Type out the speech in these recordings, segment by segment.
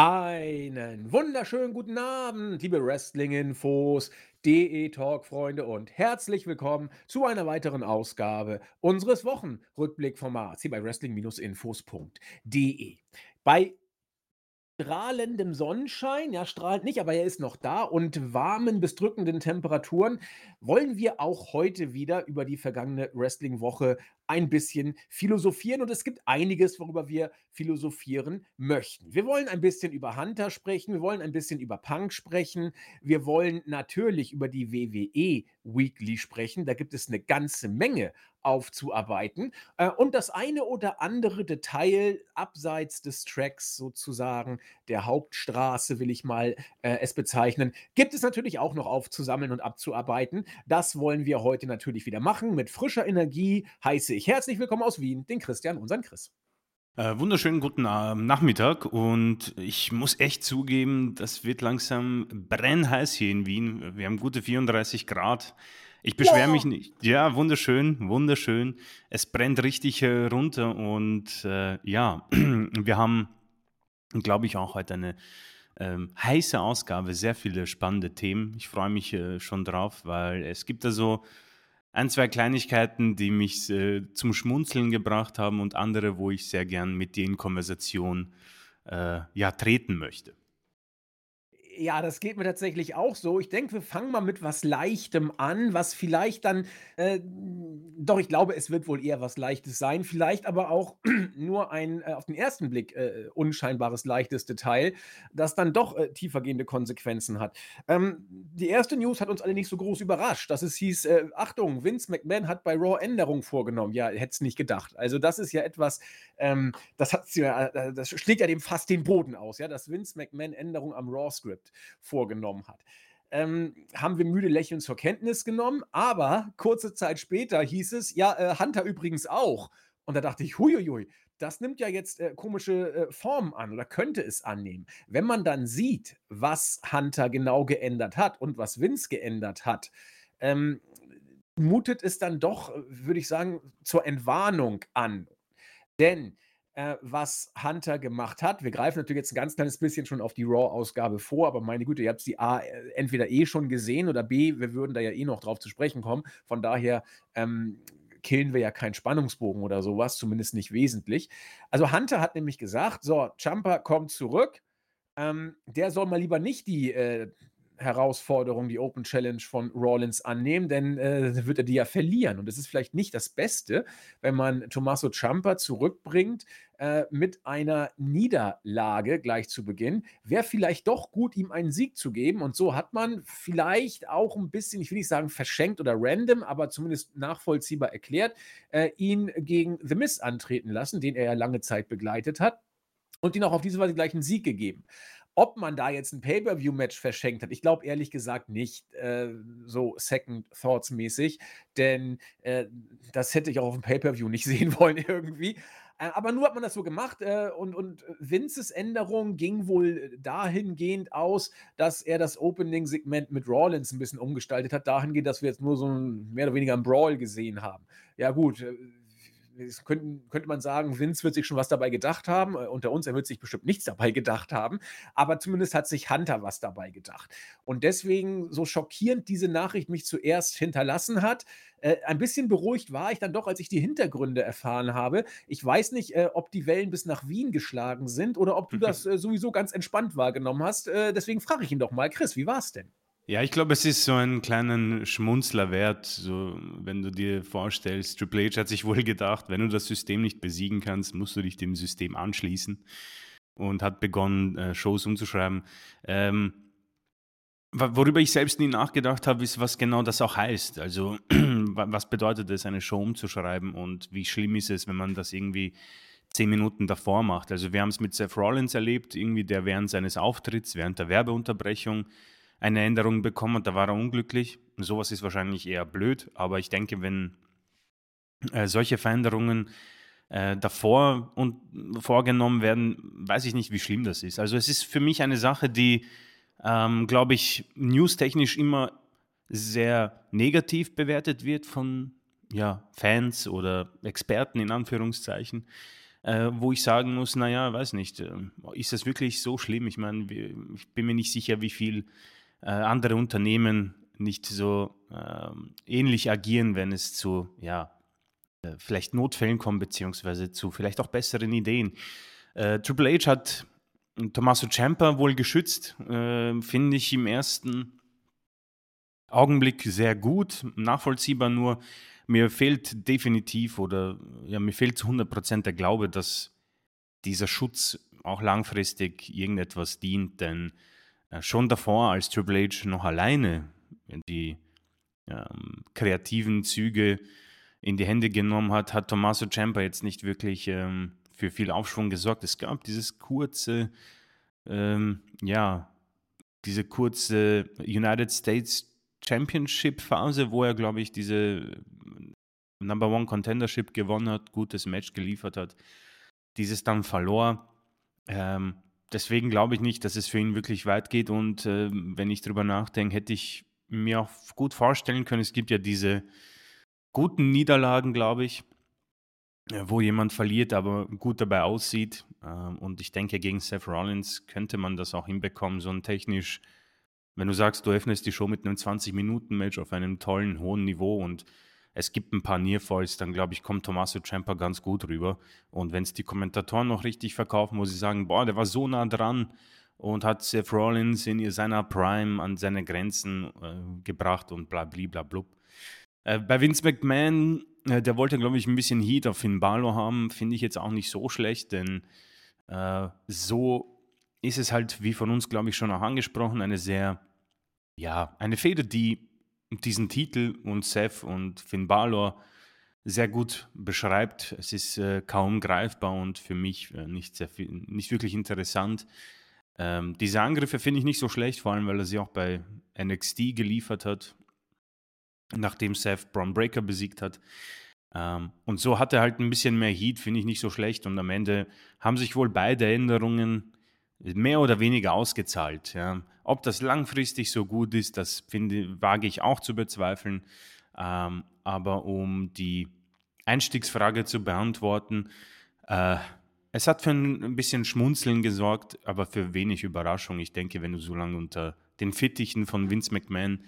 Einen wunderschönen guten Abend, liebe Wrestling-Infos, DE-Talk-Freunde und herzlich willkommen zu einer weiteren Ausgabe unseres Wochenrückblickformats hier bei Wrestling-Infos.de. Bei strahlendem Sonnenschein, ja, strahlt nicht, aber er ist noch da und warmen bis drückenden Temperaturen wollen wir auch heute wieder über die vergangene Wrestling-Woche ein bisschen philosophieren und es gibt einiges, worüber wir philosophieren möchten. Wir wollen ein bisschen über Hunter sprechen, wir wollen ein bisschen über Punk sprechen, wir wollen natürlich über die WWE Weekly sprechen. Da gibt es eine ganze Menge aufzuarbeiten äh, und das eine oder andere Detail abseits des Tracks sozusagen, der Hauptstraße will ich mal äh, es bezeichnen, gibt es natürlich auch noch aufzusammeln und abzuarbeiten. Das wollen wir heute natürlich wieder machen mit frischer Energie, heiße ich herzlich willkommen aus Wien, den Christian, unseren Chris. Äh, wunderschönen guten äh, Nachmittag und ich muss echt zugeben, das wird langsam brennheiß hier in Wien. Wir haben gute 34 Grad. Ich beschwere ja. mich nicht. Ja, wunderschön, wunderschön. Es brennt richtig äh, runter und äh, ja, wir haben, glaube ich, auch heute eine ähm, heiße Ausgabe, sehr viele spannende Themen. Ich freue mich äh, schon drauf, weil es gibt da so ein, zwei Kleinigkeiten, die mich äh, zum Schmunzeln gebracht haben und andere, wo ich sehr gern mit dir in Konversation äh, ja, treten möchte. Ja, das geht mir tatsächlich auch so. Ich denke, wir fangen mal mit was Leichtem an, was vielleicht dann, äh, doch, ich glaube, es wird wohl eher was Leichtes sein, vielleicht aber auch nur ein äh, auf den ersten Blick äh, unscheinbares leichtes Detail, das dann doch äh, tiefergehende Konsequenzen hat. Ähm, die erste News hat uns alle nicht so groß überrascht, dass es hieß, äh, Achtung, Vince McMahon hat bei Raw Änderungen vorgenommen. Ja, hätte es nicht gedacht. Also das ist ja etwas, ähm, das, hat, äh, das schlägt ja dem fast den Boden aus, ja, dass Vince McMahon Änderungen am Raw-Script vorgenommen hat. Ähm, haben wir müde lächelnd zur Kenntnis genommen, aber kurze Zeit später hieß es, ja, äh, Hunter übrigens auch. Und da dachte ich, huiuiui, das nimmt ja jetzt äh, komische äh, Formen an oder könnte es annehmen. Wenn man dann sieht, was Hunter genau geändert hat und was Vince geändert hat, ähm, mutet es dann doch, würde ich sagen, zur Entwarnung an. Denn äh, was Hunter gemacht hat. Wir greifen natürlich jetzt ein ganz kleines bisschen schon auf die Raw-Ausgabe vor, aber meine Güte, ihr habt sie A, äh, entweder eh schon gesehen oder B, wir würden da ja eh noch drauf zu sprechen kommen. Von daher ähm, killen wir ja keinen Spannungsbogen oder sowas, zumindest nicht wesentlich. Also Hunter hat nämlich gesagt, so, Champa kommt zurück. Ähm, der soll mal lieber nicht die äh, Herausforderung, die Open Challenge von Rollins annehmen, denn äh, wird er die ja verlieren. Und es ist vielleicht nicht das Beste, wenn man Tommaso Ciampa zurückbringt äh, mit einer Niederlage gleich zu Beginn. Wäre vielleicht doch gut, ihm einen Sieg zu geben. Und so hat man vielleicht auch ein bisschen, ich will nicht sagen verschenkt oder random, aber zumindest nachvollziehbar erklärt, äh, ihn gegen The Miz antreten lassen, den er ja lange Zeit begleitet hat. Und ihn auch auf diese Weise gleich einen Sieg gegeben. Ob man da jetzt ein Pay-per-view-Match verschenkt hat, ich glaube ehrlich gesagt nicht, äh, so Second Thoughts mäßig, denn äh, das hätte ich auch auf dem Pay-per-view nicht sehen wollen irgendwie. Äh, aber nur hat man das so gemacht äh, und, und Vinces Änderung ging wohl dahingehend aus, dass er das Opening-Segment mit Rollins ein bisschen umgestaltet hat, dahingehend, dass wir jetzt nur so ein, mehr oder weniger einen Brawl gesehen haben. Ja gut, äh, könnten, könnte man sagen, Vince wird sich schon was dabei gedacht haben. Äh, unter uns, er wird sich bestimmt nichts dabei gedacht haben. Aber zumindest hat sich Hunter was dabei gedacht. Und deswegen, so schockierend diese Nachricht mich zuerst hinterlassen hat, äh, ein bisschen beruhigt war ich dann doch, als ich die Hintergründe erfahren habe. Ich weiß nicht, äh, ob die Wellen bis nach Wien geschlagen sind oder ob du das äh, sowieso ganz entspannt wahrgenommen hast. Äh, deswegen frage ich ihn doch mal, Chris, wie war es denn? Ja, ich glaube, es ist so einen kleinen Schmunzler wert, so wenn du dir vorstellst, Triple H hat sich wohl gedacht, wenn du das System nicht besiegen kannst, musst du dich dem System anschließen und hat begonnen, äh, Shows umzuschreiben. Ähm, worüber ich selbst nie nachgedacht habe, ist, was genau das auch heißt. Also, was bedeutet es, eine Show umzuschreiben und wie schlimm ist es, wenn man das irgendwie zehn Minuten davor macht. Also, wir haben es mit Seth Rollins erlebt, irgendwie der während seines Auftritts, während der Werbeunterbrechung, eine Änderung bekommen und da war er unglücklich. Sowas ist wahrscheinlich eher blöd, aber ich denke, wenn äh, solche Veränderungen äh, davor und vorgenommen werden, weiß ich nicht, wie schlimm das ist. Also es ist für mich eine Sache, die, ähm, glaube ich, newstechnisch immer sehr negativ bewertet wird von ja, Fans oder Experten in Anführungszeichen. äh, wo ich sagen muss, naja, weiß nicht, äh, ist das wirklich so schlimm? Ich meine, ich bin mir nicht sicher, wie viel äh, andere Unternehmen nicht so äh, ähnlich agieren, wenn es zu, ja, äh, vielleicht Notfällen kommt, beziehungsweise zu vielleicht auch besseren Ideen. Äh, Triple H hat Tommaso Ciampa wohl geschützt, finde ich im ersten Augenblick sehr gut, nachvollziehbar nur, mir fehlt definitiv oder ja, mir fehlt zu 100% der Glaube, dass dieser Schutz auch langfristig irgendetwas dient, denn äh, schon davor, als Triple H noch alleine die ähm, kreativen Züge in die Hände genommen hat, hat Tommaso Ciampa jetzt nicht wirklich ähm, für viel Aufschwung gesorgt. Es gab dieses kurze, ähm, ja, diese kurze United States Championship Phase, wo er, glaube ich, diese Number One Contendership gewonnen hat, gutes Match geliefert hat, dieses dann verlor. Ähm, deswegen glaube ich nicht, dass es für ihn wirklich weit geht. Und äh, wenn ich drüber nachdenke, hätte ich mir auch gut vorstellen können, es gibt ja diese guten Niederlagen, glaube ich, wo jemand verliert, aber gut dabei aussieht. Ähm, und ich denke, gegen Seth Rollins könnte man das auch hinbekommen, so ein technisch, wenn du sagst, du öffnest die Show mit einem 20-Minuten-Match auf einem tollen, hohen Niveau und es gibt ein paar Nearfalls, dann glaube ich, kommt Tommaso Ciampa ganz gut rüber. Und wenn es die Kommentatoren noch richtig verkaufen, wo sie sagen, boah, der war so nah dran und hat Seth Rollins in seiner Prime an seine Grenzen äh, gebracht und bla bla bla äh, bei Vince McMahon, äh, der wollte, glaube ich, ein bisschen Heat auf Finn Balor haben, finde ich jetzt auch nicht so schlecht, denn äh, so ist es halt, wie von uns, glaube ich, schon auch angesprochen, eine sehr, ja, eine Feder, die diesen Titel und Seth und Finn Balor sehr gut beschreibt. Es ist äh, kaum greifbar und für mich äh, nicht, sehr viel, nicht wirklich interessant. Ähm, diese Angriffe finde ich nicht so schlecht, vor allem weil er sie auch bei NXT geliefert hat, nachdem Seth Braun Breaker besiegt hat. Ähm, und so hat er halt ein bisschen mehr Heat, finde ich nicht so schlecht. Und am Ende haben sich wohl beide Änderungen mehr oder weniger ausgezahlt. Ja. Ob das langfristig so gut ist, das finde, wage ich auch zu bezweifeln. Ähm, aber um die Einstiegsfrage zu beantworten, äh, es hat für ein bisschen Schmunzeln gesorgt, aber für wenig Überraschung. Ich denke, wenn du so lange unter den Fittichen von Vince McMahon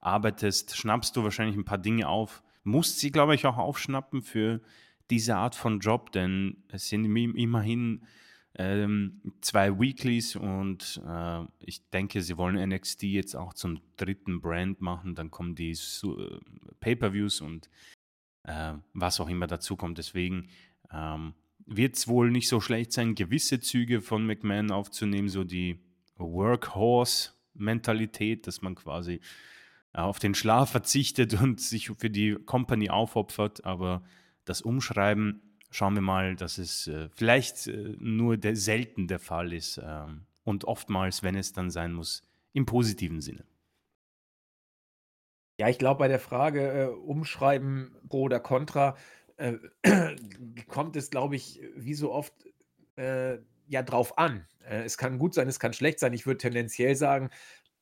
arbeitest, schnappst du wahrscheinlich ein paar Dinge auf. Musst sie, glaube ich, auch aufschnappen für diese Art von Job, denn es sind immerhin ähm, zwei Weeklies und äh, ich denke, sie wollen NXT jetzt auch zum dritten Brand machen. Dann kommen die äh, Pay-per-Views und äh, was auch immer dazu kommt. Deswegen ähm, wird es wohl nicht so schlecht sein, gewisse Züge von McMahon aufzunehmen, so die Workhorse-Mentalität, dass man quasi äh, auf den Schlaf verzichtet und sich für die Company aufopfert, aber das Umschreiben schauen wir mal, dass es äh, vielleicht äh, nur der, selten der Fall ist ähm, und oftmals, wenn es dann sein muss, im positiven Sinne. Ja, ich glaube, bei der Frage äh, umschreiben pro oder contra äh, kommt es, glaube ich, wie so oft äh, ja drauf an. Äh, es kann gut sein, es kann schlecht sein. Ich würde tendenziell sagen,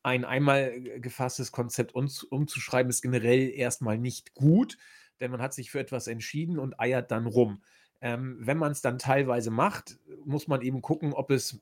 ein einmal gefasstes Konzept umzuschreiben ist generell erstmal nicht gut, denn man hat sich für etwas entschieden und eiert dann rum. Ähm, wenn man es dann teilweise macht, muss man eben gucken, ob es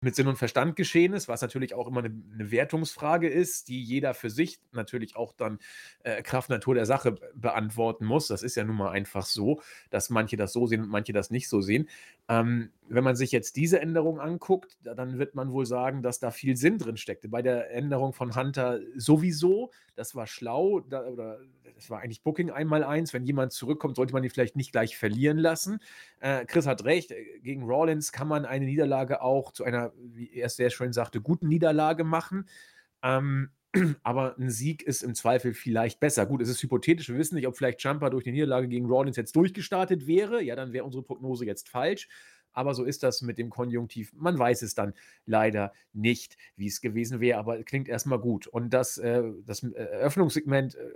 mit Sinn und Verstand geschehen ist, was natürlich auch immer eine, eine Wertungsfrage ist, die jeder für sich natürlich auch dann äh, Kraft Natur der Sache beantworten muss. Das ist ja nun mal einfach so, dass manche das so sehen und manche das nicht so sehen. Ähm, wenn man sich jetzt diese Änderung anguckt, dann wird man wohl sagen, dass da viel Sinn drin steckte. Bei der Änderung von Hunter sowieso, das war schlau, da, oder das war eigentlich Booking einmal eins. Wenn jemand zurückkommt, sollte man ihn vielleicht nicht gleich verlieren lassen. Äh, Chris hat recht, äh, gegen Rawlins kann man eine Niederlage auch zu einer, wie er es sehr schön sagte, guten Niederlage machen. Ähm, aber ein Sieg ist im Zweifel vielleicht besser. Gut, es ist hypothetisch, wir wissen nicht, ob vielleicht Jumper durch die Niederlage gegen Rawlins jetzt durchgestartet wäre. Ja, dann wäre unsere Prognose jetzt falsch. Aber so ist das mit dem Konjunktiv. Man weiß es dann leider nicht, wie es gewesen wäre, aber klingt erstmal gut. Und das, äh, das äh, Eröffnungssegment äh,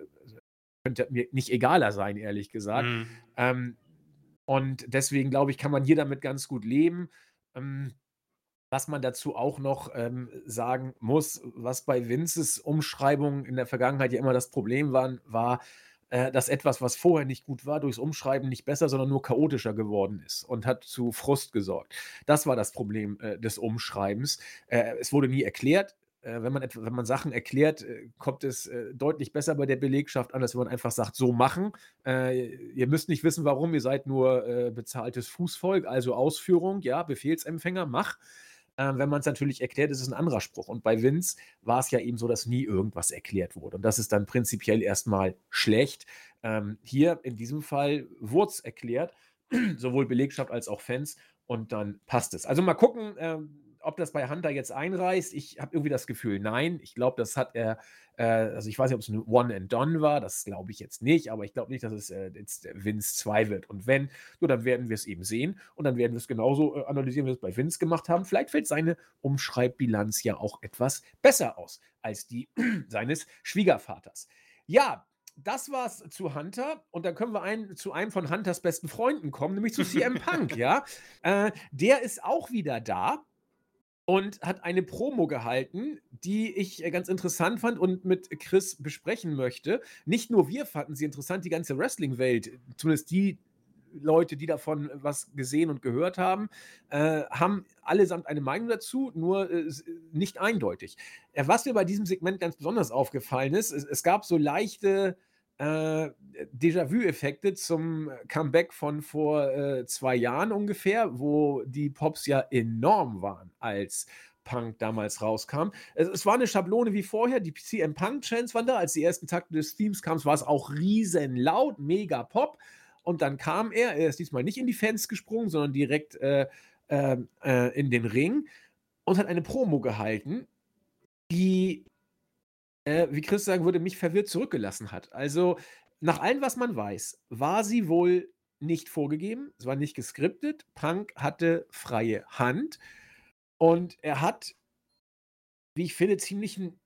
könnte mir nicht egaler sein, ehrlich gesagt. Mhm. Ähm, und deswegen glaube ich, kann man hier damit ganz gut leben. Ähm, was man dazu auch noch ähm, sagen muss, was bei Vinces Umschreibungen in der Vergangenheit ja immer das Problem war, war, äh, dass etwas, was vorher nicht gut war, durchs Umschreiben nicht besser, sondern nur chaotischer geworden ist und hat zu Frust gesorgt. Das war das Problem äh, des Umschreibens. Äh, es wurde nie erklärt, äh, wenn man, wenn man Sachen erklärt, äh, kommt es deutlich besser bei der Belegschaft an, als wenn man einfach sagt, so machen. ihr müsst nicht wissen, warum, ihr seid nur bezahltes Fußvolk, also Ausführung, ja, Befehlsempfänger, mach. Ähm, wenn man es natürlich erklärt, ist es ein anderer Spruch. Und bei Vince war es ja eben so, dass nie irgendwas erklärt wurde. Und das ist dann prinzipiell erstmal schlecht. Ähm, hier in diesem Fall wurde es erklärt, sowohl Belegschaft als auch Fans. Und dann passt es. Also mal gucken, ähm, ob das bei Hunter jetzt einreißt, ich habe irgendwie das Gefühl, nein. Ich glaube, das hat er, äh, also ich weiß nicht, ob es ein One and Done war, das glaube ich jetzt nicht, aber ich glaube nicht, dass es äh, jetzt Vince 2 wird. Und wenn, nur dann werden wir es eben sehen und dann werden wir es genauso äh, analysieren, wie wir es bei Vince gemacht haben. Vielleicht fällt seine Umschreibbilanz ja auch etwas besser aus als die seines Schwiegervaters. Ja, das war's zu Hunter und dann können wir ein, zu einem von Hunters besten Freunden kommen, nämlich zu CM Punk, ja. Äh, der ist auch wieder da und hat eine Promo gehalten, die ich äh, ganz interessant fand und mit Chris besprechen möchte. Nicht nur wir fanden sie interessant, die ganze Wrestling-Welt, zumindest die Leute, die davon was gesehen und gehört haben, äh, haben allesamt eine Meinung dazu, nur äh, nicht eindeutig. Äh, was mir bei diesem Segment ganz besonders aufgefallen ist, es, es gab so leichte äh, Déjà-vu-Effekte zum Comeback von vor äh, zwei Jahren ungefähr, wo die Pops ja enorm waren, als Punk damals rauskam. Es, es war eine Schablone wie vorher, die CM Punk-Chants waren da, als die ersten Takte des Themes kamen, war es auch riesen laut, mega Pop. Und dann kam er, er ist diesmal nicht in die Fans gesprungen, sondern direkt äh, ähm, äh, in den Ring und hat eine Promo gehalten, die äh, wie Chris sagen würde, mich verwirrt zurückgelassen hat. Also, nach allem, was man weiß, war sie wohl nicht vorgegeben, es war nicht geskriptet. Punk hatte freie Hand und er hat, wie ich finde, ziemlichen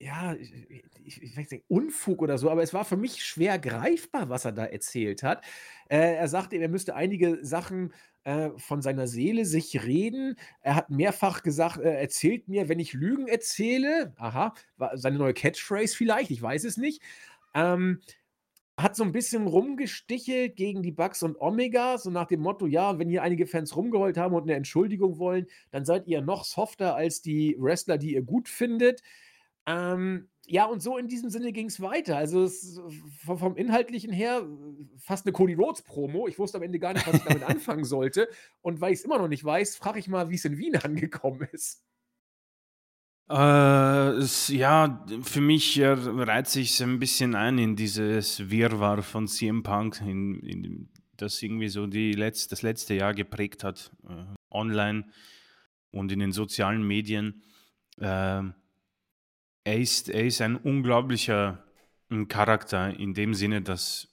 ja, ich, ich, ich weiß nicht, Unfug oder so, aber es war für mich schwer greifbar, was er da erzählt hat. Äh, er sagte, er müsste einige Sachen äh, von seiner Seele sich reden. Er hat mehrfach gesagt, äh, erzählt mir, wenn ich Lügen erzähle. Aha, war seine neue Catchphrase vielleicht, ich weiß es nicht. Ähm, hat so ein bisschen rumgestichelt gegen die Bugs und Omega, so nach dem Motto, ja, wenn hier einige Fans rumgeheult haben und eine Entschuldigung wollen, dann seid ihr noch softer als die Wrestler, die ihr gut findet. Ähm, ja, und so in diesem Sinne ging es weiter. Also es, vom, vom, Inhaltlichen her fast eine Cody Rhodes Promo. Ich wusste am Ende gar nicht, was ich damit anfangen sollte. Und weil ich es immer noch nicht weiß, frage ich mal, wie es in Wien angekommen ist. Äh, es, ja, für mich äh, reiht sich ein bisschen ein in dieses Wirrwarr von CM Punk, in, in, das irgendwie so die Letz-, das letzte Jahr geprägt hat, äh, online und in den sozialen Medien. Äh, er ist, er ist ein unglaublicher hm, Charakter in dem Sinne, dass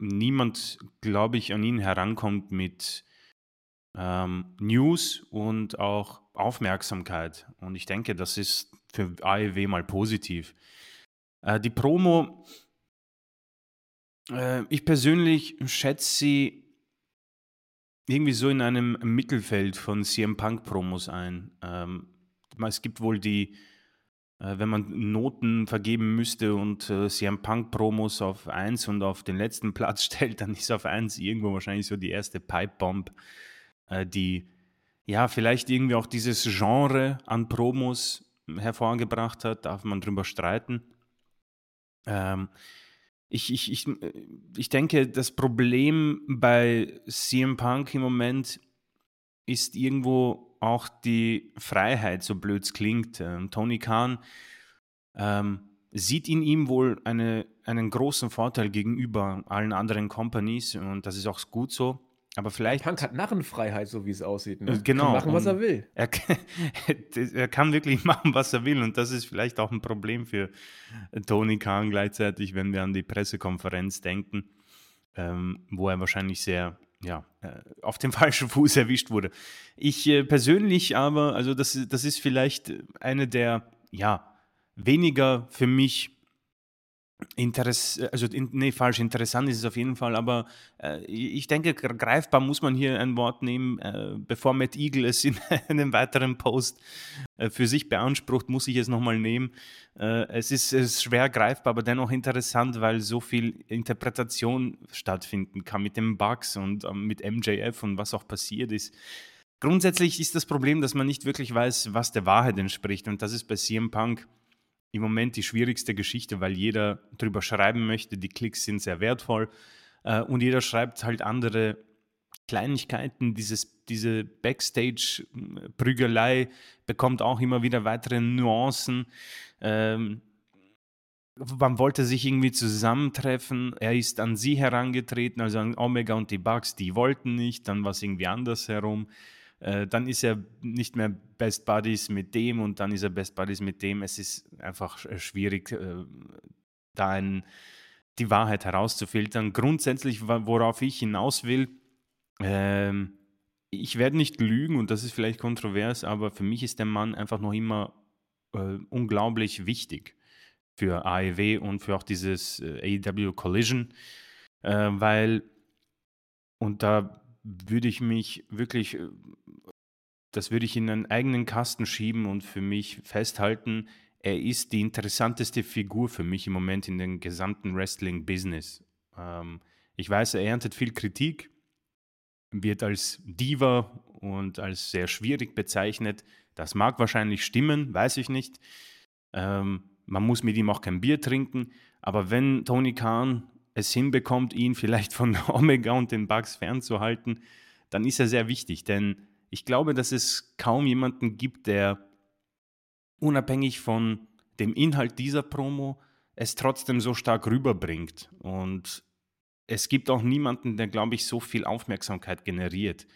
niemand, glaube ich, an ihn herankommt mit ähm, News und auch Aufmerksamkeit. Und ich denke, das ist für AEW mal positiv. Äh, die Promo, äh, ich persönlich schätze sie irgendwie so in einem Mittelfeld von CM Punk Promos ein. Ähm, es gibt wohl die wenn man Noten vergeben müsste und äh, CM Punk Promos auf 1 und auf den letzten Platz stellt, dann ist auf 1 irgendwo wahrscheinlich so die erste Pipe Bomb, äh, die ja vielleicht irgendwie auch dieses Genre an Promos hervorgebracht hat, darf man drüber streiten. Ähm, ich, ich, ich, ich denke, das Problem bei CM Punk im Moment ist irgendwo auch die Freiheit, so blöd es klingt. Ähm, Tony Khan ähm, sieht in ihm wohl eine, einen großen Vorteil gegenüber allen anderen Companies und das ist auch gut so. Aber vielleicht. Punk hat Narrenfreiheit, so wie es aussieht. Ne? Genau. Kann machen, was er will. Er, er, kann wirklich machen, was er will. Und das ist vielleicht auch ein Problem für Tony Khan gleichzeitig, wenn wir an die Pressekonferenz denken, ähm, wo er wahrscheinlich sehr ja, äh, auf dem falschen Fuß erwischt wurde. Ich äh, persönlich aber, also das, das ist vielleicht eine der, ja, weniger für mich Interess also in ne, falsch, interessant ist es auf jeden Fall, aber, äh, ich denke, greifbar muss man hier ein Wort nehmen, äh, bevor Matt Eagle es in einem weiteren Post, äh, für sich beansprucht, muss ich es noch mal nehmen. Äh, es ist es ist schwer greifbar, aber dennoch interessant, weil so viel Interpretation stattfinden kann mit den Bugs und, ähm, mit MJF und was auch passiert ist. Grundsätzlich ist das Problem, dass man nicht wirklich weiß, was der Wahrheit entspricht und das ist bei CM Punk im Moment die schwierigste Geschichte, weil jeder drüber schreiben möchte. Die Klicks sind sehr wertvoll äh, und jeder schreibt halt andere Kleinigkeiten. Dieses, diese Backstage-Prügelei bekommt auch immer wieder weitere Nuancen. Ähm, man wollte sich irgendwie zusammentreffen. Er ist an sie herangetreten, also an Omega und die Bugs, die wollten nicht. Dann war es irgendwie andersherum. Äh, dann ist er nicht mehr Best Buddies mit dem und dann ist er Best Buddies mit dem. Es ist einfach schwierig, äh, da ein, die Wahrheit herauszufiltern. Grundsätzlich, worauf ich hinaus will, äh, ich werde nicht lügen und das ist vielleicht kontrovers, aber für mich ist der Mann einfach noch immer äh, unglaublich wichtig für AEW und für auch dieses äh, AEW Collision, äh, weil, und da würde ich mich wirklich, äh, das würde ich in einen eigenen Kasten schieben und für mich festhalten, er ist die interessanteste Figur für mich im Moment in dem gesamten Wrestling-Business. Ähm, ich weiß, er erntet viel Kritik, wird als Diva und als sehr schwierig bezeichnet. Das mag wahrscheinlich stimmen, weiß ich nicht. Ähm, man muss mit ihm auch kein Bier trinken. Aber wenn Tony Khan es hinbekommt, ihn vielleicht von Omega und den Bugs fernzuhalten, dann ist er sehr wichtig. Denn ich glaube, dass es kaum jemanden gibt, der unabhängig von dem Inhalt dieser Promo es trotzdem so stark rüberbringt. Und es gibt auch niemanden, der, glaube ich, so viel Aufmerksamkeit generiert.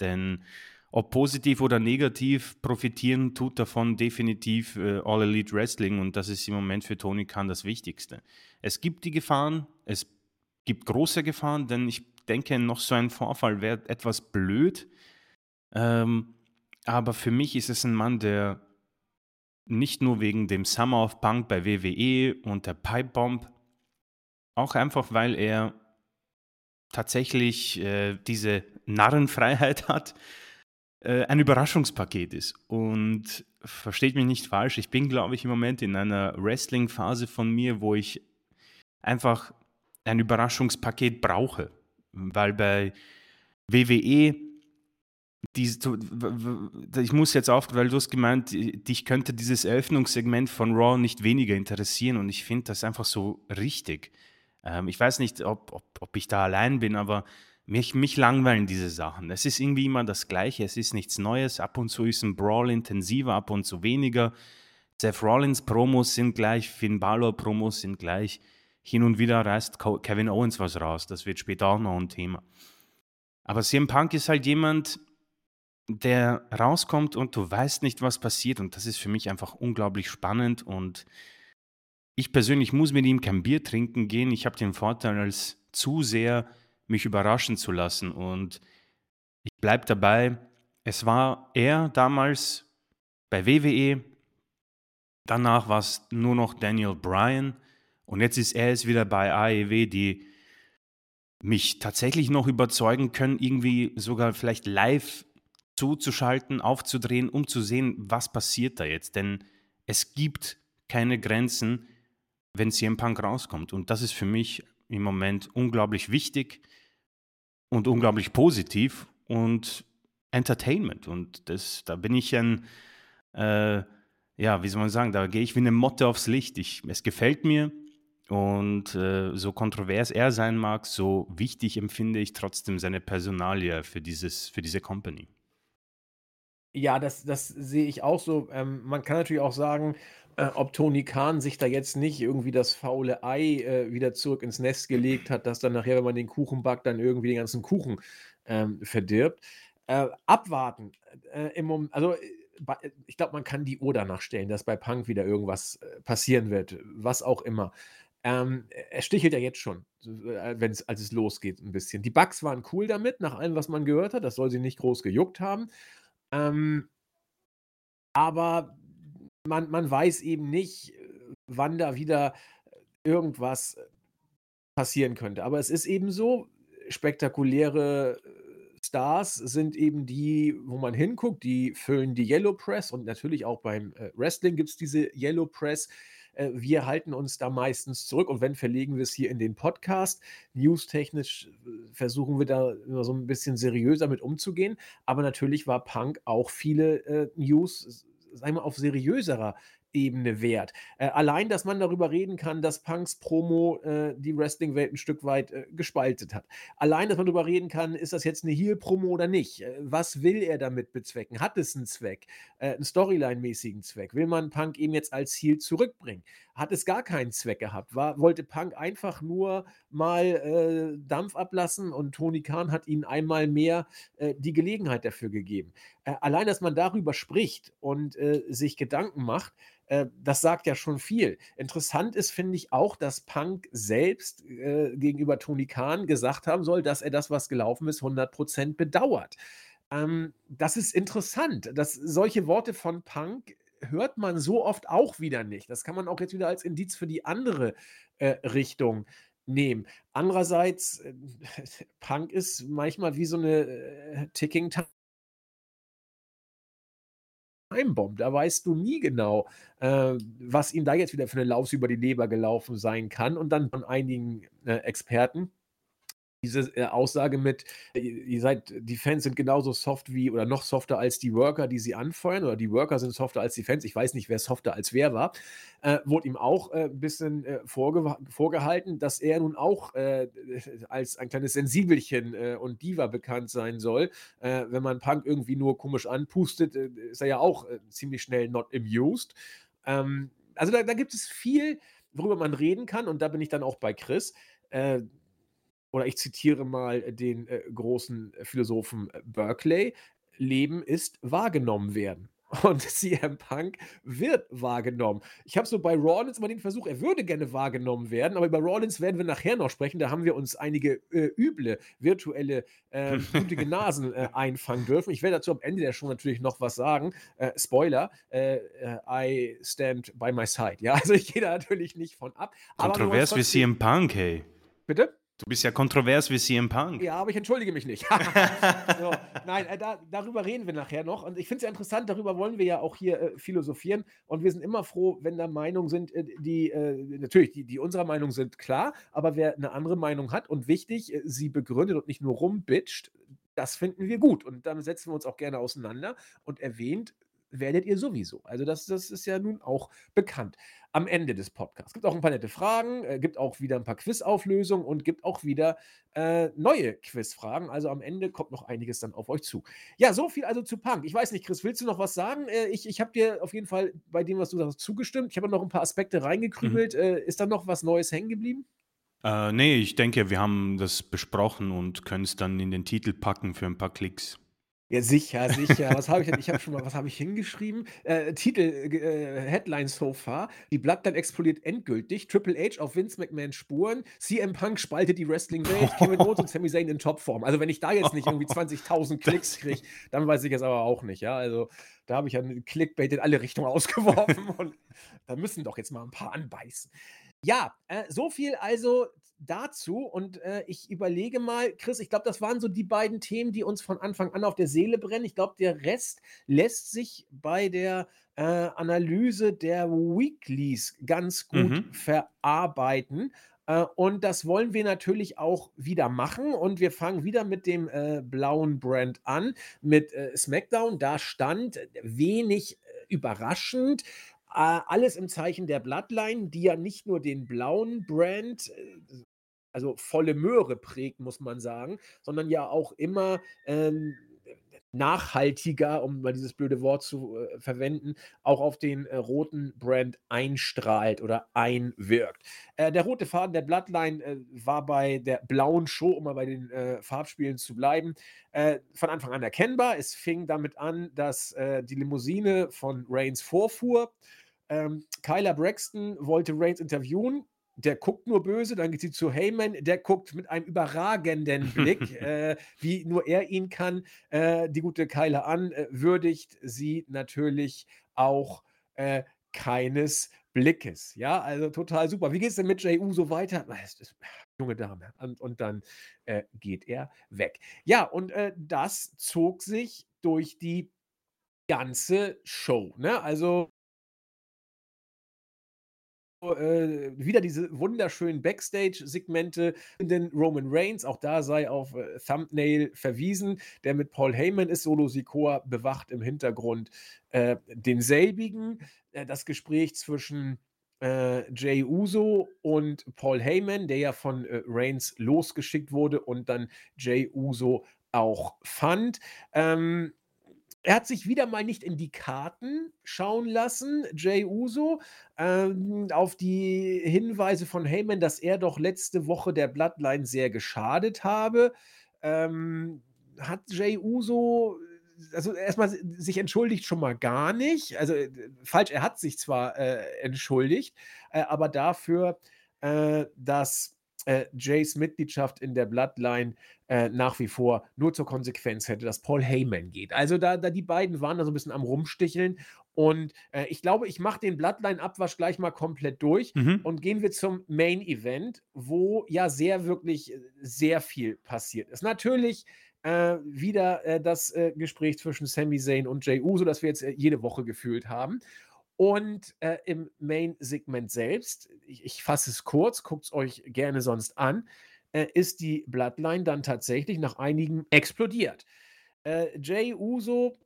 Denn ob positiv oder negativ, profitieren tut davon definitiv äh, All Elite Wrestling und das ist im Moment für Tony Khan das Wichtigste. Es gibt die Gefahren, es gibt große Gefahren, denn ich denke, noch so ein Vorfall wäre etwas blöd. Ähm, aber für mich ist es ein Mann, der nicht nur wegen dem Summer of Punk bei WWE und der Pipe Bomb, auch einfach, weil er tatsächlich äh, diese Narrenfreiheit hat, äh, ein Überraschungspaket ist. Und versteht mich nicht falsch, ich bin, glaube ich, im Moment in einer Wrestling-Phase von mir, wo ich einfach ein Überraschungspaket brauche. Weil bei WWE, die, ich muss jetzt auf, weil du hast gemeint, dich könnte dieses Eröffnungssegment von Raw nicht weniger interessieren und ich finde das einfach so richtig. Ähm, ich weiß nicht, ob, ob, ob ich da allein bin, aber mich, mich langweilen diese Sachen. Es ist irgendwie immer das Gleiche, es ist nichts Neues. Ab und zu ist ein Brawl intensiver, ab und zu weniger. Seth Rollins Promos sind gleich, Finn Balor Promos sind gleich. Hin und wieder reißt Kevin Owens was raus. Das wird später auch noch ein Thema. Aber CM Punk ist halt jemand, der rauskommt und du weißt nicht, was passiert. Und das ist für mich einfach unglaublich spannend. Und ich persönlich muss mit ihm kein Bier trinken gehen. Ich habe den Vorteil, als Zuseher mich überraschen zu lassen. Und ich bleibe dabei, es war er damals bei WWE. Danach war es nur noch Daniel Bryan. Und jetzt ist er es wieder bei AEW, die mich tatsächlich noch überzeugen können, irgendwie sogar vielleicht live zuzuschalten, aufzudrehen, um zu sehen, was passiert da jetzt. Denn es gibt keine Grenzen, wenn CM Punk rauskommt. Und das ist für mich im Moment unglaublich wichtig und unglaublich positiv und Entertainment. Und das, da bin ich ein, äh, ja, wie soll man sagen, da gehe ich wie eine Motte aufs Licht. Ich, es gefällt mir, und äh, so kontrovers er sein mag, so wichtig empfinde ich trotzdem seine Personalie für, dieses, für diese Company. Ja, das, das sehe ich auch so. Ähm, man kann natürlich auch sagen, äh, ob Tony Khan sich da jetzt nicht irgendwie das faule Ei äh, wieder zurück ins Nest gelegt hat, dass dann nachher, wenn man den Kuchen backt, dann irgendwie den ganzen Kuchen ähm, verdirbt. Äh, abwarten. Äh, im Moment, also äh, ich glaube, man kann die Uhr danach stellen, dass bei Punk wieder irgendwas passieren wird, was auch immer. Ähm, er stichelt ja jetzt schon, äh, wenn's als es losgeht ein bisschen. Die Bugs waren cool damit, nach allem, was man gehört hat. Das soll sie nicht groß gejuckt haben. Ähm aber man man weiß eben nicht, wann da wieder irgendwas passieren könnte. Aber es ist eben so, spektakuläre äh, Stars sind eben die, wo man hinguckt, die füllen die Yellow Press und natürlich auch beim äh, Wrestling gibt es diese Yellow Press. Äh, wir halten uns da meistens zurück und wenn, verlegen wir es hier in den Podcast. Newstechnisch äh, versuchen wir da immer so ein bisschen seriöser mit umzugehen. Aber natürlich war Punk auch viele äh, News, sagen wir, auf seriöserer Ebene wert. Äh, allein, dass man darüber reden kann, dass Punks Promo äh, die Wrestling-Welt ein Stück weit äh, gespaltet hat. Allein, dass man darüber reden kann, ist das jetzt eine Heel-Promo oder nicht? Äh, was will er damit bezwecken? Hat es einen Zweck? Äh, einen Storyline-mäßigen Zweck? Will man Punk eben jetzt als Heel zurückbringen? Hat es gar keinen Zweck gehabt? War, wollte Punk einfach nur mal äh, Dampf ablassen und Tony Khan hat ihnen einmal mehr die Gelegenheit dafür gegeben? allein, dass man darüber spricht und sich Gedanken macht, äh, das sagt ja schon viel. Interessant ist, finde ich auch, dass Punk selbst äh, gegenüber Tony Khan gesagt haben soll, dass er das, was gelaufen ist, 100% bedauert. Ähm, das ist interessant. Dass solche Worte von Punk hört man so oft auch wieder nicht. Das kann man auch jetzt wieder als Indiz für die andere äh, Richtung nehmen. Andererseits, äh, Punk ist manchmal wie so eine äh, Ticking Time. Timebomb. Da weißt du nie genau, äh, was ihm da jetzt wieder für eine Laus über die Leber gelaufen sein kann. Und dann von einigen äh, Experten diese äh, Aussage mit, äh, ihr seid, die Fans sind genauso soft wie oder noch softer als die Worker, die sie anfeuern, oder die Worker sind softer als die Fans. Ich weiß nicht, wer softer als wer war. Äh, wurde ihm auch äh, ein bisschen äh, vorge vorgehalten, dass er nun auch als ein kleines Sensibelchen und Diva bekannt sein soll. wenn man Punk irgendwie nur komisch anpustet, ist er ja auch ziemlich schnell not amused. Ähm, also da, da, gibt es viel, worüber man reden kann, und da bin ich dann auch bei Chris oder ich zitiere mal den äh, großen Philosophen äh, Berkeley, Leben ist wahrgenommen werden. Und CM Punk wird wahrgenommen. Ich habe so bei Rollins immer den Versuch, er würde gerne wahrgenommen werden, aber über Rollins werden wir nachher noch sprechen. Da haben wir uns einige äh, üble virtuelle äh, blutige Nasen äh, einfangen dürfen. Ich werde dazu am Ende der Show natürlich noch was sagen. Äh, Spoiler: äh, äh, I stand by my side. Ja, also ich gehe da natürlich nicht von ab. Kontrovers wie CM Punk, hey. Bitte? Du bist ja kontrovers wie CM Punk. Ja, aber ich entschuldige mich nicht. so, nein, äh, da, darüber reden wir nachher noch. Und ich finde es ja interessant, darüber wollen wir ja auch hier äh, philosophieren. Und wir sind immer froh, wenn da Meinungen sind, äh, die äh, natürlich, die, die unserer Meinung sind, klar. Aber wer eine andere Meinung hat und wichtig, äh, sie begründet und nicht nur rumbitscht, das finden wir gut. Und damit setzen wir uns auch gerne auseinander. Und erwähnt werdet ihr sowieso. Also das, das ist ja nun auch bekannt am Ende des Podcasts. Gibt auch ein paar nette Fragen, äh, gibt auch wieder ein paar Quizauflösungen und gibt auch wieder äh, neue Quizfragen. Also am Ende kommt noch einiges dann auf euch zu. Ja, so viel also zu Punk. Ich weiß nicht, Chris, willst du noch was sagen? Äh, ich ich habe dir auf jeden Fall bei dem, was du sagst, zugestimmt. Ich habe noch ein paar Aspekte reingekrümelt. Mhm. Äh, ist da noch was Neues hängen geblieben? Äh, nee, ich denke, wir haben das besprochen und können es dann in den Titel packen für ein paar Klicks. Ja, sicher, sicher. Was habe ich denn? Ich habe schon mal, was habe ich hingeschrieben? Äh, Titel, äh, Headline so far. Die Bloodline explodiert endgültig. Triple H auf Vince McMahon Spuren. CM Punk spaltet die Wrestling-Welt. Kevin Owens und Sami Zayn in Topform. Also, wenn ich da jetzt nicht irgendwie 20.000 Klicks kriege, dann weiß ich es aber auch nicht. Ja, also, da habe ich ja einen Clickbait in alle Richtungen ausgeworfen. und da müssen doch jetzt mal ein paar anbeißen. Ja, äh, so viel also dazu. Und äh, ich überlege mal, Chris, ich glaube, das waren so die beiden Themen, die uns von Anfang an auf der Seele brennen. Ich glaube, der Rest lässt sich bei der äh, Analyse der Weeklies ganz gut mhm. verarbeiten. Äh, und das wollen wir natürlich auch wieder machen. Und wir fangen wieder mit dem äh, blauen Brand an, mit äh, SmackDown. Da stand wenig überraschend alles im Zeichen der Bloodline, die ja nicht nur den blauen Brand, also volle Möhre prägt, muss man sagen, sondern ja auch immer ähm, nachhaltiger, um mal dieses blöde Wort zu äh, verwenden, auch auf den äh, roten Brand einstrahlt oder einwirkt. Äh, der rote Faden der Bloodline äh, war bei der blauen Show, um mal bei den äh, Farbspielen zu bleiben, äh, von Anfang an erkennbar. Es fing damit an, dass die Limousine von Reigns vorfuhr. Ähm, Kyler Braxton wollte Reigns interviewen der guckt nur böse, dann geht sie zu Heyman, der guckt mit einem überragenden Blick, äh, wie nur er ihn kann, äh, die gute Keile an, äh, würdigt sie natürlich auch äh, keines Blickes. Ja, also total super. Wie geht es denn mit Jey Uso weiter? Junge Dame. Und und dann, äh, geht er weg. Ja, und, äh, das zog sich durch die ganze Show, ne? Also äh, wieder diese wunderschönen Backstage-Segmente, den Roman Reigns, auch da sei auf äh, Thumbnail verwiesen, der mit Paul Heyman ist, Solo Sikoa bewacht im Hintergrund äh, denselbigen. Äh, das Gespräch zwischen äh, Jay Uso und Paul Heyman, der ja von äh, Reigns losgeschickt wurde und dann Jay Uso auch fand. Ähm, er hat sich wieder mal nicht in die Karten schauen lassen, Jey Uso, ähm, auf die Hinweise von Heyman, dass er doch letzte Woche der Bloodline sehr geschadet habe. Ähm, hat Jey Uso also erstmal sich entschuldigt schon mal gar nicht. Also, äh, falsch, er hat sich zwar, äh, entschuldigt, äh, aber dafür, äh, dass äh, Jays Mitgliedschaft in der Bloodline äh, nach wie vor nur zur Konsequenz hätte, dass Paul Heyman geht. Also da, da die beiden waren da so ein bisschen am Rumsticheln. Und äh, ich glaube, ich mache den Bloodline-Abwasch gleich mal komplett durch Mhm. und gehen wir zum Main Event, wo ja sehr, wirklich äh, sehr viel passiert ist. Natürlich äh, wieder äh, das äh, Gespräch zwischen Sami Zayn und Jey Uso, das wir jetzt jede Woche gefühlt haben. Und äh, im Main-Segment selbst, ich, ich fasse es kurz, guckt es euch gerne sonst an, äh, ist die Bloodline dann tatsächlich nach einigen explodiert. Äh, Jay Uso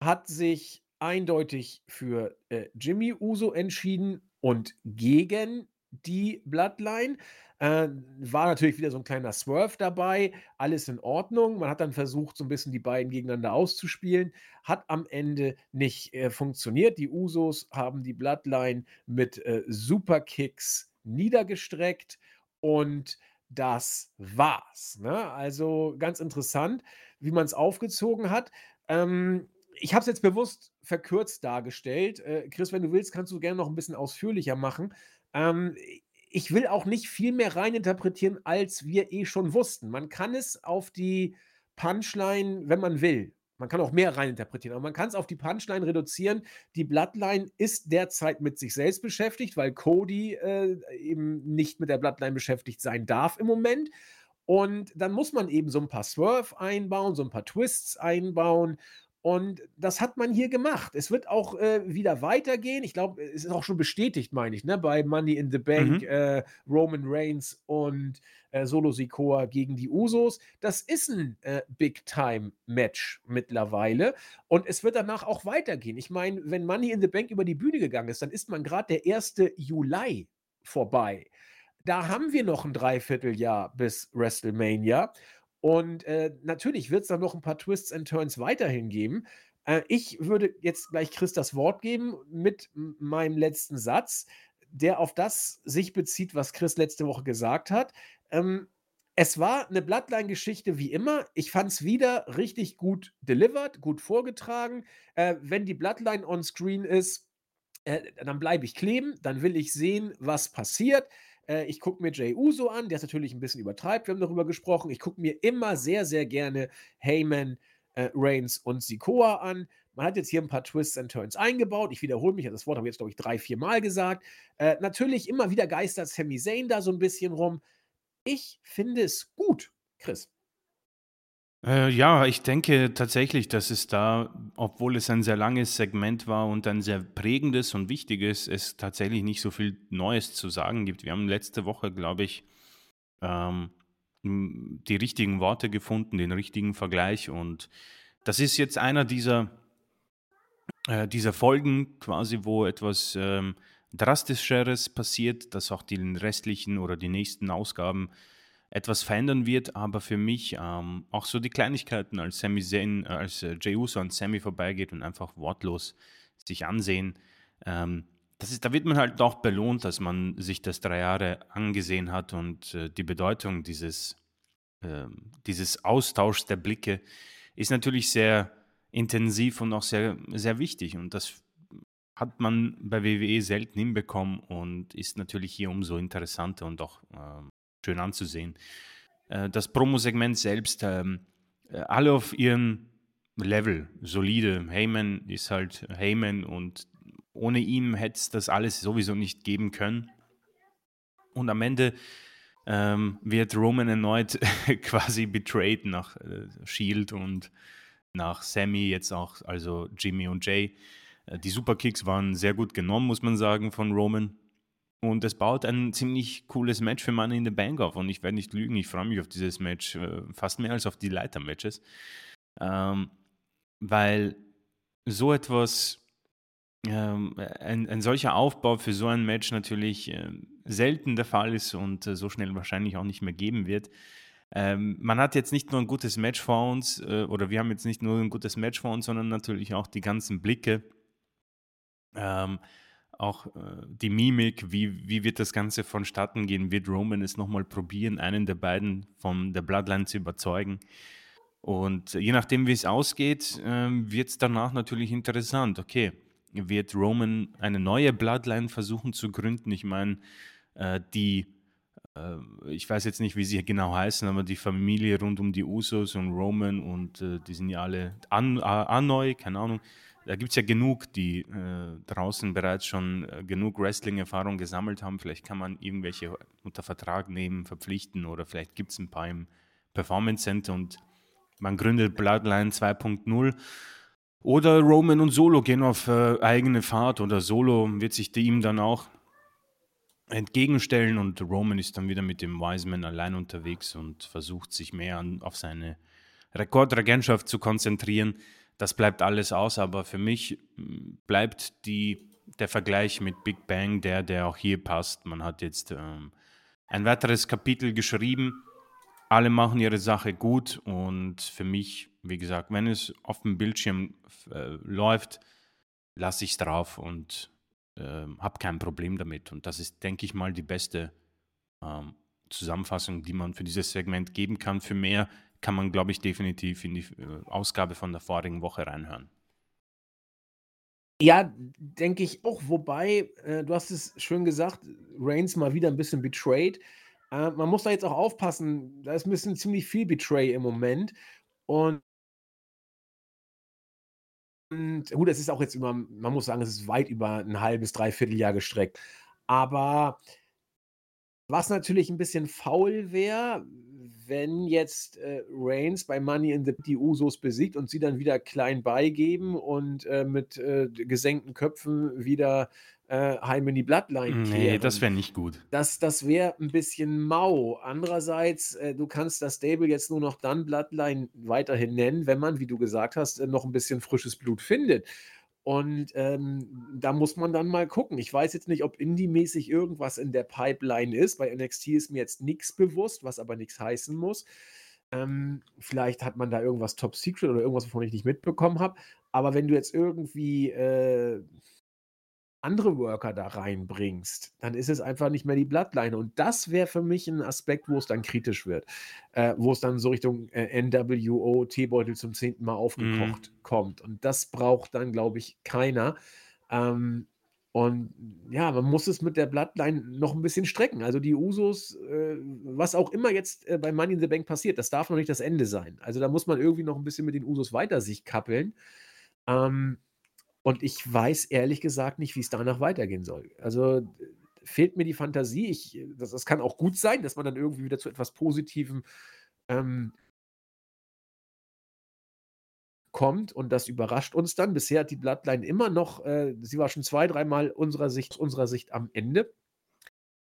hat sich eindeutig für äh, Jimmy Uso entschieden und gegen die Bloodline. Äh, war natürlich wieder so ein kleiner Swerve dabei, alles in Ordnung. Man hat dann versucht, so ein bisschen die beiden gegeneinander auszuspielen, hat am Ende nicht, äh, funktioniert. Die Usos haben die Bloodline mit, äh, Superkicks niedergestreckt und das war's, ne? Also, ganz interessant, wie man es aufgezogen hat. Ähm, ich habe es jetzt bewusst verkürzt dargestellt. Äh, Chris, wenn du willst, kannst du gerne noch ein bisschen ausführlicher machen. Ähm, ich will auch nicht viel mehr reininterpretieren, als wir eh schon wussten. Man kann es auf die Punchline, wenn man will man kann auch mehr reininterpretieren, aber man kann es auf die Punchline reduzieren. Die Bloodline ist derzeit mit sich selbst beschäftigt, weil Cody, äh, eben nicht mit der Bloodline beschäftigt sein darf im Moment. Und dann muss man eben so ein paar Swerve einbauen, so ein paar Twists einbauen und das hat man hier gemacht. Es wird auch, äh, wieder weitergehen. Ich glaube, es ist auch schon bestätigt, meine ich, ne, bei Money in the Bank, Mhm. äh, Roman Reigns und, äh, Solo Sikoa gegen die Usos. Das ist ein äh, Big-Time-Match mittlerweile und es wird danach auch weitergehen. Ich meine, wenn Money in the Bank über die Bühne gegangen ist, dann ist man gerade der erste Juli vorbei. Da haben wir noch ein Dreivierteljahr bis WrestleMania und, äh, natürlich wird es dann noch ein paar Twists and Turns weiterhin geben. Äh, ich würde jetzt gleich Chris das Wort geben mit meinem letzten Satz, der auf das sich bezieht, was Chris letzte Woche gesagt hat. Ähm, es war eine Bloodline-Geschichte wie immer. Ich fand es wieder richtig gut delivered, gut vorgetragen. Äh, wenn die Bloodline on screen ist, äh, dann bleibe ich kleben, dann will ich sehen, was passiert. Äh, ich gucke mir Jey Uso an, der es natürlich ein bisschen übertreibt, wir haben darüber gesprochen. Ich gucke mir immer sehr, sehr gerne Heyman, äh, Reigns und Sikoa an. Man hat jetzt hier ein paar Twists and Turns eingebaut. Ich wiederhole mich, das Wort habe ich jetzt, glaube ich, drei, vier Mal gesagt. Äh, natürlich immer wieder geistert Sami Zayn da so ein bisschen rum. Ich finde es gut, Chris. Äh, ja, ich denke tatsächlich, dass es da, obwohl es ein sehr langes Segment war und ein sehr prägendes und wichtiges, es tatsächlich nicht so viel Neues zu sagen gibt. Wir haben letzte Woche, glaube ich, ähm, die richtigen Worte gefunden, den richtigen Vergleich und das ist jetzt einer dieser, äh, dieser Folgen quasi, wo etwas ähm, Drastischeres passiert, dass auch die restlichen oder die nächsten Ausgaben etwas verändern wird, aber für mich ähm, auch so die Kleinigkeiten, als Sami Zayn, äh, als äh, Jey Uso an Sami vorbeigeht und einfach wortlos sich ansehen, ähm, das ist, da wird man halt auch belohnt, dass man sich das drei Jahre angesehen hat und äh, die Bedeutung dieses, ähm, dieses Austauschs der Blicke ist natürlich sehr intensiv und auch sehr, sehr wichtig und das hat man bei WWE selten hinbekommen und ist natürlich hier umso interessanter und auch ähm, schön anzusehen. Äh, das Promo-Segment selbst, ähm, äh, alle auf ihrem Level, solide. Heyman ist halt Heyman und ohne ihn hätte es das alles sowieso nicht geben können. Und am Ende ähm, wird Roman erneut quasi betrayed nach äh, Shield und nach Sammy, jetzt auch, also Jimmy und Jay. Äh, die Superkicks waren sehr gut genommen, muss man sagen, von Roman. Und es baut ein ziemlich cooles Match für Money in the Bank auf. Und ich werde nicht lügen, ich freue mich auf dieses Match äh, fast mehr als auf die Leiter-Matches. Ähm, weil so etwas, ähm, ein, ein, solcher Aufbau für so ein Match natürlich äh, selten der Fall ist und äh, so schnell wahrscheinlich auch nicht mehr geben wird. Ähm, man hat jetzt nicht nur ein gutes Match vor uns, äh, oder wir haben jetzt nicht nur ein gutes Match vor uns, sondern natürlich auch die ganzen Blicke. Ähm, auch äh, die Mimik, wie, wie wird das Ganze vonstatten gehen? Wird Roman es nochmal probieren, einen der beiden von der Bloodline zu überzeugen? Und je nachdem, wie es ausgeht, äh, wird es danach natürlich interessant. Okay, wird Roman eine neue Bloodline versuchen zu gründen? Ich meine, äh, die, äh, ich weiß jetzt nicht, wie sie genau heißen, aber die Familie rund um die Usos und Roman und äh, die sind ja alle An Anoi, keine Ahnung da gibt es ja genug, die äh, draußen bereits schon äh, genug Wrestling-Erfahrung gesammelt haben. Vielleicht kann man irgendwelche unter Vertrag nehmen, verpflichten oder vielleicht gibt es ein paar im Performance Center und man gründet Bloodline 2.0. Oder Roman und Solo gehen auf äh, eigene Fahrt oder Solo wird sich ihm dann auch entgegenstellen und Roman ist dann wieder mit dem Wiseman allein unterwegs und versucht sich mehr an, auf seine Rekordregentschaft zu konzentrieren das bleibt alles aus, aber für mich hm, bleibt die, der Vergleich mit Big Bang der, der auch hier passt. Man hat jetzt ähm, ein weiteres Kapitel geschrieben. Alle machen ihre Sache gut und für mich, wie gesagt, wenn es auf dem Bildschirm äh, läuft, lasse ich es drauf und äh, habe kein Problem damit. Und das ist, denke ich mal, die beste ähm, Zusammenfassung, die man für dieses Segment geben kann. Für mehr kann man, glaube ich, definitiv in die äh, Ausgabe von der vorigen Woche reinhören. Ja, denke ich auch. Wobei, äh, du hast es schön gesagt, Reigns mal wieder ein bisschen betrayed. Äh, man muss da jetzt auch aufpassen, da ist ein bisschen ziemlich viel Betray im Moment. Und, und gut, es ist auch jetzt über, man muss sagen, es ist weit über ein halbes, dreiviertel Jahr gestreckt. Aber was natürlich ein bisschen faul wäre, wenn jetzt äh, Reigns bei Money in the die Usos besiegt und sie dann wieder klein beigeben und äh, mit äh, gesenkten Köpfen wieder äh, heim in die Bloodline kehren. Nee, das wäre nicht gut. Das, das wäre ein bisschen mau. Andererseits, äh, du kannst das Stable jetzt nur noch dann Bloodline weiterhin nennen, wenn man, wie du gesagt hast, äh, noch ein bisschen frisches Blut findet. Und ähm, da muss man dann mal gucken. Ich weiß jetzt nicht, ob Indie-mäßig irgendwas in der Pipeline ist. Bei NXT ist mir jetzt nichts bewusst, was aber nichts heißen muss. Ähm, vielleicht hat man da irgendwas Top Secret oder irgendwas, wovon ich nicht mitbekommen habe. Aber wenn du jetzt irgendwie äh, andere Worker da reinbringst, dann ist es einfach nicht mehr die Bloodline. Und das wäre für mich ein Aspekt, wo es dann kritisch wird. Äh, wo es dann so Richtung äh, NWO Teebeutel zum zehnten Mal aufgekocht mm. kommt. Und das braucht dann, glaube ich, keiner. Ähm, und ja, man muss es mit der Bloodline noch ein bisschen strecken. Also die Usos, äh, was auch immer jetzt äh, bei Money in the Bank passiert, das darf noch nicht das Ende sein. Also da muss man irgendwie noch ein bisschen mit den Usos weiter sich kappeln. Ähm, und ich weiß ehrlich gesagt nicht, wie es danach weitergehen soll. Also fehlt mir die Fantasie. Ich, das, das kann auch gut sein, dass man dann irgendwie wieder zu etwas Positivem ähm, kommt und das überrascht uns dann. Bisher hat die Bloodline immer noch, äh, sie war schon zwei, dreimal unserer Sicht, unserer Sicht am Ende.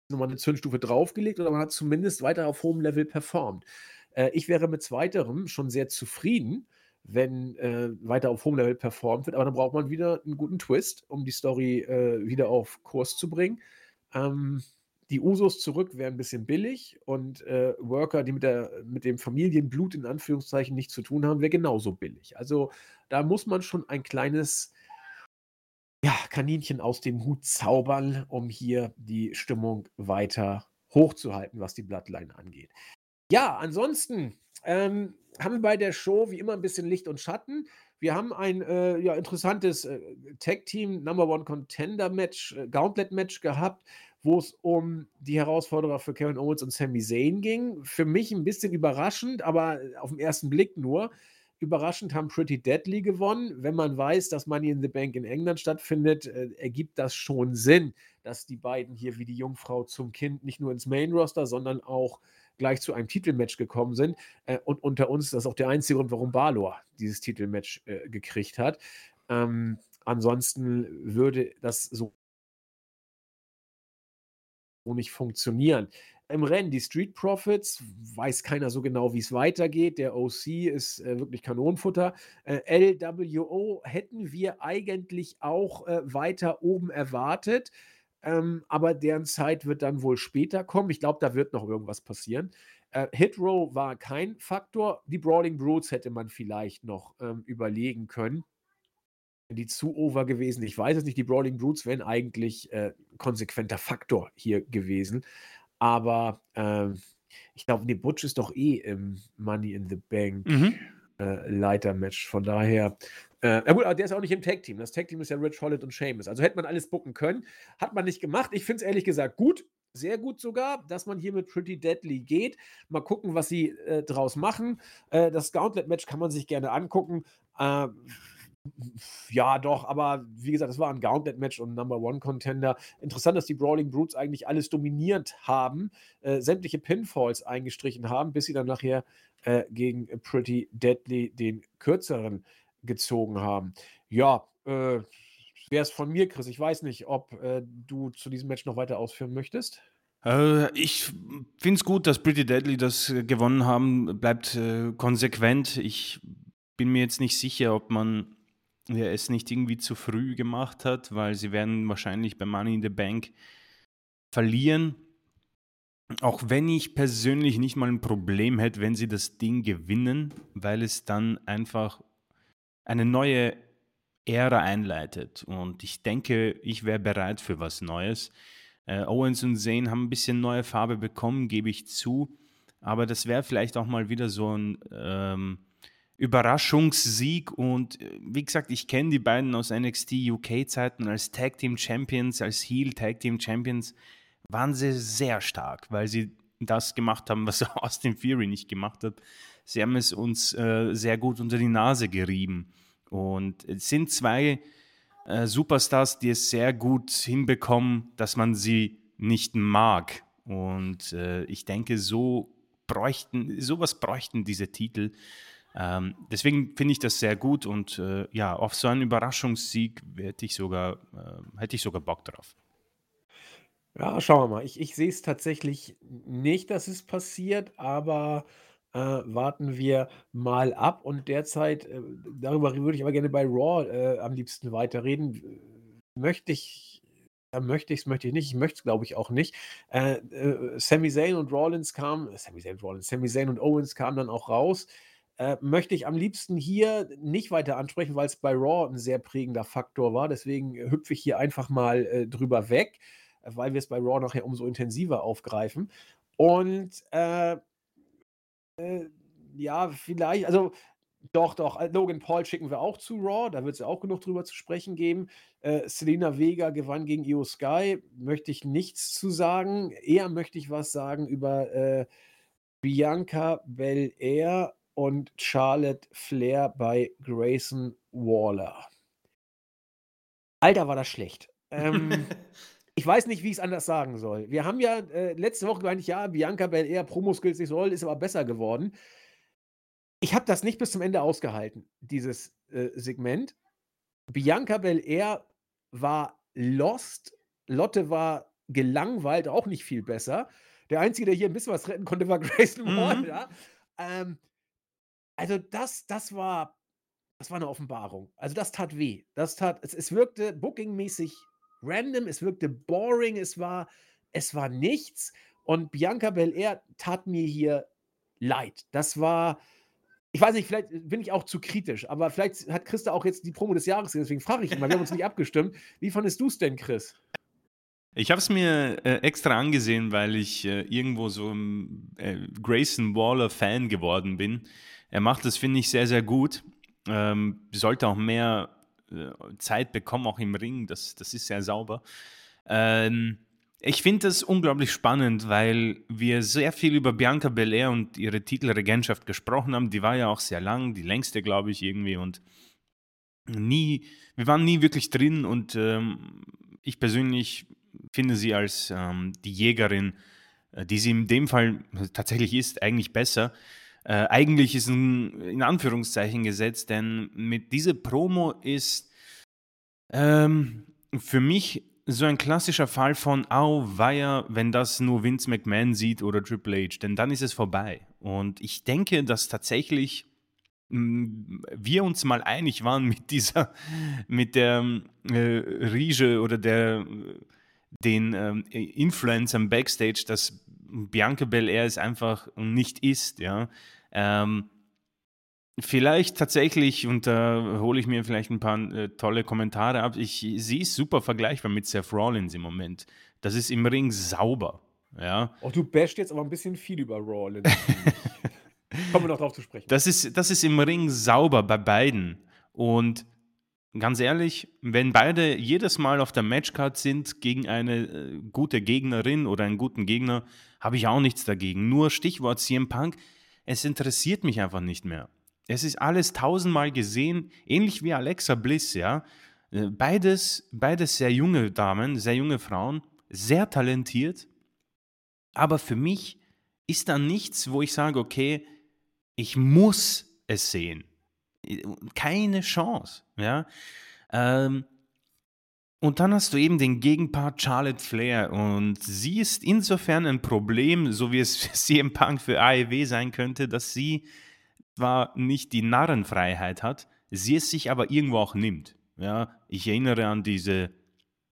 Nochmal eine Zündstufe draufgelegt oder man hat zumindest weiter auf hohem Level performt. Äh, ich wäre mit zweiterem schon sehr zufrieden wenn äh, weiter auf hohem Level performt wird. Aber dann braucht man wieder einen guten Twist, um die Story äh, wieder auf Kurs zu bringen. Ähm, die Usos zurück wären ein bisschen billig und äh, Worker, die mit, der, mit dem Familienblut in Anführungszeichen nichts zu tun haben, wäre genauso billig. Also da muss man schon ein kleines ja, Kaninchen aus dem Hut zaubern, um hier die Stimmung weiter hochzuhalten, was die Bloodline angeht. Ja, ansonsten ähm, haben wir bei der Show wie immer ein bisschen Licht und Schatten. Wir haben ein äh, ja, interessantes äh, Tag-Team Number One Contender Match, äh, Gauntlet Match gehabt, wo es um die Herausforderer für Kevin Owens und Sami Zayn ging. Für mich ein bisschen überraschend, aber auf den ersten Blick nur. Überraschend haben Pretty Deadly gewonnen. Wenn man weiß, dass Money in the Bank in England stattfindet, äh, ergibt das schon Sinn, dass die beiden hier wie die Jungfrau zum Kind nicht nur ins Main Roster, sondern auch gleich zu einem Titelmatch gekommen sind. Äh, und unter uns, das ist auch der einzige Grund, warum Balor dieses Titelmatch äh, gekriegt hat. Ähm, ansonsten würde das so nicht funktionieren. Im Rennen die Street Profits, weiß keiner so genau, wie es weitergeht. Der OC ist äh, wirklich Kanonenfutter. Äh, LWO hätten wir eigentlich auch äh, weiter oben erwartet, ähm, aber deren Zeit wird dann wohl später kommen. Ich glaube, da wird noch irgendwas passieren. Äh, Hit Row war kein Faktor. Die Brawling Brutes hätte man vielleicht noch ähm, überlegen können die zu over gewesen. Ich weiß es nicht. Die Brawling Brutes wären eigentlich äh, konsequenter Faktor hier gewesen. Aber ähm, ich glaube, nee, Butch ist doch eh im Money in the Bank mhm. Äh, Leitermatch. Von daher, äh, na gut, aber der ist auch nicht im Tag-Team. Das Tag-Team ist ja Rich Holland und Seamus. Also hätte man alles bucken können. Hat man nicht gemacht. Ich finde es ehrlich gesagt gut. Sehr gut sogar, dass man hier mit Pretty Deadly geht. Mal gucken, was sie äh, draus machen. Äh, das Gauntlet-Match kann man sich gerne angucken. Ja, doch, aber wie gesagt, es war ein Gauntlet-Match und Number One-Contender. Interessant, dass die Brawling Brutes eigentlich alles dominiert haben, äh, sämtliche Pinfalls eingestrichen haben, bis sie dann nachher äh, gegen Pretty Deadly den kürzeren gezogen haben. Ja, äh, wäre es von mir, Chris. Ich weiß nicht, ob äh, du zu diesem Match noch weiter ausführen möchtest. Äh, ich finde es gut, dass Pretty Deadly das gewonnen haben. Bleibt äh, konsequent. Ich bin mir jetzt nicht sicher, ob man er es nicht irgendwie zu früh gemacht hat, weil sie werden wahrscheinlich bei Money in the Bank verlieren. Auch wenn ich persönlich nicht mal ein Problem hätte, wenn sie das Ding gewinnen, weil es dann einfach eine neue Ära einleitet. Und ich denke, ich wäre bereit für was Neues. Äh, Owens und Zane haben ein bisschen neue Farbe bekommen, gebe ich zu. Aber das wäre vielleicht auch mal wieder so ein ähm, Überraschungssieg und äh, wie gesagt, ich kenne die beiden aus NXT UK-Zeiten als Tag Team Champions, als Heel Tag Team Champions, waren sie sehr stark, weil sie das gemacht haben, was Austin Fury nicht gemacht hat. Sie haben es uns äh, sehr gut unter die Nase gerieben. Und es sind zwei äh, Superstars, die es sehr gut hinbekommen, dass man sie nicht mag. Und äh, ich denke, so bräuchten, sowas bräuchten diese Titel. Ähm, deswegen finde ich das sehr gut und äh, ja, auf so einen Überraschungssieg hätte ich sogar, äh, hätte ich sogar Bock drauf. Ja, schauen wir mal. Ich, ich sehe es tatsächlich nicht, dass es passiert, aber äh, warten wir mal ab. Und derzeit, äh, darüber würde ich aber gerne bei Raw äh, am liebsten weiterreden. Möchte ich, möchte ich es, möchte ich nicht. Ich möchte es, glaube ich, auch nicht. Äh, äh, Sami Zayn und Rollins kamen, Sami Zayn, Rollins, Sami Zayn und Owens kamen dann auch raus. Äh, möchte ich am liebsten hier nicht weiter ansprechen, weil es bei Raw ein sehr prägender Faktor war. Deswegen hüpfe ich hier einfach mal äh, drüber weg, äh, weil wir es bei Raw nachher umso intensiver aufgreifen. Und äh, äh, ja, vielleicht, also doch, doch, Logan Paul schicken wir auch zu Raw, da wird es ja auch genug drüber zu sprechen geben. Äh, Selena Vega gewann gegen Io Sky, möchte ich nichts zu sagen. Eher möchte ich was sagen über äh, Bianca Belair und Charlotte Flair bei Grayson Waller. Alter, war das schlecht. Ähm, ich weiß nicht, wie ich es anders sagen soll. Wir haben ja äh, letzte Woche gemeint, ja, Bianca Belair Promo-Skills nicht soll, ist aber besser geworden. Ich habe das nicht bis zum Ende ausgehalten, dieses äh, Segment. Bianca Belair war lost. Lotte war gelangweilt, auch nicht viel besser. Der Einzige, der hier ein bisschen was retten konnte, war Grayson mhm. Waller. Ähm, also das das war das war eine Offenbarung. Also, das tat weh. Das tat es es wirkte bookingmäßig random, es wirkte boring, es war es war nichts und Bianca Belair tat mir hier leid. Das war ich weiß nicht, vielleicht bin ich auch zu kritisch, aber vielleicht hat Chris da auch jetzt die Promo des Jahres gesehen, deswegen frage ich ihn mal. Wir haben uns nicht abgestimmt. Wie fandest du es denn, Chris? Ich habe es mir äh, extra angesehen, weil ich äh, irgendwo so ein äh, Grayson Waller Fan geworden bin. Er macht das, finde ich, sehr, sehr gut. Ähm, sollte auch mehr äh, Zeit bekommen, auch im Ring. Das, das ist sehr sauber. Ähm, Ich finde das unglaublich spannend, weil wir sehr viel über Bianca Belair und ihre Titelregentschaft gesprochen haben. Die war ja auch sehr lang, die längste, glaube ich, irgendwie. Und nie, wir waren nie wirklich drin. Und ähm, ich persönlich finde sie als ähm, die Jägerin, äh, die sie in dem Fall tatsächlich ist, eigentlich besser. Äh, eigentlich ist ein in Anführungszeichen gesetzt, denn mit dieser Promo ist ähm, für mich so ein klassischer Fall von Au, weia, wenn das nur Vince McMahon sieht oder Triple H, denn dann ist es vorbei. Und ich denke, dass tatsächlich wir uns mal einig waren mit dieser, mit der äh, Riege oder der, den äh, Influencern Backstage, dass Bianca Belair es einfach nicht ist, ja. Ähm, Vielleicht tatsächlich, und da hole ich mir vielleicht ein paar äh, tolle Kommentare ab. Ich, sie ist super vergleichbar mit Seth Rollins im Moment. Das ist im Ring sauber. Ja. Oh, du basht jetzt aber ein bisschen viel über Rollins. Kommen wir noch drauf zu sprechen. Das ist, das ist im Ring sauber bei beiden. Und ganz ehrlich, wenn beide jedes Mal auf der Matchcard sind gegen eine äh, gute Gegnerin oder einen guten Gegner, habe ich auch nichts dagegen. Nur Stichwort CM Punk, es interessiert mich einfach nicht mehr. Es ist alles tausendmal gesehen, ähnlich wie Alexa Bliss, ja. Äh, beides, beides sehr junge Damen, sehr junge Frauen, sehr talentiert. Aber für mich ist da nichts, wo ich sage, okay, ich muss es sehen. Keine Chance, ja. Ähm, und dann hast du eben den Gegenpart Charlotte Flair und sie ist insofern ein Problem, so wie es CM Punk für AEW sein könnte, dass sie zwar nicht die Narrenfreiheit hat, sie es sich aber irgendwo auch nimmt. Ja, ich erinnere an diese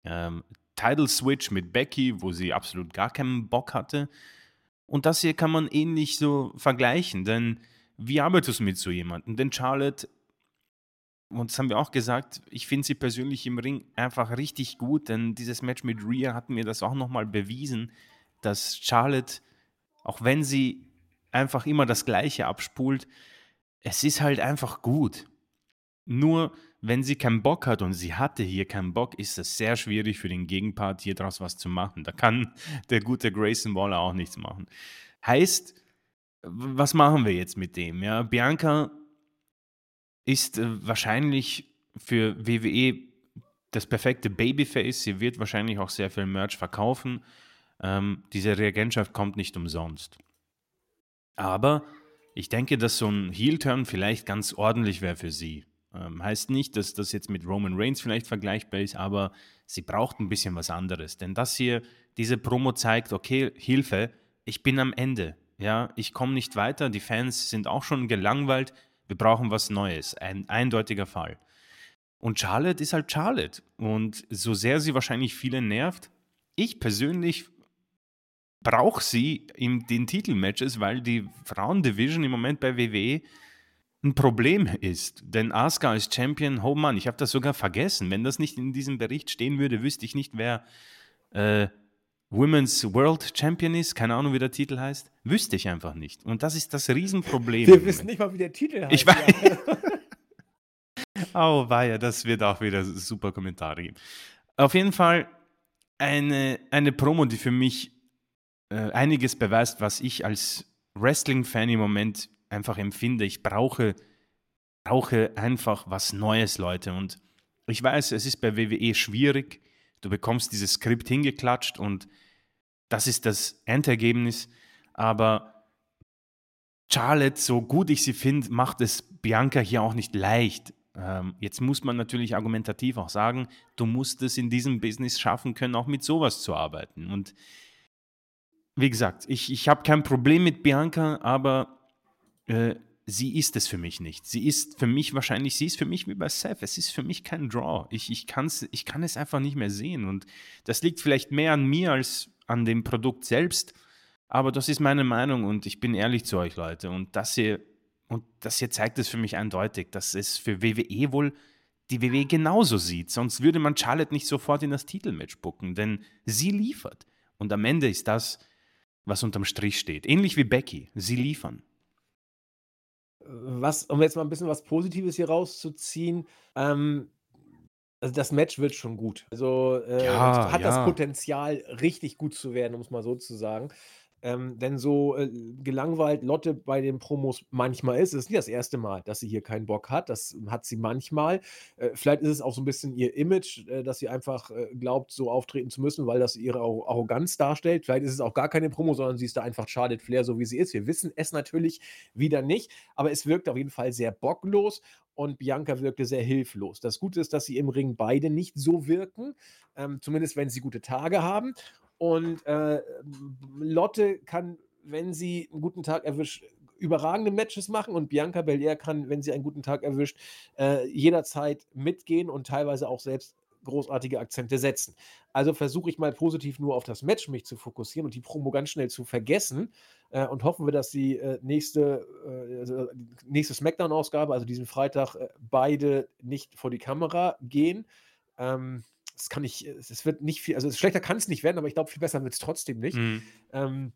ähm, Title Switch mit Becky, wo sie absolut gar keinen Bock hatte. Und das hier kann man ähnlich so vergleichen, denn wie arbeitest du mit so jemandem? Denn Charlotte, und das haben wir auch gesagt, ich finde sie persönlich im Ring einfach richtig gut, denn dieses Match mit Rhea hat mir das auch nochmal bewiesen, dass Charlotte, auch wenn sie einfach immer das Gleiche abspult, es ist halt einfach gut. Nur wenn sie keinen Bock hat und sie hatte hier keinen Bock, ist es sehr schwierig für den Gegenpart hier draus was zu machen. Da kann der gute Grayson Waller auch nichts machen. Heißt, was machen wir jetzt mit dem? Ja, Bianca ist äh, wahrscheinlich für WWE das perfekte Babyface. Sie wird wahrscheinlich auch sehr viel Merch verkaufen. Ähm, diese Reagentschaft kommt nicht umsonst. Aber ich denke, dass so ein Heel-Turn vielleicht ganz ordentlich wäre für sie. Ähm, heißt nicht, dass das jetzt mit Roman Reigns vielleicht vergleichbar ist, aber sie braucht ein bisschen was anderes. Denn das hier, diese Promo zeigt, okay, Hilfe, ich bin am Ende. Ja, ich komme nicht weiter, die Fans sind auch schon gelangweilt, wir brauchen was Neues. Ein eindeutiger Fall. Und Charlotte ist halt Charlotte. Und so sehr sie wahrscheinlich viele nervt, ich persönlich braucht sie in den Titelmatches, weil die Frauendivision im Moment bei WWE ein Problem ist. Denn Asuka als Champion, oh Mann, ich habe das sogar vergessen. Wenn das nicht in diesem Bericht stehen würde, wüsste ich nicht, wer äh, Women's World Champion ist. Keine Ahnung, wie der Titel heißt. Wüsste ich einfach nicht. Und das ist das Riesenproblem. Wir wissen nicht mal, wie der Titel heißt. Ich weiß. oh, ja, das wird auch wieder super Kommentare geben. Auf jeden Fall eine, eine Promo, die für mich äh, einiges beweist, was ich als Wrestling-Fan im Moment einfach empfinde. Ich brauche, brauche einfach was Neues, Leute. Und ich weiß, es ist bei WWE schwierig. Du bekommst dieses Skript hingeklatscht und das ist das Endergebnis. Aber Charlotte, so gut ich sie finde, macht es Bianca hier auch nicht leicht. Ähm, jetzt muss man natürlich argumentativ auch sagen, du musst es in diesem Business schaffen können, auch mit sowas zu arbeiten. Und wie gesagt, ich, ich habe kein Problem mit Bianca, aber äh, sie ist es für mich nicht. Sie ist für mich wahrscheinlich, sie ist für mich wie bei Seth. Es ist für mich kein Draw. Ich, ich, kann's, ich kann es einfach nicht mehr sehen. Und das liegt vielleicht mehr an mir als an dem Produkt selbst. Aber das ist meine Meinung und ich bin ehrlich zu euch, Leute. Und das hier, und das hier zeigt es für mich eindeutig, dass es für WWE wohl die WWE genauso sieht. Sonst würde man Charlotte nicht sofort in das Titelmatch bucken, denn sie liefert. Und am Ende ist das, was unterm Strich steht. Ähnlich wie Becky. Sie liefern. Was, um jetzt mal ein bisschen was Positives hier rauszuziehen, ähm, Also, das Match wird schon gut. Also, äh, es Ja, hat das ja. Potenzial, richtig gut zu werden, um's mal so zu sagen. Ähm, denn so, äh, gelangweilt Lotte bei den Promos manchmal ist ist nicht das erste Mal, dass sie hier keinen Bock hat. Das hat sie manchmal. Äh, vielleicht ist es auch so 'n bisschen ihr Image, äh, dass sie einfach, äh, glaubt, so auftreten zu müssen, weil das ihre Arro Arroganz darstellt. Vielleicht ist es auch gar keine Promo, sondern sie ist da einfach Charlotte Flair, so wie sie ist. Wir wissen es natürlich wieder nicht, aber es wirkt auf jeden Fall sehr bocklos und Bianca wirkte sehr hilflos. Das Gute ist, dass sie im Ring beide nicht so wirken, ähm, zumindest wenn sie gute Tage haben. Und, äh, Lotte kann, wenn sie 'n guten Tag erwischt, überragende Matches machen und Bianca Belair kann, wenn sie einen guten Tag erwischt, äh, jederzeit mitgehen und teilweise auch selbst großartige Akzente setzen. Also, versuche ich mal positiv nur auf das Match mich zu fokussieren und die Promo ganz schnell zu vergessen, äh, und hoffen wir, dass die, äh, nächste, äh, also, nächste SmackDown-Ausgabe, also diesen Freitag, äh, beide nicht vor die Kamera gehen. Ähm, das kann ich es es wird nicht viel also, schlechter kann's nicht werden, aber ich glaube, viel besser wird's trotzdem nicht. Mhm. Ähm,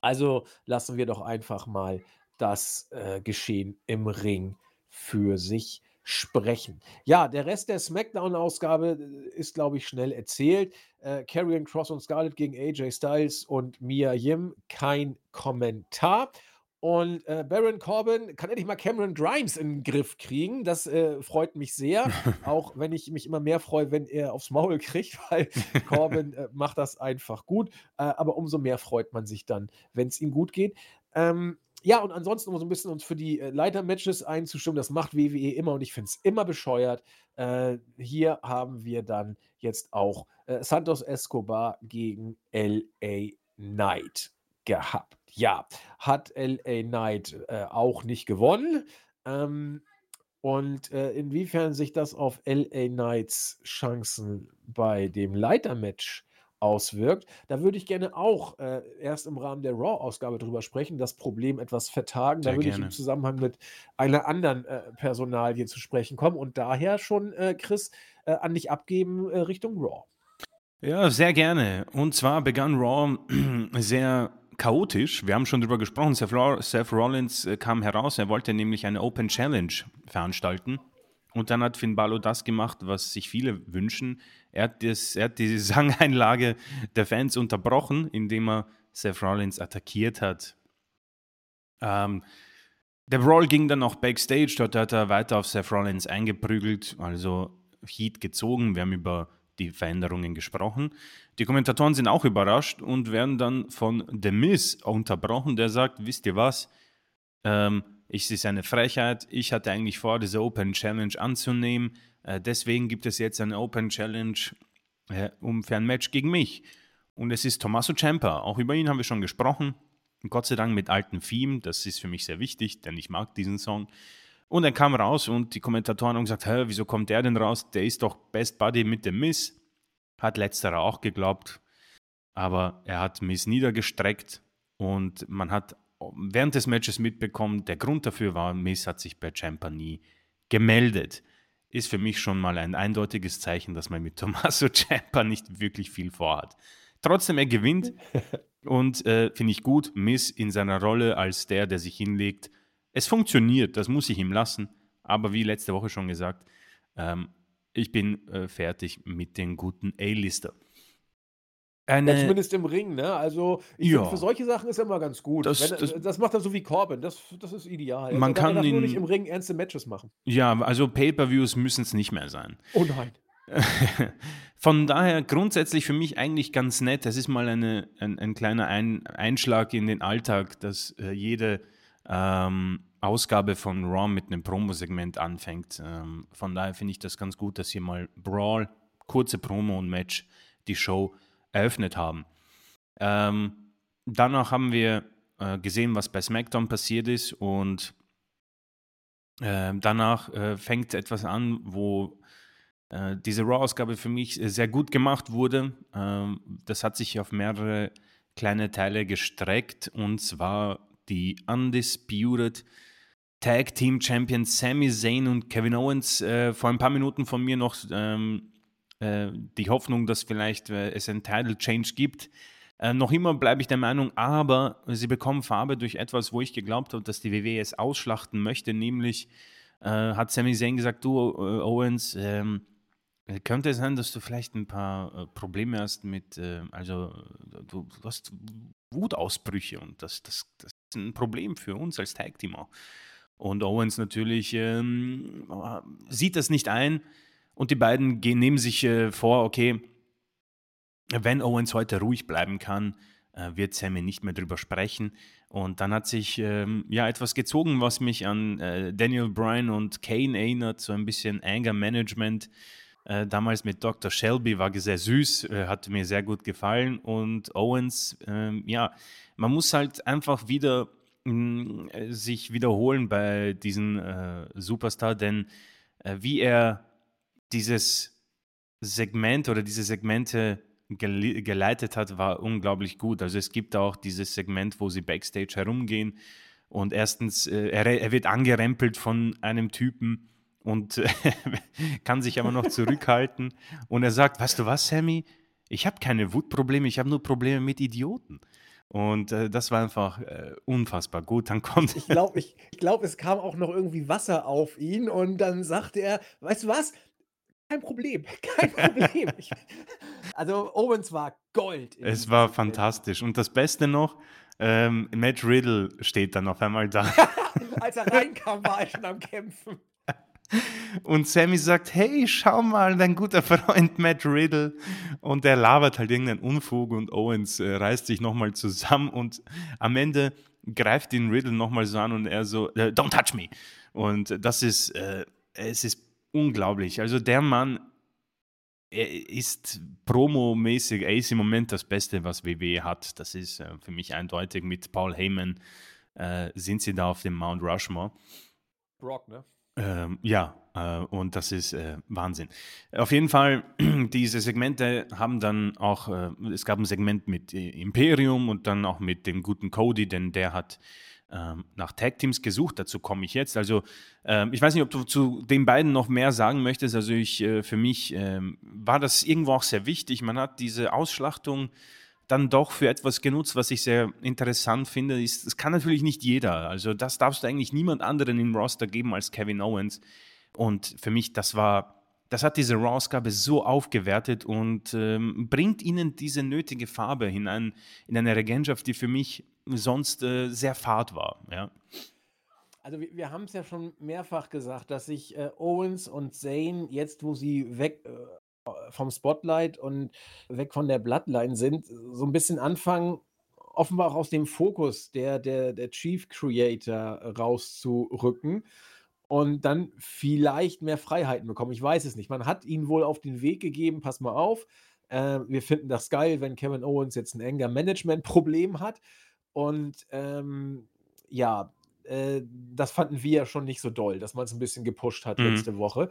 also, lassen wir doch einfach mal das, äh, Geschehen im Ring für sich sprechen. Ja, der Rest der SmackDown-Ausgabe, äh, ist, glaube ich, schnell erzählt. Äh, Karrion Kross und Scarlett gegen AJ Styles und Mia Yim, kein Kommentar. Und, äh, Baron Corbin kann endlich mal Cameron Grimes in 'n Griff kriegen. Das, äh, freut mich sehr, auch wenn ich mich immer mehr freue, wenn er aufs Maul kriegt, weil Corbin, äh, macht das einfach gut. Äh, aber umso mehr freut man sich dann, wenn's ihm gut geht. Ähm, ja, und ansonsten, um so 'n bisschen uns für die, äh, Leiter-Matches einzustimmen, das macht WWE immer und ich finde es immer bescheuert. Äh, hier haben wir dann jetzt auch, äh, Santos Escobar gegen LA Knight gehabt. Ja, hat LA Knight, äh, auch nicht gewonnen. Ähm, und, äh, inwiefern sich das auf LA Knights Chancen bei dem Leiter-Match auswirkt, da würde ich gerne auch, äh, erst im Rahmen der Raw-Ausgabe drüber sprechen, das Problem etwas vertagen. Da Sehr würde ich im. Zusammenhang mit einer anderen, äh, Personalie zu sprechen kommen und daher schon, äh, Chris, äh, an dich abgeben, äh, Richtung Raw. Ja, sehr gerne. Und zwar begann Raw sehr chaotisch. Wir haben schon drüber gesprochen. Seth Roll Seth Rollins, äh, kam heraus. Er wollte nämlich eine Open Challenge veranstalten. Und dann hat Finn Balor das gemacht, was sich viele wünschen. Er hat das er hat die Gesangeinlage der Fans unterbrochen, indem er Seth Rollins attackiert hat. Ähm, der Brawl ging dann auch Backstage. Dort hat er weiter auf Seth Rollins eingeprügelt, also Heat gezogen. Wir haben über die Veränderungen gesprochen. Die Kommentatoren sind auch überrascht und werden dann von The Miz unterbrochen, der sagt: „Wisst ihr was? Ähm, es ist eine Frechheit. Ich hatte eigentlich vor, diese Open Challenge anzunehmen. Äh, deswegen gibt es jetzt eine Open Challenge, äh, um für ein Match gegen mich. Und es ist Tommaso Ciampa. Auch über ihn haben wir schon gesprochen. Gott sei Dank mit altem Theme. Das ist für mich sehr wichtig, denn ich mag diesen Song. Und er kam raus und die Kommentatoren haben gesagt: „Hä, wieso kommt der denn raus? Der ist doch Best Buddy mit The Miz.“ Hat letzterer auch geglaubt, aber er hat Miz niedergestreckt und man hat während des Matches mitbekommen, der Grund dafür war, Miz hat sich bei Ciampa nie gemeldet. Ist für mich schon mal ein eindeutiges Zeichen, dass man mit Tommaso Ciampa nicht wirklich viel vorhat. Trotzdem, er gewinnt und, äh, finde ich gut. Miz in seiner Rolle als der, der sich hinlegt. Es funktioniert, das muss ich ihm lassen. Aber wie letzte Woche schon gesagt, ähm, ich bin, äh, fertig mit den guten A-Lister. Ja, Eine zumindest im Ring, ne? Also, ich finde, für Ja. solche Sachen ist er immer ganz gut. Das Wenn das äh, das macht er so wie Corbin. Das das ist ideal. Man Er kann darf nur nicht im ihn Ring ernste Matches machen. Ja, also Pay-per-Views müssen's nicht mehr sein. Oh nein. Von daher grundsätzlich für mich eigentlich ganz nett. Es ist mal eine ein ein kleiner Ein Einschlag in den Alltag, dass, äh, jede, ähm, Ausgabe von Raw mit 'nem Promosegment anfängt. Ähm, von daher finde ich das ganz gut, dass hier mal Brawl, kurze Promo und Match die Show eröffnet haben. Ähm, danach haben wir, äh, gesehen, was bei SmackDown passiert ist und ähm, danach, äh, fängt etwas an, wo, äh, diese Raw-Ausgabe für mich, äh, sehr gut gemacht wurde. Ähm, das hat sich auf mehrere kleine Teile gestreckt und zwar die Undisputed Tag Team Champions Sami Zayn und Kevin Owens. Äh, vor ein paar Minuten von mir noch, ähm, äh, die Hoffnung, dass vielleicht, äh, es ein Title Change gibt. Äh, noch immer bleibe ich der Meinung, aber sie bekommen Farbe durch etwas, wo ich geglaubt habe, dass die WWE es ausschlachten möchte, nämlich, äh, hat Sami Zayn gesagt: „Du, äh, Owens, ähm, Äh, könnte es sein, dass du vielleicht ein paar, Probleme hast mit, also, du du hast Wutausbrüche und das das das ein Problem für uns als Tag-Teamer. Und Owens natürlich, ähm, sieht das nicht ein und die beiden gehen nehmen sich, äh, vor: „Okay, wenn Owens heute ruhig bleiben kann, äh, wird Sammy nicht mehr drüber sprechen.“ Und dann hat sich, ähm, ja, etwas gezogen, was mich an, äh, Daniel Bryan und Kane erinnert, so ein bisschen Anger Management. Äh, damals mit Dr. Shelby war sehr süß, äh, hat mir sehr gut gefallen. Und Owens, ähm, ja, man muss halt einfach wieder mh, mm, äh, sich wiederholen bei diesem äh, Superstar, denn äh, wie er dieses Segment oder diese Segmente gele geleitet hat, war unglaublich gut. Also es gibt auch dieses Segment, wo sie backstage herumgehen und erstens, äh, er, er wird angerempelt von einem Typen und kann sich aber noch zurückhalten. Und er sagt, weißt du was, Sammy? Ich habe keine Wutprobleme, ich habe nur Probleme mit Idioten. Und äh, das war einfach äh, unfassbar gut. Dann kommt. Ich glaube, ich, ich glaub, es kam auch noch irgendwie Wasser auf ihn und dann sagte er, weißt du was? Kein Problem, kein Problem. Ich, also Owens war Gold. Es war fantastisch. Und das Beste noch, ähm, Matt Riddle steht dann auf einmal da. Als er reinkam, war er schon am Kämpfen. Und Sammy sagt, hey, schau mal, dein guter Freund Matt Riddle. Und er labert halt irgendeinen Unfug und Owens äh, reißt sich nochmal zusammen und am Ende greift ihn Riddle nochmal so an und er so, äh, don't touch me. Und das ist, äh, es ist unglaublich. Also der Mann ist promomäßig, er ist im Moment das Beste, was WWE hat. Das ist äh, für mich eindeutig. Mit Paul Heyman äh, sind sie da auf dem Mount Rushmore. Brock, ne? Ähm, ja, äh, und das ist äh, Wahnsinn. Auf jeden Fall, diese Segmente haben dann auch, äh, es gab ein Segment mit äh, Imperium und dann auch mit dem guten Cody, denn der hat ähm, nach Tag Teams gesucht. Dazu komme ich jetzt. Also ähm, ich weiß nicht, ob du zu den beiden noch mehr sagen möchtest. Also ich, äh, für mich ähm, war das irgendwo auch sehr wichtig. Man hat diese Ausschlachtung dann doch für etwas genutzt, was ich sehr interessant finde, ist, das kann natürlich nicht jeder. Also das darfst du eigentlich niemand anderen im Roster geben als Kevin Owens. Und für mich, das war, das hat diese Raw-Ausgabe so aufgewertet und ähm, bringt ihnen diese nötige Farbe hinein in eine Regentschaft, die für mich sonst äh, sehr fad war. Ja. Also wir, wir haben es ja schon mehrfach gesagt, dass sich äh, Owens und Zane jetzt, wo sie weg äh, vom Spotlight und weg von der Bloodline sind, so ein bisschen anfangen, offenbar auch aus dem Fokus der der der Chief Creator rauszurücken und dann vielleicht mehr Freiheiten bekommen. Ich weiß es nicht. Man hat ihnen wohl auf den Weg gegeben: „Pass mal auf, äh, wir finden das geil, wenn Kevin Owens jetzt ein Anger-Management-Problem hat.“ Und, ähm, ja, äh, das fanden wir ja schon nicht so doll, dass man es ein bisschen gepusht hat Mhm. letzte Woche.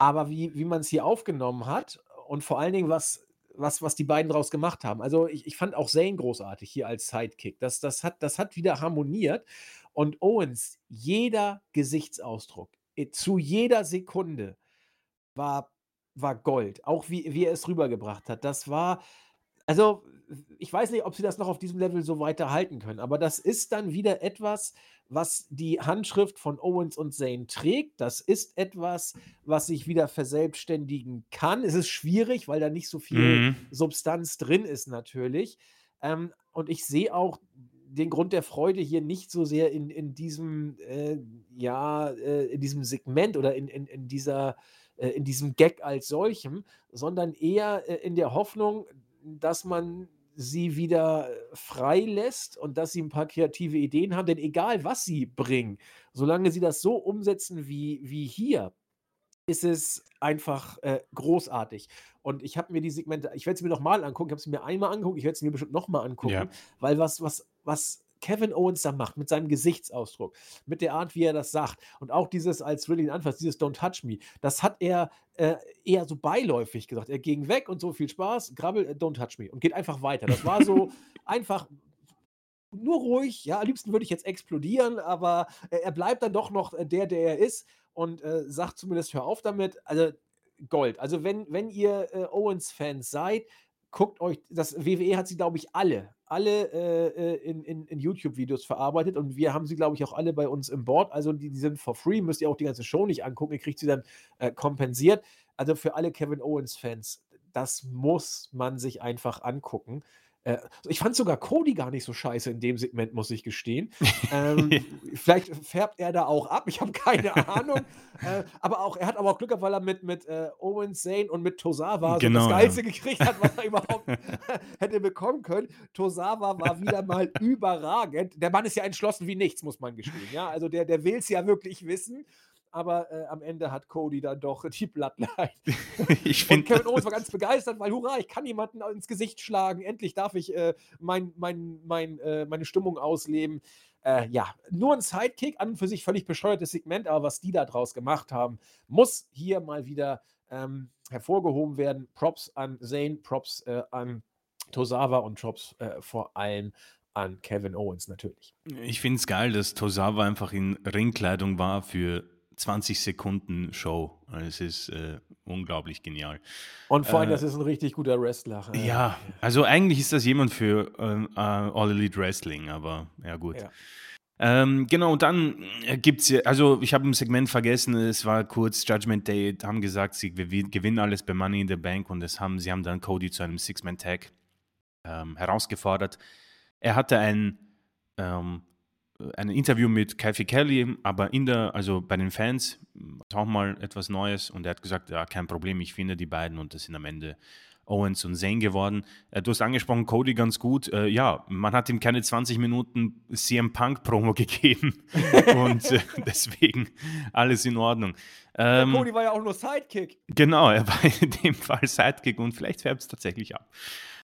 Aber wie wie man es hier aufgenommen hat und vor allen Dingen, was was was die beiden draus gemacht haben. Also, ich ich fand auch Zayn großartig hier als Sidekick. Das das hat das hat wieder harmoniert und Owens, jeder Gesichtsausdruck, zu jeder Sekunde war war Gold. Auch wie wie er es rübergebracht hat. Das war also, ich weiß nicht, ob sie das noch auf diesem Level so weiterhalten können, aber das ist dann wieder etwas, was die Handschrift von Owens und Zayn trägt. Das ist etwas, was sich wieder verselbstständigen kann. Es ist schwierig, weil da nicht so viel Mhm. Substanz drin ist natürlich. Ähm, und ich sehe auch den Grund der Freude hier nicht so sehr in in diesem, äh, ja, äh, in diesem Segment oder in in in dieser äh, in diesem Gag als solchem, sondern eher, äh, in der Hoffnung, dass man sie wieder freilässt und dass sie ein paar kreative Ideen haben. Denn egal, was sie bringen, solange sie das so umsetzen wie wie hier, ist es einfach, äh, großartig. Und ich habe mir die Segmente ich werde sie mir noch mal angucken. Ich habe sie mir einmal angeguckt, ich werde sie mir bestimmt noch mal Ja. angucken, weil was was was Kevin Owens da macht mit seinem Gesichtsausdruck, mit der Art, wie er das sagt und auch dieses, als Ridley ihn anfasst, dieses „Don't touch me“, das hat er, äh, eher so beiläufig gesagt. Er ging weg und so: „Viel Spaß, Grabbel, äh, don't touch me“ und geht einfach weiter. Das war so einfach nur ruhig. Ja, am liebsten würde ich jetzt explodieren, aber er er bleibt dann doch noch, äh, der, der er ist und, äh, sagt zumindest: „Hör auf damit.“ Also, Gold. Also, wenn wenn ihr, äh, Owens-Fans seid, guckt euch das WWE hat sie, glaube ich, alle alle, äh, äh, in in in YouTube-Videos verarbeitet und wir haben sie, glaube ich, auch alle bei uns im Board. Also, die die sind for free, müsst ihr auch die ganze Show nicht angucken, ihr kriegt sie dann, äh, kompensiert. also für alle Kevin Owens-Fans, das muss man sich einfach angucken. Äh, ich fand sogar Cody gar nicht so scheiße in dem Segment, muss ich gestehen. Ähm, vielleicht färbt er da auch ab, ich habe keine Ahnung. äh, aber auch, er hat aber auch Glück gehabt, weil er mit, mit äh, Owen Zane und mit Tosawa genau, so das Geilste ja. gekriegt hat, was er überhaupt hätte bekommen können. Tosawa war wieder mal überragend. Der Mann ist ja entschlossen wie nichts, muss man gestehen. Ja, also der, der will es ja wirklich wissen aber äh, am Ende hat Cody dann doch die Bloodline. ich und Kevin Owens war ganz begeistert, weil hurra, ich kann jemanden ins Gesicht schlagen, endlich darf ich äh, mein, mein, mein, äh, meine Stimmung ausleben. Äh, ja, nur ein Sidekick, an und für sich völlig bescheuertes Segment, aber was die da draus gemacht haben, muss hier mal wieder ähm, hervorgehoben werden. Props an Zane, Props äh, an Tosawa und Props äh, vor allem an Kevin Owens natürlich. Ich finde es geil, dass Tosawa einfach in Ringkleidung war für 20 Sekunden Show. Es ist äh, unglaublich genial. Und vor allem, äh, das ist ein richtig guter Wrestler. Ja, also eigentlich ist das jemand für äh, All Elite Wrestling, aber ja gut. Ja. Ähm, genau, und dann äh, gibt es ja, also ich habe ein Segment vergessen, es war kurz Judgment Day, haben gesagt, sie gewinnen alles bei Money in the Bank und das haben, sie haben dann Cody zu einem Six-Man-Tag ähm, herausgefordert. Er hatte ein ähm, ein Interview mit Kathy Kelly, aber in der, also bei den Fans, auch mal etwas Neues und er hat gesagt, ja, kein Problem, ich finde die beiden und das sind am Ende Owens und Zane geworden. Äh, du hast angesprochen, Cody ganz gut. Äh, ja, man hat ihm keine 20 Minuten CM Punk Promo gegeben und äh, deswegen alles in Ordnung. Ähm, Cody war ja auch nur Sidekick. Genau, er war in dem Fall Sidekick und vielleicht färbt es tatsächlich ab.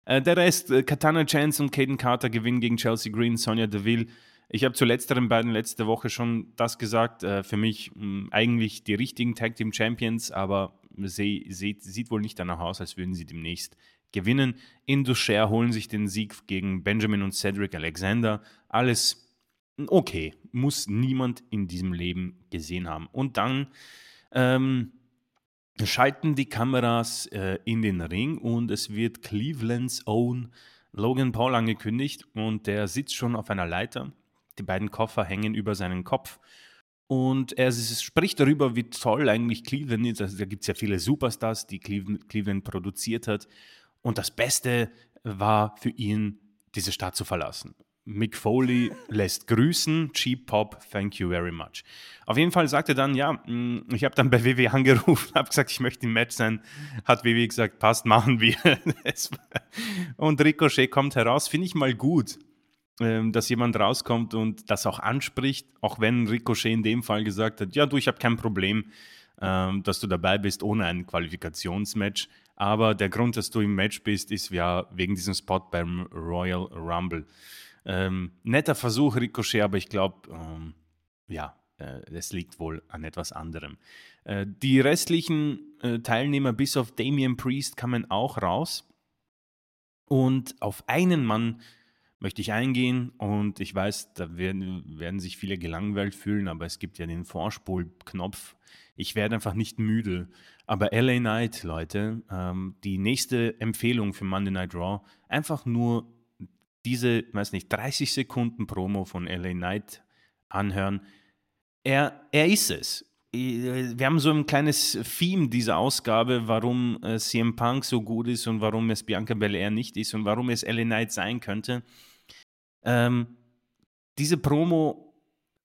Der Rest, Katana Chance und Caden Carter gewinnen gegen Chelsea Green, Sonja Deville ich habe zu letzteren beiden letzte Woche schon das gesagt. Äh, für mich mh, hm, eigentlich die richtigen Tag Team Champions, aber sie, sie, sieht wohl nicht danach aus, als würden sie demnächst gewinnen. Indusher holen sich den Sieg gegen Benjamin und Cedric Alexander. Alles okay, muss niemand in diesem Leben gesehen haben. Und dann ähm, schalten die Kameras äh, in den Ring und es wird Clevelands Own Logan Paul angekündigt und der sitzt schon auf einer Leiter die beiden Koffer hängen über seinen Kopf. Und er spricht darüber, wie toll eigentlich Cleveland ist. Also da gibt es ja viele Superstars, die Cleveland, produziert hat. Und das Beste war für ihn, diese Stadt zu verlassen. Mick Foley lässt grüßen, Cheap Pop, thank you very much. Auf jeden Fall sagt er dann, ja, mm, ich habe dann bei WWE angerufen, habe gesagt, ich möchte im Match sein. Hat WWE gesagt, passt, machen wir. Und Ricochet kommt heraus, finde ich mal gut dass jemand rauskommt und das auch anspricht, auch wenn Ricochet in dem Fall gesagt hat, ja du, ich habe kein Problem, ähm, dass du dabei bist ohne ein Qualifikationsmatch, aber der Grund, dass du im Match bist, ist ja wegen diesem Spot beim Royal Rumble. Ähm, netter Versuch, Ricochet, aber ich glaube, ähm, ja, äh, es liegt wohl an etwas anderem. Äh, die restlichen äh, Teilnehmer bis auf Damian Priest kamen auch raus. Und auf einen Mann möchte ich eingehen und ich weiß, da werden, werden sich viele gelangweilt fühlen, aber es gibt ja den Vorspulknopf. Ich werde einfach nicht müde. Aber LA Knight, Leute, ähm, die nächste Empfehlung für Monday Night Raw, einfach nur diese, weiß nicht, 30 Sekunden Promo von LA Knight anhören. Er, er ist es. Wir haben so ein kleines Theme dieser Ausgabe, warum äh, CM Punk so gut ist und warum es Bianca Belair nicht ist und warum es LA Knight sein könnte. Ähm, diese Promo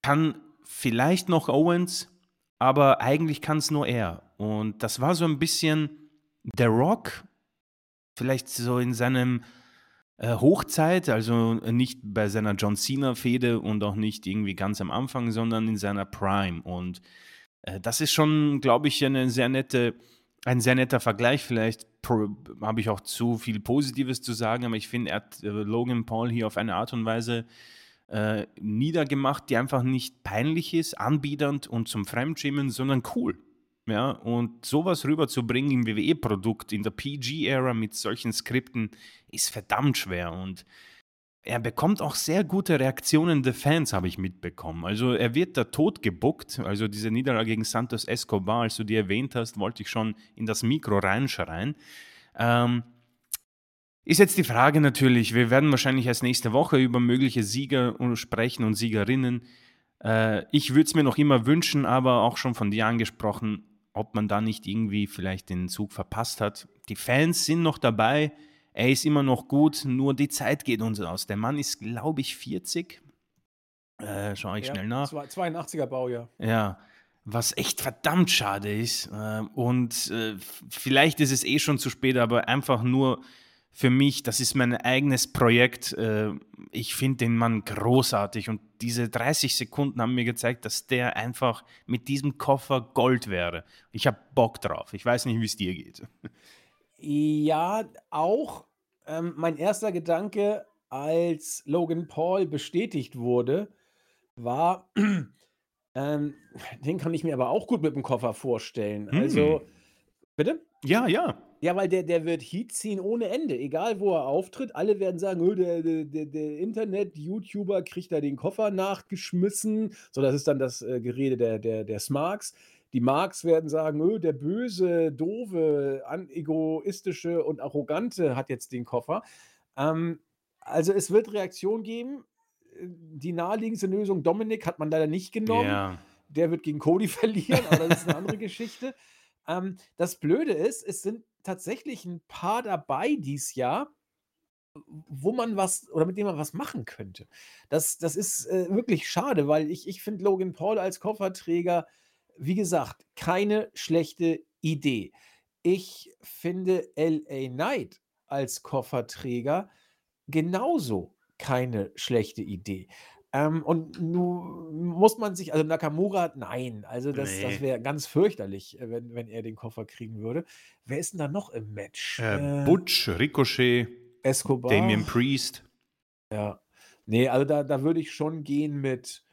kann vielleicht noch Owens, aber eigentlich kann es nur er. Und das war so ein bisschen der Rock, vielleicht so in seinem äh, Hochzeit, also nicht bei seiner John Cena-Fehde und auch nicht irgendwie ganz am Anfang, sondern in seiner Prime. Und äh, das ist schon, glaube ich, eine sehr nette, ein sehr netter Vergleich. Vielleicht habe ich auch zu viel Positives zu sagen, aber ich finde, er hat äh, Logan Paul hier auf eine Art und Weise äh, niedergemacht, die einfach nicht peinlich ist, anbiedernd und zum Fremdschämen, sondern cool. Ja, und sowas rüberzubringen im WWE-Produkt, in der PG-Ära mit solchen Skripten, ist verdammt schwer. Und er bekommt auch sehr gute Reaktionen der Fans, habe ich mitbekommen. Also er wird da tot gebuckt. Also diese Niederlage gegen Santos Escobar, als du die erwähnt hast, wollte ich schon in das Mikro reinschreien. Ähm, ist jetzt die Frage natürlich, wir werden wahrscheinlich erst nächste Woche über mögliche Sieger sprechen und Siegerinnen. Äh, ich würde es mir noch immer wünschen, aber auch schon von dir angesprochen, ob man da nicht irgendwie vielleicht den Zug verpasst hat. Die Fans sind noch dabei, er ist immer noch gut, nur die Zeit geht uns aus. Der Mann ist, glaube ich, 40. Äh, Schaue ich Ja, schnell nach. 82er Baujahr. Ja, was echt verdammt schade ist. Äh, und äh, vielleicht ist es eh schon zu spät, aber einfach nur für mich, das ist mein eigenes Projekt. Äh, ich finde den Mann großartig und diese 30 Sekunden haben mir gezeigt, dass der einfach mit diesem Koffer Gold wäre. Ich habe Bock drauf. Ich weiß nicht, wie es dir geht. Ja, auch ähm, mein erster Gedanke, als Logan Paul bestätigt wurde, war, ähm, den kann ich mir aber auch gut mit dem Koffer vorstellen. Also, Hm. bitte? Ja, ja. Ja, weil der, der wird Heat ziehen ohne Ende. Egal, wo er auftritt, alle werden sagen, "Oh, der, der, der, der Internet-YouTuber kriegt da den Koffer nachgeschmissen. So, das ist dann das äh, Gerede der, der, der Smarks. Die Marks werden sagen, "Oh, der böse, doofe, egoistische und arrogante hat jetzt den Koffer. Ähm, also es wird Reaktion geben. Die naheliegendste Lösung, Dominik hat man leider nicht genommen. Ja. Der wird gegen Cody verlieren, aber das ist eine andere Geschichte. Ähm, das Blöde ist, es sind tatsächlich ein paar dabei dieses Jahr, wo man was oder mit dem man was machen könnte. Das, das ist äh, wirklich schade, weil ich, ich finde Logan Paul als Kofferträger, wie gesagt, keine schlechte Idee. Ich finde LA Knight als Kofferträger genauso keine schlechte Idee. Ähm, und nun muss man sich, also Nakamura, nein, also das, das Nee. wäre ganz fürchterlich, äh, wenn, wenn er den Koffer kriegen würde. Wer ist denn da noch im Match? Äh, Äh, Butch, Ricochet, Escobar. Damian Priest. Ja. Nee, also da, da würde ich schon gehen mit,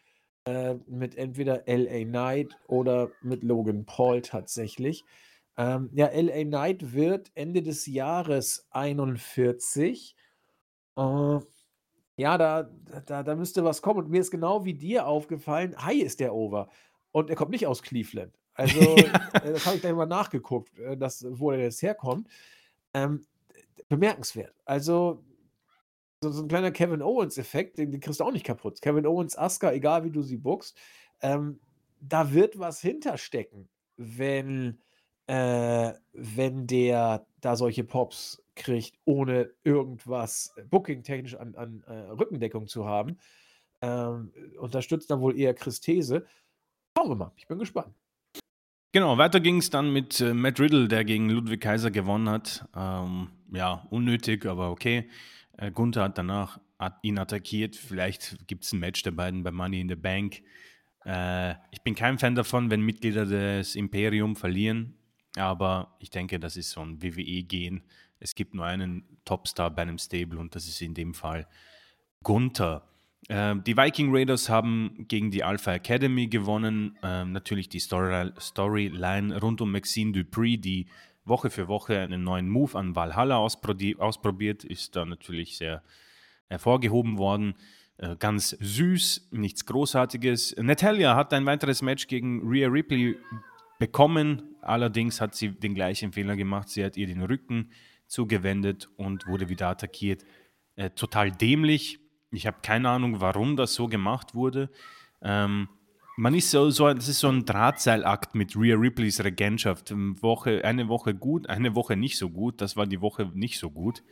äh, mit entweder LA Knight oder mit Logan Paul tatsächlich. Ähm, ja, LA Knight wird Ende des Jahres 41. Äh, ja, da, da, da müsste was kommen. Und mir ist genau wie dir aufgefallen, Hi ist der Over. Und er kommt nicht aus Cleveland. Also, Ja. äh, das habe ich gleich mal nachgeguckt, äh, das, wo er jetzt herkommt. Ähm, bemerkenswert. Also, so, ein kleiner Kevin Owens-Effekt, den, den kriegst du auch nicht kaputt. Kevin Owens, Asuka, egal wie du sie bookst, ähm, da wird was hinterstecken, wenn, äh, wenn der da solche Pops kriegt, ohne irgendwas booking-technisch an, an äh, Rückendeckung zu haben. Ähm, unterstützt dann wohl eher Chris These. Schauen wir mal, ich bin gespannt. Genau, weiter ging es dann mit äh, Matt Riddle, der gegen Ludwig Kaiser gewonnen hat. Ähm, ja, unnötig, aber okay. Äh, Gunther hat danach hat ihn attackiert. Vielleicht gibt es ein Match der beiden bei Money in the Bank. Äh, ich bin kein Fan davon, wenn Mitglieder des Imperium verlieren, aber ich denke, das ist so ein WWE-Gehen. Es gibt nur einen Topstar bei einem Stable und das ist in dem Fall Gunther. Ähm, die Viking Raiders haben gegen die Alpha Academy gewonnen. Ähm, natürlich die Story Storyline rund um Maxine Dupree, die Woche für Woche einen neuen Move an Valhalla ausprobi- ausprobiert, ist da natürlich sehr hervorgehoben worden. Äh, ganz süß, nichts Großartiges. Natalia hat ein weiteres Match gegen Rhea Ripley bekommen. Allerdings hat sie den gleichen Fehler gemacht. Sie hat ihr den Rücken zugewendet und wurde wieder attackiert. Äh, total dämlich. Ich habe keine Ahnung, warum das so gemacht wurde. Ähm, man ist so, so, das ist so ein Drahtseilakt mit Rhea Ripleys Regentschaft. Woche, eine Woche gut, eine Woche nicht so gut. Das war die Woche nicht so gut.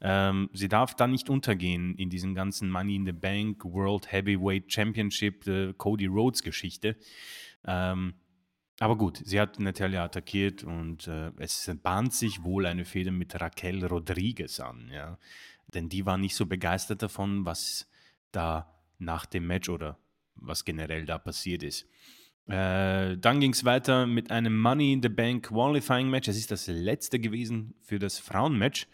Ähm, sie darf da nicht untergehen in diesen ganzen Money in the Bank, World Heavyweight Championship, äh, Cody Rhodes Geschichte. Ähm, aber gut, sie hat Natalia attackiert und äh, es bahnt sich wohl eine Fehde mit Raquel Rodriguez an, ja. Denn die war nicht so begeistert davon, was da nach dem Match oder was generell da passiert ist. Äh, dann ging es weiter mit einem Money in the Bank Qualifying Match. Es ist das letzte gewesen für das Frauenmatch.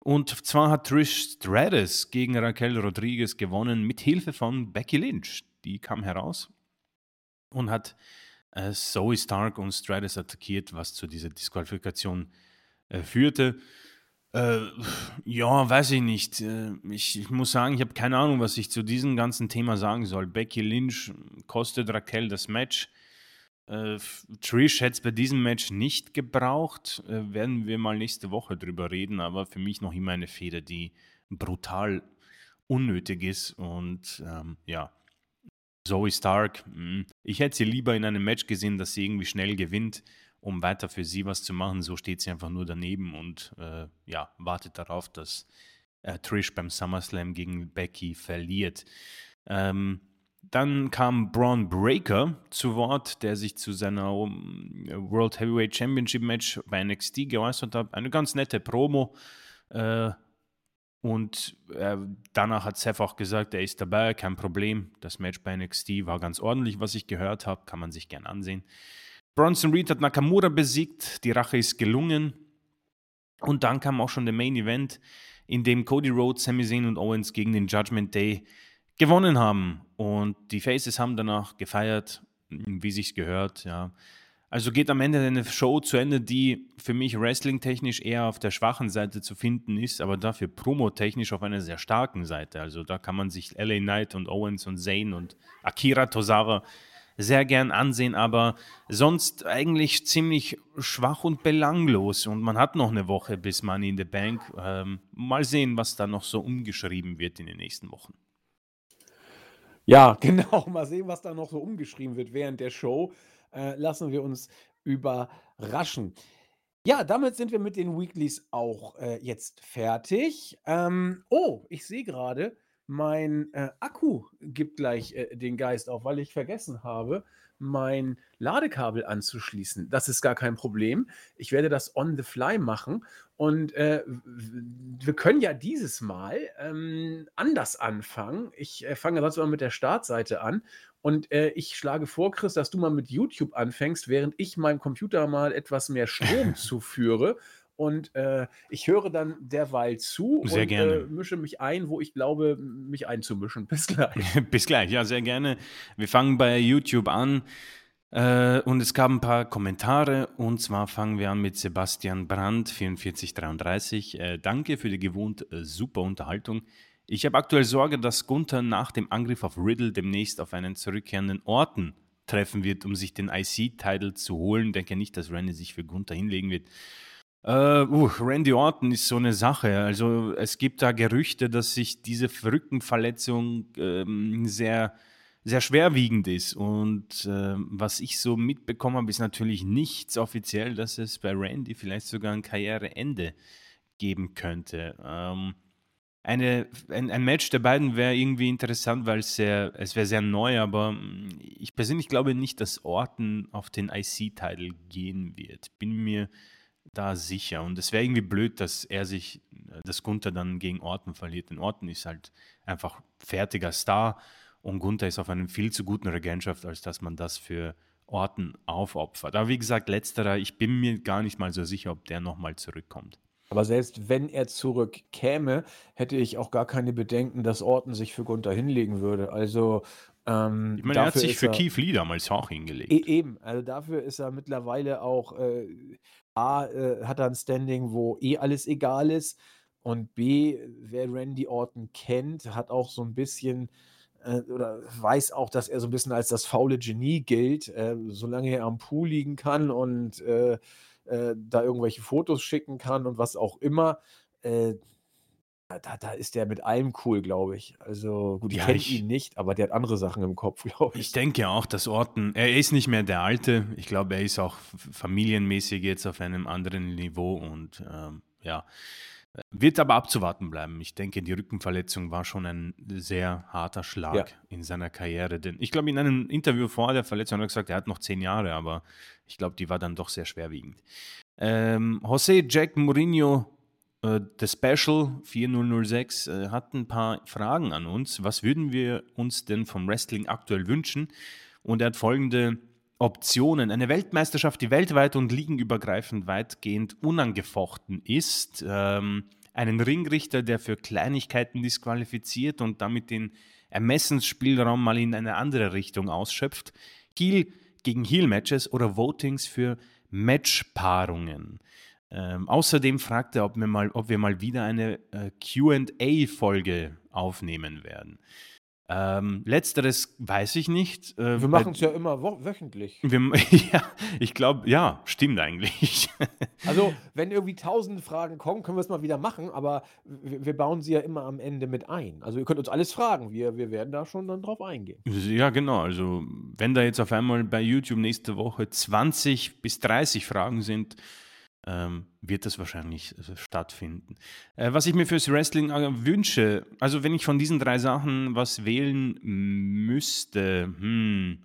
Und zwar hat Trish Stratus gegen Raquel Rodriguez gewonnen mit Hilfe von Becky Lynch. Die kam heraus und hat äh, Zoe Stark und Stratus attackiert, was zu dieser Disqualifikation äh, führte. Äh, ja, weiß ich nicht. Äh, ich, ich muss sagen, ich habe keine Ahnung, was ich zu diesem ganzen Thema sagen soll. Becky Lynch kostet Raquel das Match. Äh, Trish hätte es bei diesem Match nicht gebraucht. Äh, werden wir mal nächste Woche drüber reden, aber für mich noch immer eine Feder, die brutal unnötig ist. Und ähm, ja, Zoe Stark, mh, ich hätte sie lieber in einem Match gesehen, dass sie irgendwie schnell gewinnt um weiter für sie was zu machen. So steht sie einfach nur daneben und äh, ja, wartet darauf, dass äh, Trish beim SummerSlam gegen Becky verliert. Ähm, dann kam Braun Breaker zu Wort, der sich zu seiner World Heavyweight Championship Match bei NXT geäußert hat. Eine ganz nette Promo. Äh, und äh, danach hat Seth auch gesagt, er ist dabei, kein Problem. Das Match bei NXT war ganz ordentlich, was ich gehört habe. Kann man sich gern ansehen. Bronson Reed hat Nakamura besiegt. Die Rache ist gelungen. Und dann kam auch schon der Main Event, in dem Cody Rhodes, Sami Zayn und Owens gegen den Judgment Day gewonnen haben. Und die Faces haben danach gefeiert, wie sich's gehört, ja. Also geht am Ende eine Show zu Ende, die für mich wrestling-technisch eher auf der schwachen Seite zu finden ist, aber dafür promotechnisch auf einer sehr starken Seite. Also da kann man sich LA Knight und Owens und Zayn und Akira Tozawa sehr gern ansehen, aber sonst eigentlich ziemlich schwach und belanglos. Und man hat noch eine Woche bis Money in the Bank. Ähm, mal sehen, was da noch so umgeschrieben wird in den nächsten Wochen. Ja, genau. Mal sehen, was da noch so umgeschrieben wird während der Show. Äh, lassen wir uns überraschen. Ja, damit sind wir mit den Weeklies auch äh, jetzt fertig. Ähm, oh, ich sehe gerade, mein äh, Akku gibt gleich äh, den Geist auf, weil ich vergessen habe, mein Ladekabel anzuschließen. Das ist gar kein Problem. Ich werde das on the fly machen. Und äh, wir können ja dieses Mal ähm, anders anfangen. Ich äh, fange sonst mal mit der Startseite an. Und äh, ich schlage vor, Chris, dass du mal mit YouTube anfängst, während ich meinem Computer mal etwas mehr Strom zuführe. Und äh, ich höre dann derweil zu sehr und äh, mische mich ein, wo ich glaube, mich einzumischen. Bis gleich. Bis gleich, ja, sehr gerne. Wir fangen bei YouTube an. Äh, und es gab ein paar Kommentare und zwar fangen wir an mit Sebastian Brandt, 4433. Äh, danke für die gewohnt äh, super Unterhaltung. Ich habe aktuell Sorge, dass Gunther nach dem Angriff auf Riddle demnächst auf einen zurückkehrenden Orten treffen wird, um sich den IC-Title zu holen. Denke nicht, dass Randy sich für Gunther hinlegen wird. Uh, uh, Randy Orton ist so eine Sache. Also es gibt da Gerüchte, dass sich diese Rückenverletzung ähm, sehr, sehr schwerwiegend ist. Und äh, was ich so mitbekommen habe, ist natürlich nichts offiziell, dass es bei Randy vielleicht sogar ein Karriereende geben könnte. Ähm, eine, ein, ein, Match der beiden wäre irgendwie interessant, weil es sehr, es wäre sehr neu, aber mm, ich persönlich glaube nicht, dass Orton auf den IC-Title gehen wird. Bin mir da sicher. Und es wäre irgendwie blöd, dass er sich, dass Gunther dann gegen Orton verliert. Denn Orton ist halt einfach fertiger Star und Gunther ist auf einem viel zu guten Regentschaft, als dass man das für Orton aufopfert. Aber wie gesagt, letzterer, ich bin mir gar nicht mal so sicher, ob der nochmal zurückkommt. Aber selbst wenn er zurückkäme, hätte ich auch gar keine Bedenken, dass Orton sich für Gunther hinlegen würde. Also ähm, ich meine, er hat sich für er, Keith Lee damals auch hingelegt. E eben, also dafür ist er mittlerweile auch äh, A, äh, hat er ein Standing, wo eh alles egal ist. Und B, wer Randy Orton kennt, hat auch so ein bisschen äh, oder weiß auch, dass er so ein bisschen als das faule Genie gilt, äh, solange er am Pool liegen kann und äh, äh, da irgendwelche Fotos schicken kann und was auch immer. Da, da ist der mit allem cool, glaube ich. Also gut, ich ja, kenne ihn nicht, aber der hat andere Sachen im Kopf, glaube ich. Ich denke auch, dass Orton, er ist nicht mehr der Alte. Ich glaube, er ist auch familienmäßig jetzt auf einem anderen Niveau und ähm, ja, wird aber abzuwarten bleiben. Ich denke, die Rückenverletzung war schon ein sehr harter Schlag ja. in seiner Karriere. Denn ich glaube, in einem Interview vor der Verletzung hat er gesagt, er hat noch zehn Jahre, aber ich glaube, die war dann doch sehr schwerwiegend. Ähm, José Jack Mourinho äh, The Special 4006 äh, hat ein paar Fragen an uns. Was würden wir uns denn vom Wrestling aktuell wünschen? Und er hat folgende Optionen. Eine Weltmeisterschaft, die weltweit und ligenübergreifend weitgehend unangefochten ist. Ähm, einen Ringrichter, der für Kleinigkeiten disqualifiziert und damit den Ermessensspielraum mal in eine andere Richtung ausschöpft. Heel gegen Heel-Matches oder Votings für Matchpaarungen. Ähm, außerdem fragt er, ob wir mal, ob wir mal wieder eine äh, QA-Folge aufnehmen werden. Ähm, letzteres weiß ich nicht. Äh, wir machen es ja immer wöchentlich. Wir, ja, ich glaube, ja, stimmt eigentlich. also, wenn irgendwie tausend Fragen kommen, können wir es mal wieder machen, aber wir, wir, bauen sie ja immer am Ende mit ein. Also, ihr könnt uns alles fragen. Wir, wir werden da schon dann drauf eingehen. Ja, genau. Also, wenn da jetzt auf einmal bei YouTube nächste Woche 20 bis 30 Fragen sind, ähm, wird das wahrscheinlich äh, stattfinden. Äh, was ich mir fürs Wrestling äh, wünsche, also wenn ich von diesen drei Sachen was wählen müsste, hm,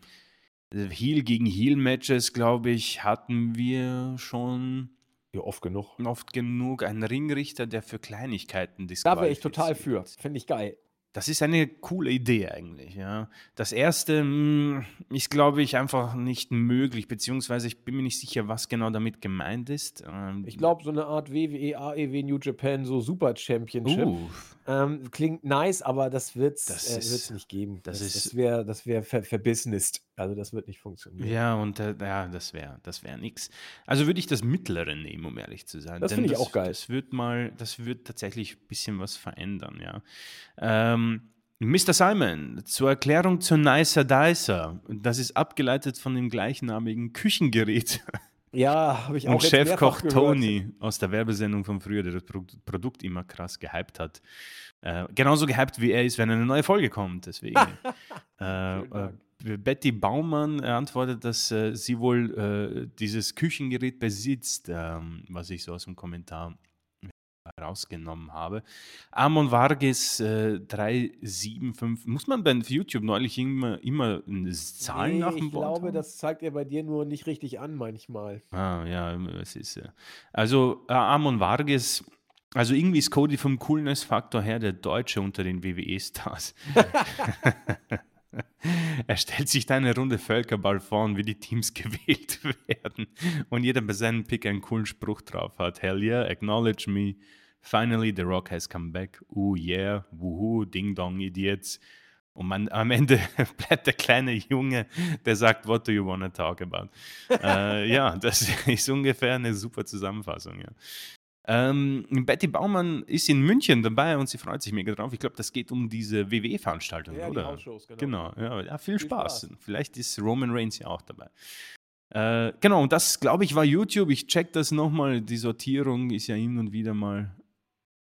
Heel gegen Heel-Matches, glaube ich, hatten wir schon ja, oft genug. Oft genug. Ein Ringrichter, der für Kleinigkeiten diskutiert. Da wäre ich total für. Finde ich geil. Das ist eine coole Idee eigentlich, ja. Das erste hm, ist, glaube ich, einfach nicht möglich, beziehungsweise ich bin mir nicht sicher, was genau damit gemeint ist. Ähm, ich glaube, so eine Art WWE, AEW New Japan, so Super Championship. Uh. Ähm, klingt nice, aber das wird es äh, nicht geben. Das, das, das wäre das wär ver verbusinessed. Also das wird nicht funktionieren. Ja, und äh, ja, das wäre das wär nix. Also würde ich das mittlere nehmen, um ehrlich zu sein. Das finde ich auch geil. Das wird mal, das wird tatsächlich ein bisschen was verändern, ja. Ähm, Mr. Simon, zur Erklärung zu Nicer Dicer. Das ist abgeleitet von dem gleichnamigen Küchengerät. Ja, habe ich auch Und Chefkoch Tony aus der Werbesendung von früher, der das Produkt immer krass gehypt hat. Äh, genauso gehypt wie er ist, wenn eine neue Folge kommt. Deswegen. äh, äh, Betty Baumann antwortet, dass äh, sie wohl äh, dieses Küchengerät besitzt, ähm, was ich so aus dem Kommentar rausgenommen habe. Amon Vargas äh, 375. Muss man bei YouTube neulich immer, immer Zahlen nee, nach dem Ich glaube, haben? das zeigt er bei dir nur nicht richtig an manchmal. Ah, ja, es ist ja. Also äh, Amon Vargas. Also irgendwie ist Cody vom Coolness-Faktor her der Deutsche unter den WWE-Stars. er stellt sich da eine Runde Völkerball vor und wie die Teams gewählt werden. Und jeder bei seinem Pick einen coolen Spruch drauf hat. Hell yeah, acknowledge me. Finally, The Rock has come back. Oh yeah, wuhu, Ding Dong, Idiots. Und man, am Ende bleibt der kleine Junge, der sagt, what do you want to talk about? äh, ja, das ist ungefähr eine super Zusammenfassung. Ja. Ähm, Betty Baumann ist in München dabei und sie freut sich mega drauf. Ich glaube, das geht um diese WWE-Veranstaltung, ja, oder? Genau. Genau, ja, ja viel, viel Spaß. Spaß. Vielleicht ist Roman Reigns ja auch dabei. Äh, genau, und das, glaube ich, war YouTube. Ich check das nochmal. Die Sortierung ist ja hin und wieder mal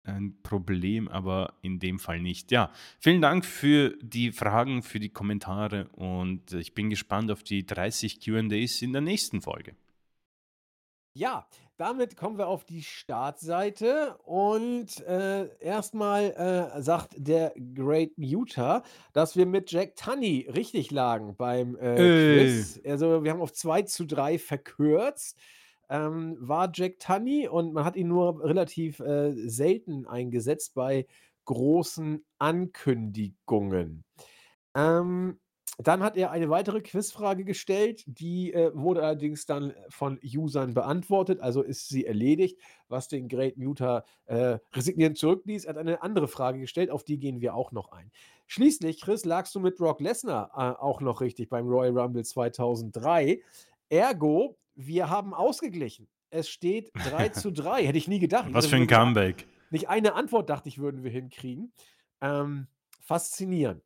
ein Problem, aber in dem Fall nicht. Ja, vielen Dank für die Fragen, für die Kommentare und ich bin gespannt auf die 30 QAs in der nächsten Folge. Ja, damit kommen wir auf die Startseite und äh, erstmal äh, sagt der Great Muter, dass wir mit Jack Tunney richtig lagen beim äh, Quiz. Also wir haben auf 2 zu 3 verkürzt ähm, war Jack Tunney und man hat ihn nur relativ äh, selten eingesetzt bei großen Ankündigungen. Ähm, dann hat er eine weitere Quizfrage gestellt, die äh, wurde allerdings dann von Usern beantwortet, also ist sie erledigt, was den Great Muter äh, resignierend zurückließ. Er hat eine andere Frage gestellt, auf die gehen wir auch noch ein. Schließlich, Chris, lagst du mit Brock Lesnar äh, auch noch richtig beim Royal Rumble 2003. Ergo wir haben ausgeglichen. Es steht 3 zu 3. Hätte ich nie gedacht. Was für ein Comeback. Nicht eine Antwort, dachte ich, würden wir hinkriegen. Ähm, faszinierend.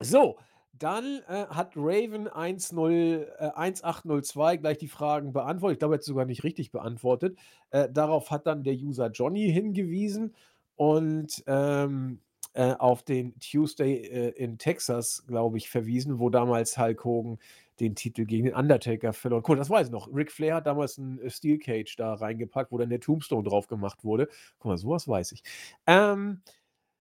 So, dann äh, hat Raven 10, äh, 1802 gleich die Fragen beantwortet. Ich glaube, er hat sogar nicht richtig beantwortet. Äh, darauf hat dann der User Johnny hingewiesen und ähm, äh, auf den Tuesday äh, in Texas, glaube ich, verwiesen, wo damals Hulk Hogan den Titel gegen den Undertaker verloren. Cool, das weiß ich noch. Ric Flair hat damals ein äh, Steel Cage da reingepackt, wo dann der Tombstone drauf gemacht wurde. Guck mal, sowas weiß ich. Ähm,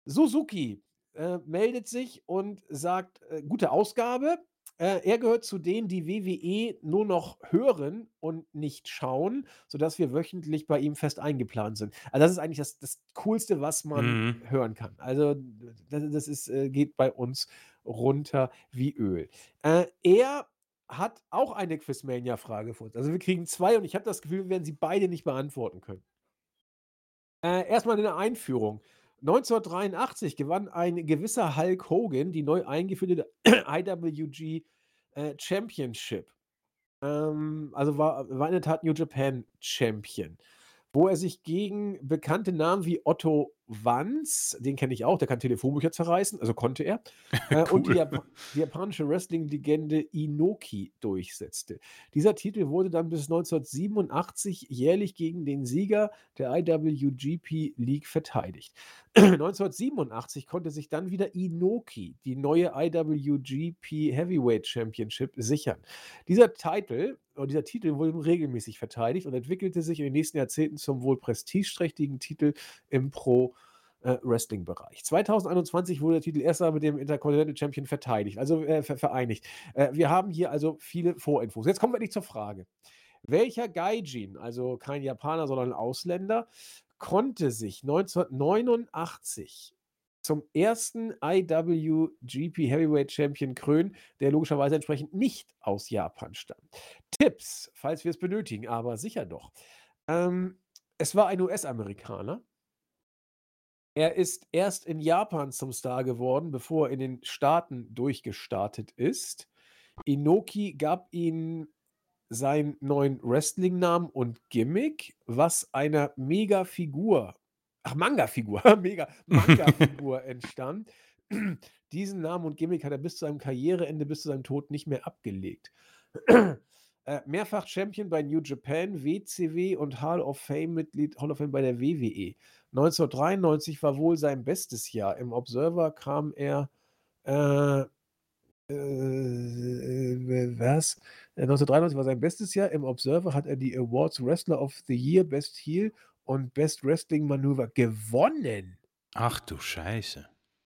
Suzuki äh, meldet sich und sagt, äh, gute Ausgabe. Äh, er gehört zu denen, die WWE nur noch hören und nicht schauen, sodass wir wöchentlich bei ihm fest eingeplant sind. Also das ist eigentlich das, das Coolste, was man mhm. hören kann. Also das, das ist, äh, geht bei uns runter wie Öl. Äh, er hat auch eine Quizmania-Frage für uns. Also wir kriegen zwei und ich habe das Gefühl, wir werden sie beide nicht beantworten können. Äh, erstmal eine Einführung. 1983 gewann ein gewisser Hulk Hogan die neu eingeführte IWG äh, Championship. Ähm, also war, war in der Tat New Japan Champion, wo er sich gegen bekannte Namen wie Otto Wanz, den kenne ich auch, der kann Telefonbücher zerreißen, also konnte er. Äh, und die, Cool. Jap die japanische Wrestling-Legende Inoki durchsetzte. Dieser Titel wurde dann bis 1987 jährlich gegen den Sieger der IWGP League verteidigt. 1987 konnte sich dann wieder Inoki die neue IWGP Heavyweight Championship sichern. Dieser Titel oder dieser Titel wurde regelmäßig verteidigt und entwickelte sich in den nächsten Jahrzehnten zum wohl prestigeträchtigen Titel im Pro äh, Wrestling-Bereich. 2021 wurde der Titel erst einmal mit dem Intercontinental Champion verteidigt, also äh, ver vereinigt. Äh, wir haben hier also viele Vorinfos. Jetzt kommen wir endlich zur Frage. Welcher Gaijin, also kein Japaner, sondern ein Ausländer, konnte sich 1989 zum ersten IWGP Heavyweight Champion krönen, der logischerweise entsprechend nicht aus Japan stammt? Tipps, falls wir es benötigen, aber sicher doch. Ähm, es war ein US-Amerikaner. Er ist erst in Japan zum Star geworden, bevor er in den Staaten durchgestartet ist. Inoki gab ihm seinen neuen Wrestling-Namen und Gimmick, was einer Mega-Figur, ach Manga-Figur, Mega, Manga-Figur entstammt. Diesen Namen und Gimmick hat er bis zu seinem Karriereende, bis zu seinem Tod nicht mehr abgelegt. Äh, mehrfach Champion bei New Japan, WCW und Hall of Fame-Mitglied Hall of Fame bei der WWE. 1993 war wohl sein bestes Jahr. Im Observer kam er äh, äh, was? Äh, 1993 war sein bestes Jahr. Im Observer hat er die Awards Wrestler of the Year, Best Heel und Best Wrestling Manöver gewonnen. Ach du Scheiße.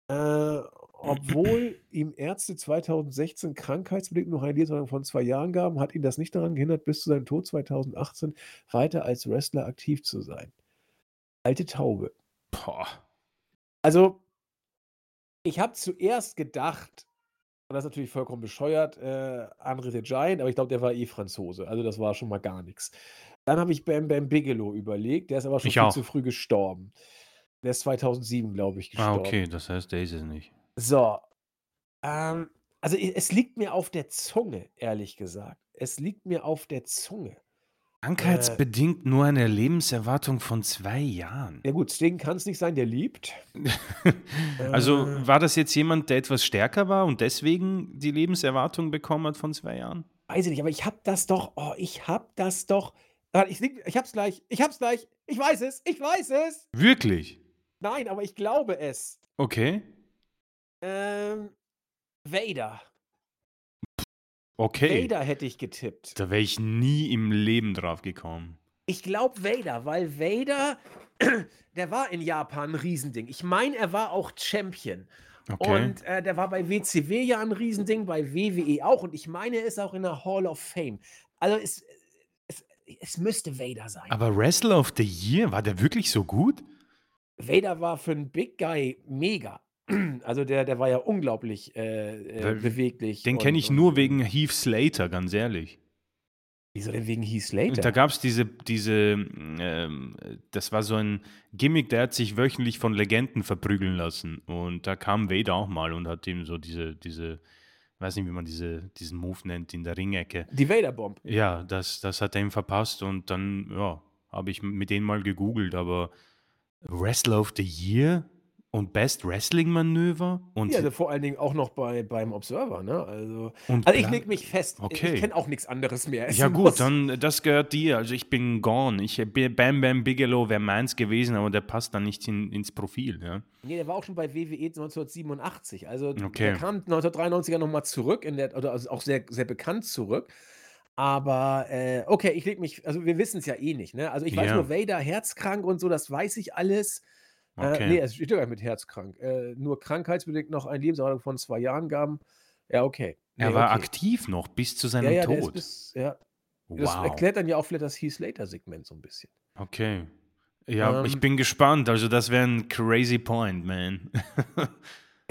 Äh, obwohl ihm Ärzte 2016 krankheitsbedingt noch eine Lebensverlängerung von zwei Jahren gaben, hat ihn das nicht daran gehindert, bis zu seinem Tod 2018 weiter als Wrestler aktiv zu sein. Alte Taube. Boah. Also, ich habe zuerst gedacht, das ist natürlich vollkommen bescheuert, äh, André the Giant, aber ich glaube, der war eh Franzose. Also, das war schon mal gar nichts. Dann habe ich Bam Bam Bigelow überlegt, der ist aber schon Ich viel auch. zu früh gestorben. Der ist 2007, glaube ich, Ah, gestorben. okay, das heißt, der ist es nicht. So. Ähm, also, es liegt mir auf der Zunge, ehrlich gesagt. Es liegt mir auf der Zunge. Äh, Krankheitsbedingt nur eine Lebenserwartung von zwei Jahren. ja gut, Sting kann es nicht sein, der liebt. Also Äh. war das jetzt jemand, der etwas stärker war und deswegen die Lebenserwartung bekommen hat von zwei Jahren? Weiß ich nicht, aber ich habe das doch oh, ich habe das doch ich ich habe es gleich. Ich habe es gleich. Ich weiß es. Ich weiß es. Wirklich? Nein, aber ich glaube es. Okay. Ähm, Vader. Okay. Vader hätte ich getippt. Da wäre ich nie im Leben drauf gekommen. Ich glaube Vader, weil Vader, der war in Japan ein Riesending. Ich meine, er war auch Champion. Okay. Und äh, der war bei WCW ja ein Riesending, bei WWE auch. Und ich meine, er ist auch in der Hall of Fame. Also es, es, es müsste Vader sein. Aber Wrestler of the Year, war der wirklich so gut? Vader war für einen Big Guy mega. Also der, der war ja unglaublich äh, äh, beweglich. Den kenne ich und- nur wegen Heath Slater, ganz ehrlich. Wieso denn wegen Heath Slater? Da gab es diese, diese ähm, das war so ein Gimmick, der hat sich wöchentlich von Legenden verprügeln lassen. Und da kam Vader auch mal und hat ihm so diese, diese, weiß nicht, wie man diese, diesen Move nennt, in der Ringecke. Die Vader Bomb. Ja, das, das hat er ihm verpasst und dann, ja, habe ich mit denen mal gegoogelt, aber Wrestler of the Year und Best Wrestling Manöver und, Ja, vor allen Dingen auch noch bei, beim Observer, ne? Also, und also ich leg mich fest. Okay. Ich kenne auch nichts anderes mehr. Es Ja muss- gut, dann das gehört dir. Also ich bin gone. Ich bin Bam Bam Bigelow wäre meins gewesen, aber der passt dann nicht in, ins Profil. Ja. Nee, der war auch schon bei WWE 1987. Also Okay. der kam 1993er nochmal zurück, in der, oder also auch sehr, sehr bekannt zurück. Aber äh, okay, ich leg mich, also wir wissen es ja eh nicht, ne? Also ich weiß Ja. nur, Vader herzkrank und so, das weiß ich alles. Äh, Okay. nee, es steht ja gar nicht mit herzkrank. Äh, nur krankheitsbedingt noch eine Lebenserwartung von zwei Jahren gaben. Ja, okay. er Nee, war okay. aktiv noch bis zu Ja, seinem ja, ist Tod. bis, ja. Das wow. erklärt dann ja auch vielleicht das Heath Slater-Segment so ein bisschen. Okay. Ja, Ähm, ich bin gespannt. Also das wäre ein crazy point, man.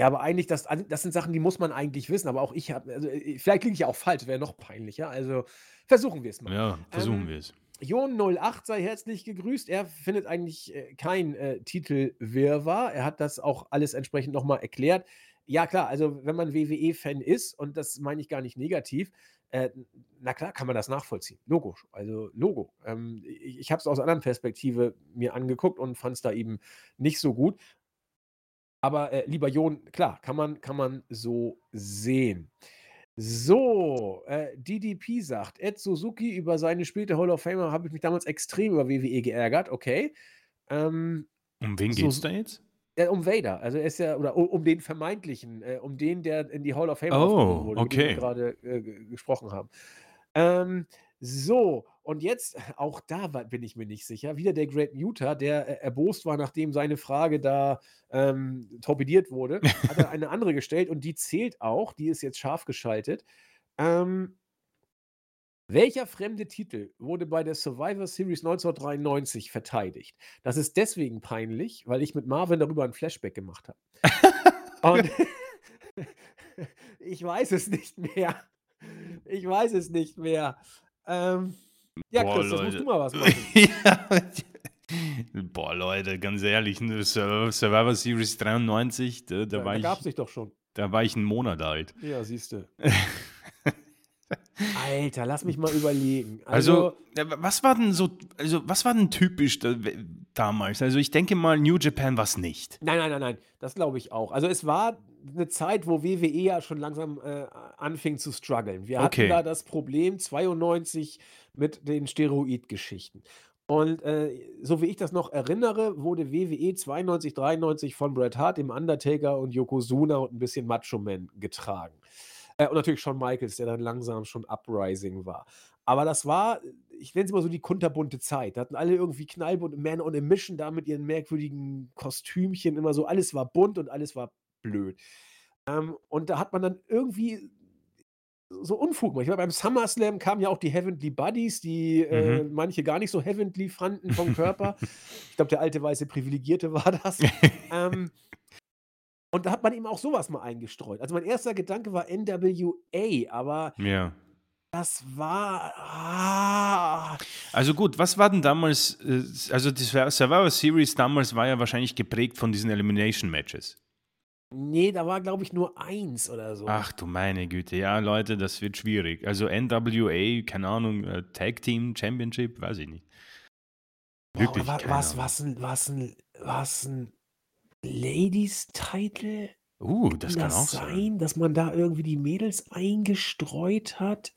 Ja, aber eigentlich, das, das sind Sachen, die muss man eigentlich wissen. Aber auch ich habe, also äh, vielleicht liege ich ja auch falsch, wäre noch peinlicher. Also versuchen wir es mal. ja, versuchen Ähm, wir es. Jon08 sei herzlich gegrüßt. Er findet eigentlich äh, kein äh, Titelwirrwarr. Er hat das auch alles entsprechend nochmal erklärt. Ja, klar, also wenn man WWE-Fan ist, und das meine ich gar nicht negativ, Äh, na klar kann man das nachvollziehen. Logo, also Logo. Ähm, ich ich habe es aus einer anderen Perspektive mir angeguckt und fand es da eben nicht so gut. Aber, äh, lieber Jon, klar, kann man kann man so sehen. So, äh, DDP sagt: „Ed Suzuki über seine späte Hall of Famer habe ich mich damals extrem über WWE geärgert.“ Okay. Ähm, Um wen so geht's da jetzt? ja, um Vader. Also, er ist ja oder u um den vermeintlichen, äh, um den, der in die Hall of Fame Oh, wurde, über den wir okay. gerade, äh, ge gesprochen haben. Ähm, so, und jetzt auch da bin ich mir nicht sicher. Wieder der Great Muta, der, äh, erbost war, nachdem seine Frage da, ähm, torpediert wurde, hat er eine andere gestellt und die zählt auch, die ist jetzt scharf geschaltet. Ähm welcher fremde Titel wurde bei der Survivor Series 1993 verteidigt? Das ist deswegen peinlich, weil ich mit Marvin darüber 'n Flashback gemacht habe. Und ich weiß es nicht mehr. Ich weiß es nicht mehr. Ähm, ja, Boah, Chris, jetzt musst du Leute. mal was machen. Ja, boah, Leute, ganz ehrlich, ne, Sur Survivor Series 93, da da Da war da gab's ich dich doch schon. da war ich 'n Monat alt. Ja, siehste. Alter, lass mich mal überlegen. Also, Also ja, wa was war denn so also, was war denn typisch da damals? Also, ich denke mal, New Japan war's nicht. Nein, nein, nein, nein, das glaube ich auch. Also, es war 'ne Zeit, wo WWE ja schon langsam, äh, anfing zu struggeln. Wir hatten Okay. da das Problem 92 mit den Steroidgeschichten. Und, äh, so wie ich das noch erinnere, wurde WWE 92, 93 von Bret Hart, dem Undertaker und Yokozuna und 'n bisschen Macho Man getragen. Äh, und natürlich Shawn Michaels, der dann langsam schon Uprising war. Aber das war, ich nenne es mal so die kunterbunte Zeit. Da hatten alle irgendwie knallbunt Man on a Mission da mit ihren merkwürdigen Kostümchen immer so. Alles war bunt und alles war blöd. Ähm, und da hat man dann irgendwie so Unfug. Ich meine, beim SummerSlam kamen ja auch die Heavenly Buddies, die, äh, Mhm. manche gar nicht so heavenly fanden vom Körper. Ich glaube, der alte weiße Privilegierte war das. Ähm, und da hat man eben auch so was mal eingestreut. Also, mein erster Gedanke war NWA, aber Ja. das war ah. Also gut, was war denn damals äh, also, die Sur Survivor Series damals war ja wahrscheinlich geprägt von diesen Elimination Matches. Ne, da war, glaube ich, nur 1 oder so. Ach du meine Güte. Ja, Leute, das wird schwierig. Also, NWA, keine Ahnung, äh, Tag Team Championship, weiß ich nicht. Wirklich wa keine war's Ahnung. war's 'n war's 'n war's 'n Ladies Title? Uh, Kann das kann auch das sein. sein, dass man da irgendwie die Mädels eingestreut hat?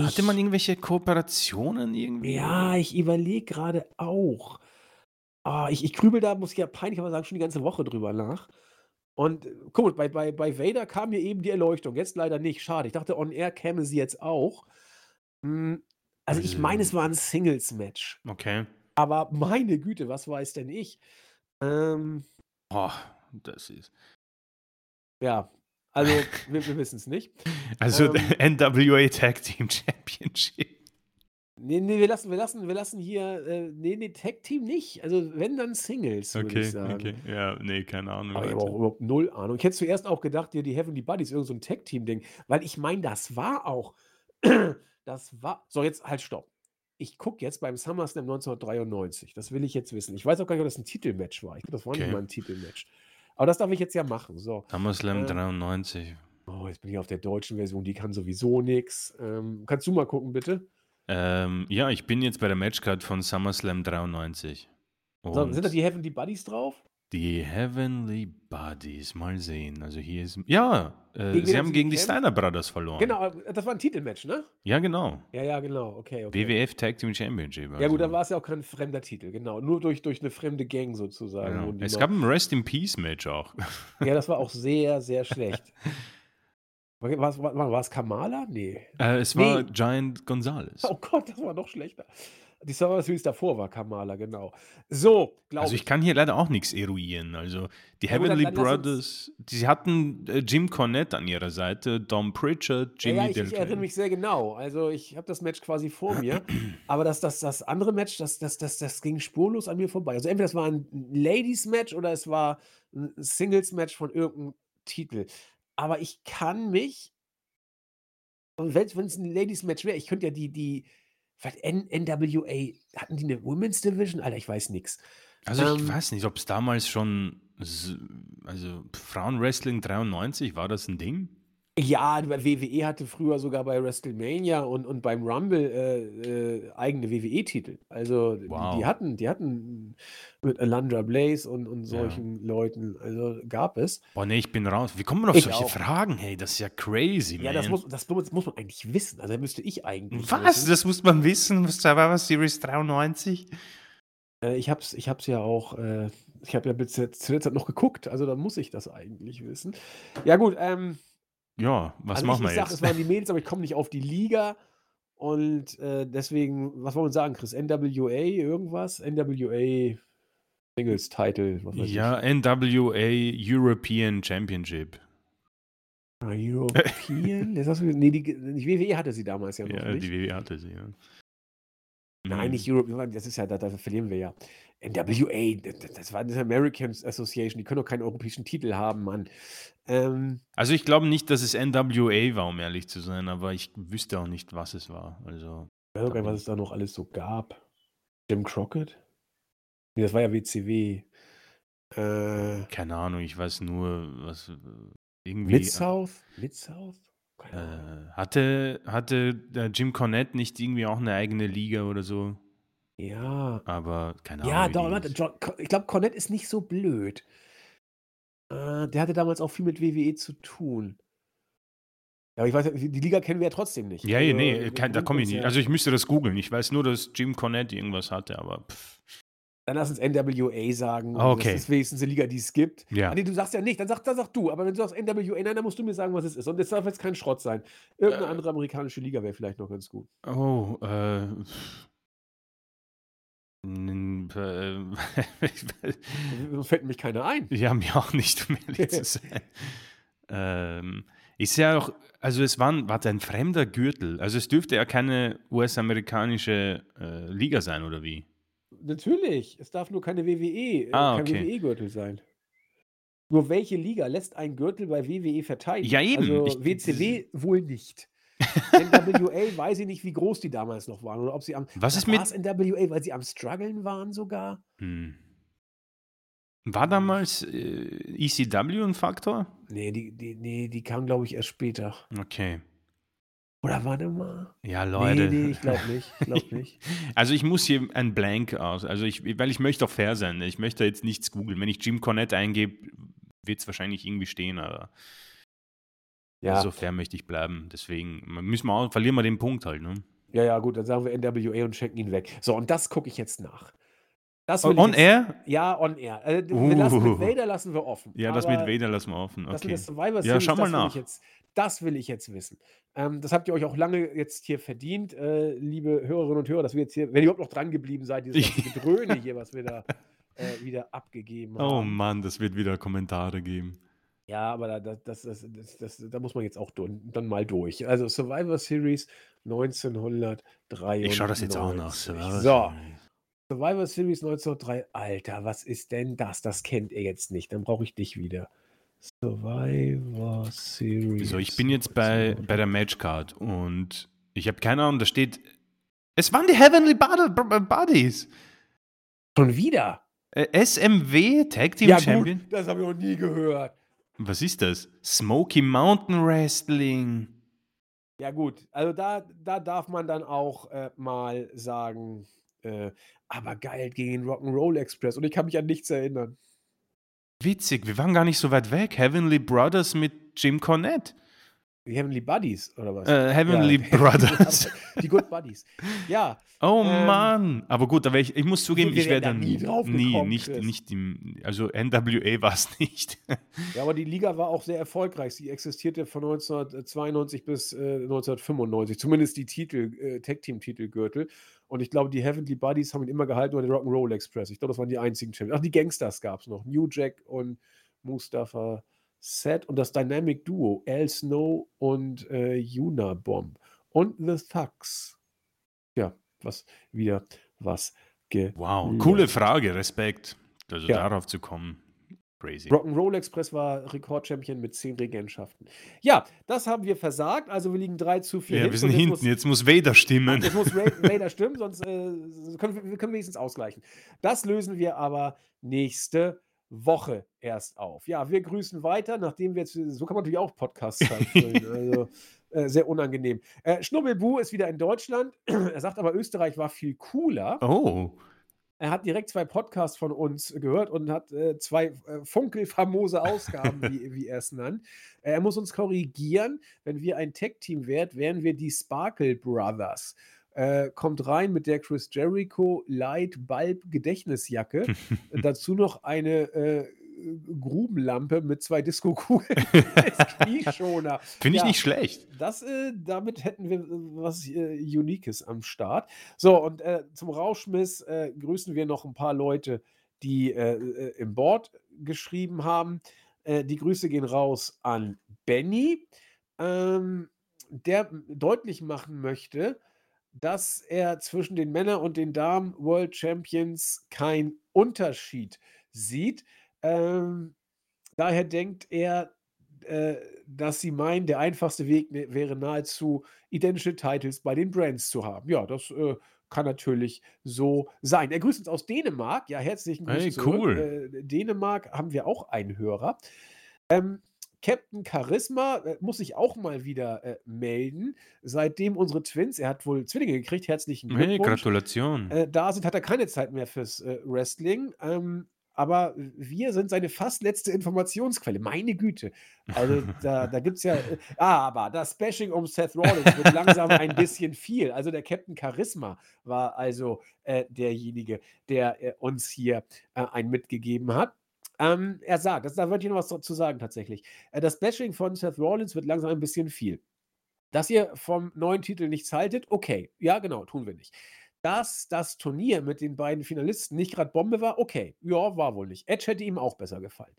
Hatte man Ich irgendwelche Kooperationen irgendwie Ja, ich überlege grade auch. Ah, ich ich grübele da, muss ich ja peinlicherweise sagen, schon die ganze Woche drüber nach. Und äh, guck mal, bei bei bei Vader kam mir eben die Erleuchtung, jetzt leider nicht. Schade. Ich dachte, on air käme sie jetzt auch. Hm, also, ich meine, es Also war 'n Singles-Match. Okay. Aber meine Güte, was weiß denn ich? Ähm Boah, das ist Ja, also, wir wir wissen's nicht. Also, Ähm NWA Tag Team Championship. Ne, ne, wir lassen wir lassen wir lassen hier, äh ne, ne, Tag Team nicht. Also, wenn, dann Singles, würde ich Okay, sagen. okay. Ja, ne, keine Ahnung, Aber ich habe auch überhaupt 0 Ahnung. Ich hätte zuerst auch gedacht, die Heavenly Buddies, irgend so 'n Tag Team Ding, weil ich meine, das war auch das war so, jetzt halt, stopp. Ich gucke jetzt beim SummerSlam 1993. Das will ich jetzt wissen. Ich weiß auch gar nicht, ob das 'n Titelmatch war. Ich glaube, das war nicht Okay. mal 'n Titelmatch. Aber das darf ich jetzt ja machen, so. SummerSlam Äh 93. Oh, jetzt bin ich auf der deutschen Version, die kann sowieso nix. Ähm, kannst du mal gucken, bitte? Ähm, ja, ich bin jetzt bei der Matchcard von SummerSlam 93. So, sind da die Heavenly Buddies drauf? die Heavenly Buddies, mal sehen. Also, hier ist ja, äh, sie haben gegen die? Steiner Brothers verloren. Genau, äh, das war 'n Titelmatch, ne? Ja, genau. Ja, ja, genau. Okay, okay. WWF Tag Team Championship, Ja gut, dann also war's ja auch kein fremder Titel, genau. Nur durch durch 'ne fremde Gang sozusagen Genau. Es gab 'n Rest in Peace Match auch. Ja, das war auch sehr, sehr schlecht. Okay, war's wa war's Kamala? Ne. Äh, es war Ne. Giant Gonzalez. Oh Gott, das war noch schlechter. Die Survivor Series davor war Kamala, genau. So, glaube Also, ich. kann hier leider auch nix eruieren. Also, die Ja dann Heavenly dann Brothers, die hatten, äh, Jim Cornette an ihrer Seite, Dom Pritchard, Ja, ja, Jimmy ich Del ich erinnere mich sehr genau. Also, ich habe das Match quasi vor mir, aber das das das andere Match, das das das das ging spurlos an mir vorbei. Also, entweder es war 'n 'n Ladies Match oder es war 'n Singles Match von irgend 'nem Titel. Aber ich kann mich und wenn's wenn's 'n Ladies Match wäre, ich könnte ja die die was N NWA hatten die 'ne Women's Division? Alter, ich weiß nix. Also, ich Ähm weiß nicht, ob's damals schon also, Frauenwrestling 93, war das 'n Ding? Ja, WWE hatte früher sogar bei WrestleMania und und beim Rumble, äh, äh, eigene WWE-Titel. Also, die die Wow. hatten die hatten mit Alundra Blaze und und Ja. solchen Leuten also, gab es. Boah, ne, ich bin raus. Wie kommt man auf Ich solche auch. Fragen, hey? Das ist ja crazy, Ja, das man. muss das muss muss man eigentlich wissen. Also, müsste ich eigentlich Was? wissen. Das muss man wissen? Was da war Series 93? Äh, ich habe es ich habe es ja auch äh, ich habe ja bis jetzt zuletzt noch geguckt, also, dann muss ich das eigentlich wissen. Ja gut, ähm Ja, was also, ich machen ich wir sage, jetzt? es waren die Mädels, aber ich komme nicht auf die Liga und, äh, deswegen was wollen wir sagen, Chris? NWA irgendwas? NWA Singles Title, was weiß ich. Ja, NWA European Championship. Ah, European? Jetzt hast du ne, die die WWE hatte sie damals ja noch Ja, nicht. die WWE hatte sie, ja. Nein, Mhm. nicht Europe, das ist ja da da verlieren wir ja. NWA, das war das American Association, die können doch keinen europäischen Titel haben, Mann. Ähm Also, ich glaube nicht, dass es NWA war, um ehrlich zu sein, aber ich wüsste auch nicht, was es war. Also, Ich weiß auch gar nicht, was es da noch alles so gab. Jim Crockett? Ne, das war ja WCW. Äh keine Ahnung, ich weiß nur, was, äh, irgendwie Mid-South? Mid-South? Äh, hatte hatte der Jim Cornette nicht irgendwie auch 'ne eigene Liga oder so? Ja. Aber keine Ja, Ahnung, warte, hieß. John ich glaube, Cornette ist nicht so blöd. Äh, der hatte damals auch viel mit WWE zu tun. Ja, aber ich weiß ja die Liga kennen wir ja trotzdem nicht. Ja, ja, Also, ne, wir kein da komme ich nicht. ja Also, ich müsste das googeln. Ich weiß nur, dass Jim Cornette irgendwas hatte, aber Dann lass uns NWA sagen. Ah, Das okay. ist wenigstens 'ne Liga, die es gibt. Ah, Ja. ne, du sagst ja nicht, dann sag dann sag du. Aber wenn du sagst NWA, nein, dann musst du mir sagen, was es ist. Und es darf jetzt kein Schrott sein. Irgend 'ne Äh andere amerikanische Liga wäre vielleicht noch ganz gut. Oh, äh äh, fällt nämlich keiner ein. Ja, mir auch nicht, um ehrlich zu sein. Ähm, ist ja auch also, es war 'n warte, ein fremder Gürtel. Also, es dürfte ja keine US-amerikanische, äh, Liga sein, oder wie? Natürlich, es darf nur keine WWE äh, Ah, kein okay. WWE-Gürtel sein. Nur welche Liga lässt einen Gürtel bei WWE verteidigen? Ja, eben. Also, Ich WCW wohl nicht. NWA weiß ich nicht, wie groß die damals noch waren oder ob sie am Was ist mit NWA, weil sie am struggeln waren sogar? Hm. War damals, äh, ECW 'n Faktor? Ne, die die ne, die kam, glaube ich, erst später. Okay. Oder warte mal. Ja, Leute. ne, ich glaube nicht. Ich glaube nicht. Also, ich muss hier ein Blank aus also, ich weil ich möchte auch fair sein. Ich möchte jetzt nichts googeln. Wenn ich Jim Cornette eingebe, wird's wahrscheinlich irgendwie stehen, aber Ja. so fair möchte ich bleiben. Deswegen müssen wir auch verlieren wir den Punkt halt, ne? Ja, ja, gut, dann sagen wir NWA und schenken ihn weg. So, und das gucke ich jetzt nach. Das will ich on jetzt air? Ja, on air. Äh, wir lassen mit Uh. Vader lassen wir offen. Ja, das mit Vader lassen wir offen. das mit Okay. Survivor Ja, Series, schau mal das will ich nach. jetzt das will ich jetzt wissen. Ähm, das habt ihr euch auch lange jetzt hier verdient, äh, liebe Hörerinnen und Hörer, dass wir jetzt hier wenn ihr überhaupt noch dran geblieben seid, dieses Gedröhne hier, was wir da, äh, wieder abgegeben Oh haben. Mann, das wird wieder Kommentare geben. Ja, aber da da das das das da muss man jetzt auch dann mal durch. Also, Survivor Series 1993. Ich schaue das jetzt auch nach. So. Survivor Series. Survivor Series 1903. Alter, was ist denn das? Das kennt ihr jetzt nicht. Dann brauche ich dich wieder. Survivor Series. So, ich bin jetzt bei bei der Matchcard und ich habe keine Ahnung, da steht es waren die Heavenly Buddies. Schon wieder? Äh, SMW Tag Team Ja Champion? gut, das habe ich noch nie gehört. Was ist das? Smoky Mountain Wrestling. Ja gut, also da da darf man dann auch, äh, mal sagen, äh, aber geil gegen Rock'n'Roll Express und ich kann mich an nichts erinnern. Witzig, wir waren gar nicht so weit weg. Heavenly Brothers mit Jim Cornette. Die Heavenly Buddies oder was? Äh, Heavenly Ja, Brothers. Die Good Buddies. Ja, Oh Ähm, Mann, aber gut, aber ich, ich muss zugeben, ich wäre dann nie drauf nie, gekommen, nicht, nicht im, also NWA war es nicht. ja, aber die Liga war auch sehr erfolgreich. Sie existierte von 1992 bis, äh, 1995, zumindest die Titel äh, Tag-Team-Titelgürtel. Und ich glaube, die Heavenly Buddies haben ihn immer gehalten oder der Rock'n'Roll Express. Ich glaube, das waren die einzigen Champions. Ach, die Gangsters gab es noch. New Jack und Mustafa Set und das Dynamic Duo Al Snow und äh, Unabomb. Und The Thugs. Ja, was wieder was Wow, gelernt. coole Frage, Respekt. Also Ja. darauf zu kommen. Crazy. Rock'n'Roll Express war Rekordchampion mit 10 Regentschaften. Ja, das haben wir versagt. Also wir liegen 3 zu 4 Ja, wir sind jetzt hinten, muss- jetzt muss Vader stimmen. Jetzt muss Vader stimmen, sonst äh, können wir, können wenigstens ausgleichen. Das lösen wir aber nächste Woche erst auf. Ja, wir grüßen weiter, nachdem wir jetzt, so kann man natürlich auch Podcast-Zeit füllen. also äh, sehr unangenehm. Äh, Schnubbelbu ist wieder in Deutschland. er sagt aber, Österreich war viel cooler. Oh. Er hat direkt zwei Podcasts von uns gehört und hat äh, zwei äh, funkelfamose Ausgaben, wie, wie er es nannt. er muss uns korrigieren. Wenn wir ein Tech-Team wären, wären wir die Sparkle Brothers. Äh, kommt rein mit der Chris Jericho Light Bulb Gedächtnisjacke. Dazu noch eine äh, Grubenlampe mit zwei Disco-Kugeln Knieschoner. Finde ich ja, nicht schlecht. Das, äh, damit hätten wir äh, was äh, Uniques am Start. So, und äh, zum Rauschmiss äh, grüßen wir noch ein paar Leute, die äh, im Board geschrieben haben. die Grüße gehen raus an Benny, ähm, der deutlich machen möchte, dass er zwischen den Männern und den Damen World Champions keinen Unterschied sieht. Ähm, daher denkt er, äh, dass sie meinen, der einfachste Weg wäre nahezu identische Titles bei den Brands zu haben. Ja, das äh, kann natürlich so sein. Er grüßt uns aus Dänemark. Ja, herzlichen Glückwunsch. Hey, zurück. cool. Äh, Dänemark haben wir auch einen Hörer. Ähm, Captain Charisma äh, muss sich auch mal wieder äh, melden. Seitdem unsere Twins, er hat wohl Zwillinge gekriegt, herzlichen Glückwunsch. Hey, Gratulation. Äh, da sind, hat er keine Zeit mehr fürs äh, Wrestling. Ähm, aber wir sind seine fast letzte Informationsquelle. Meine Güte. Also da, da gibt es ja. Äh, ah, aber das Bashing um Seth Rollins wird langsam ein bisschen viel. Also der Captain Charisma war also äh, derjenige, der äh, uns hier äh, ein mitgegeben hat. Ähm, er sagt, das, da wollte ich noch was dazu sagen tatsächlich. Äh, das Bashing von Seth Rollins wird langsam ein bisschen viel. Dass ihr vom neuen Titel nichts haltet, okay. Ja, genau, tun wir nicht. Dass das Turnier mit den beiden Finalisten nicht gerade Bombe war, okay. Ja, war wohl nicht. Edge hätte ihm auch besser gefallen.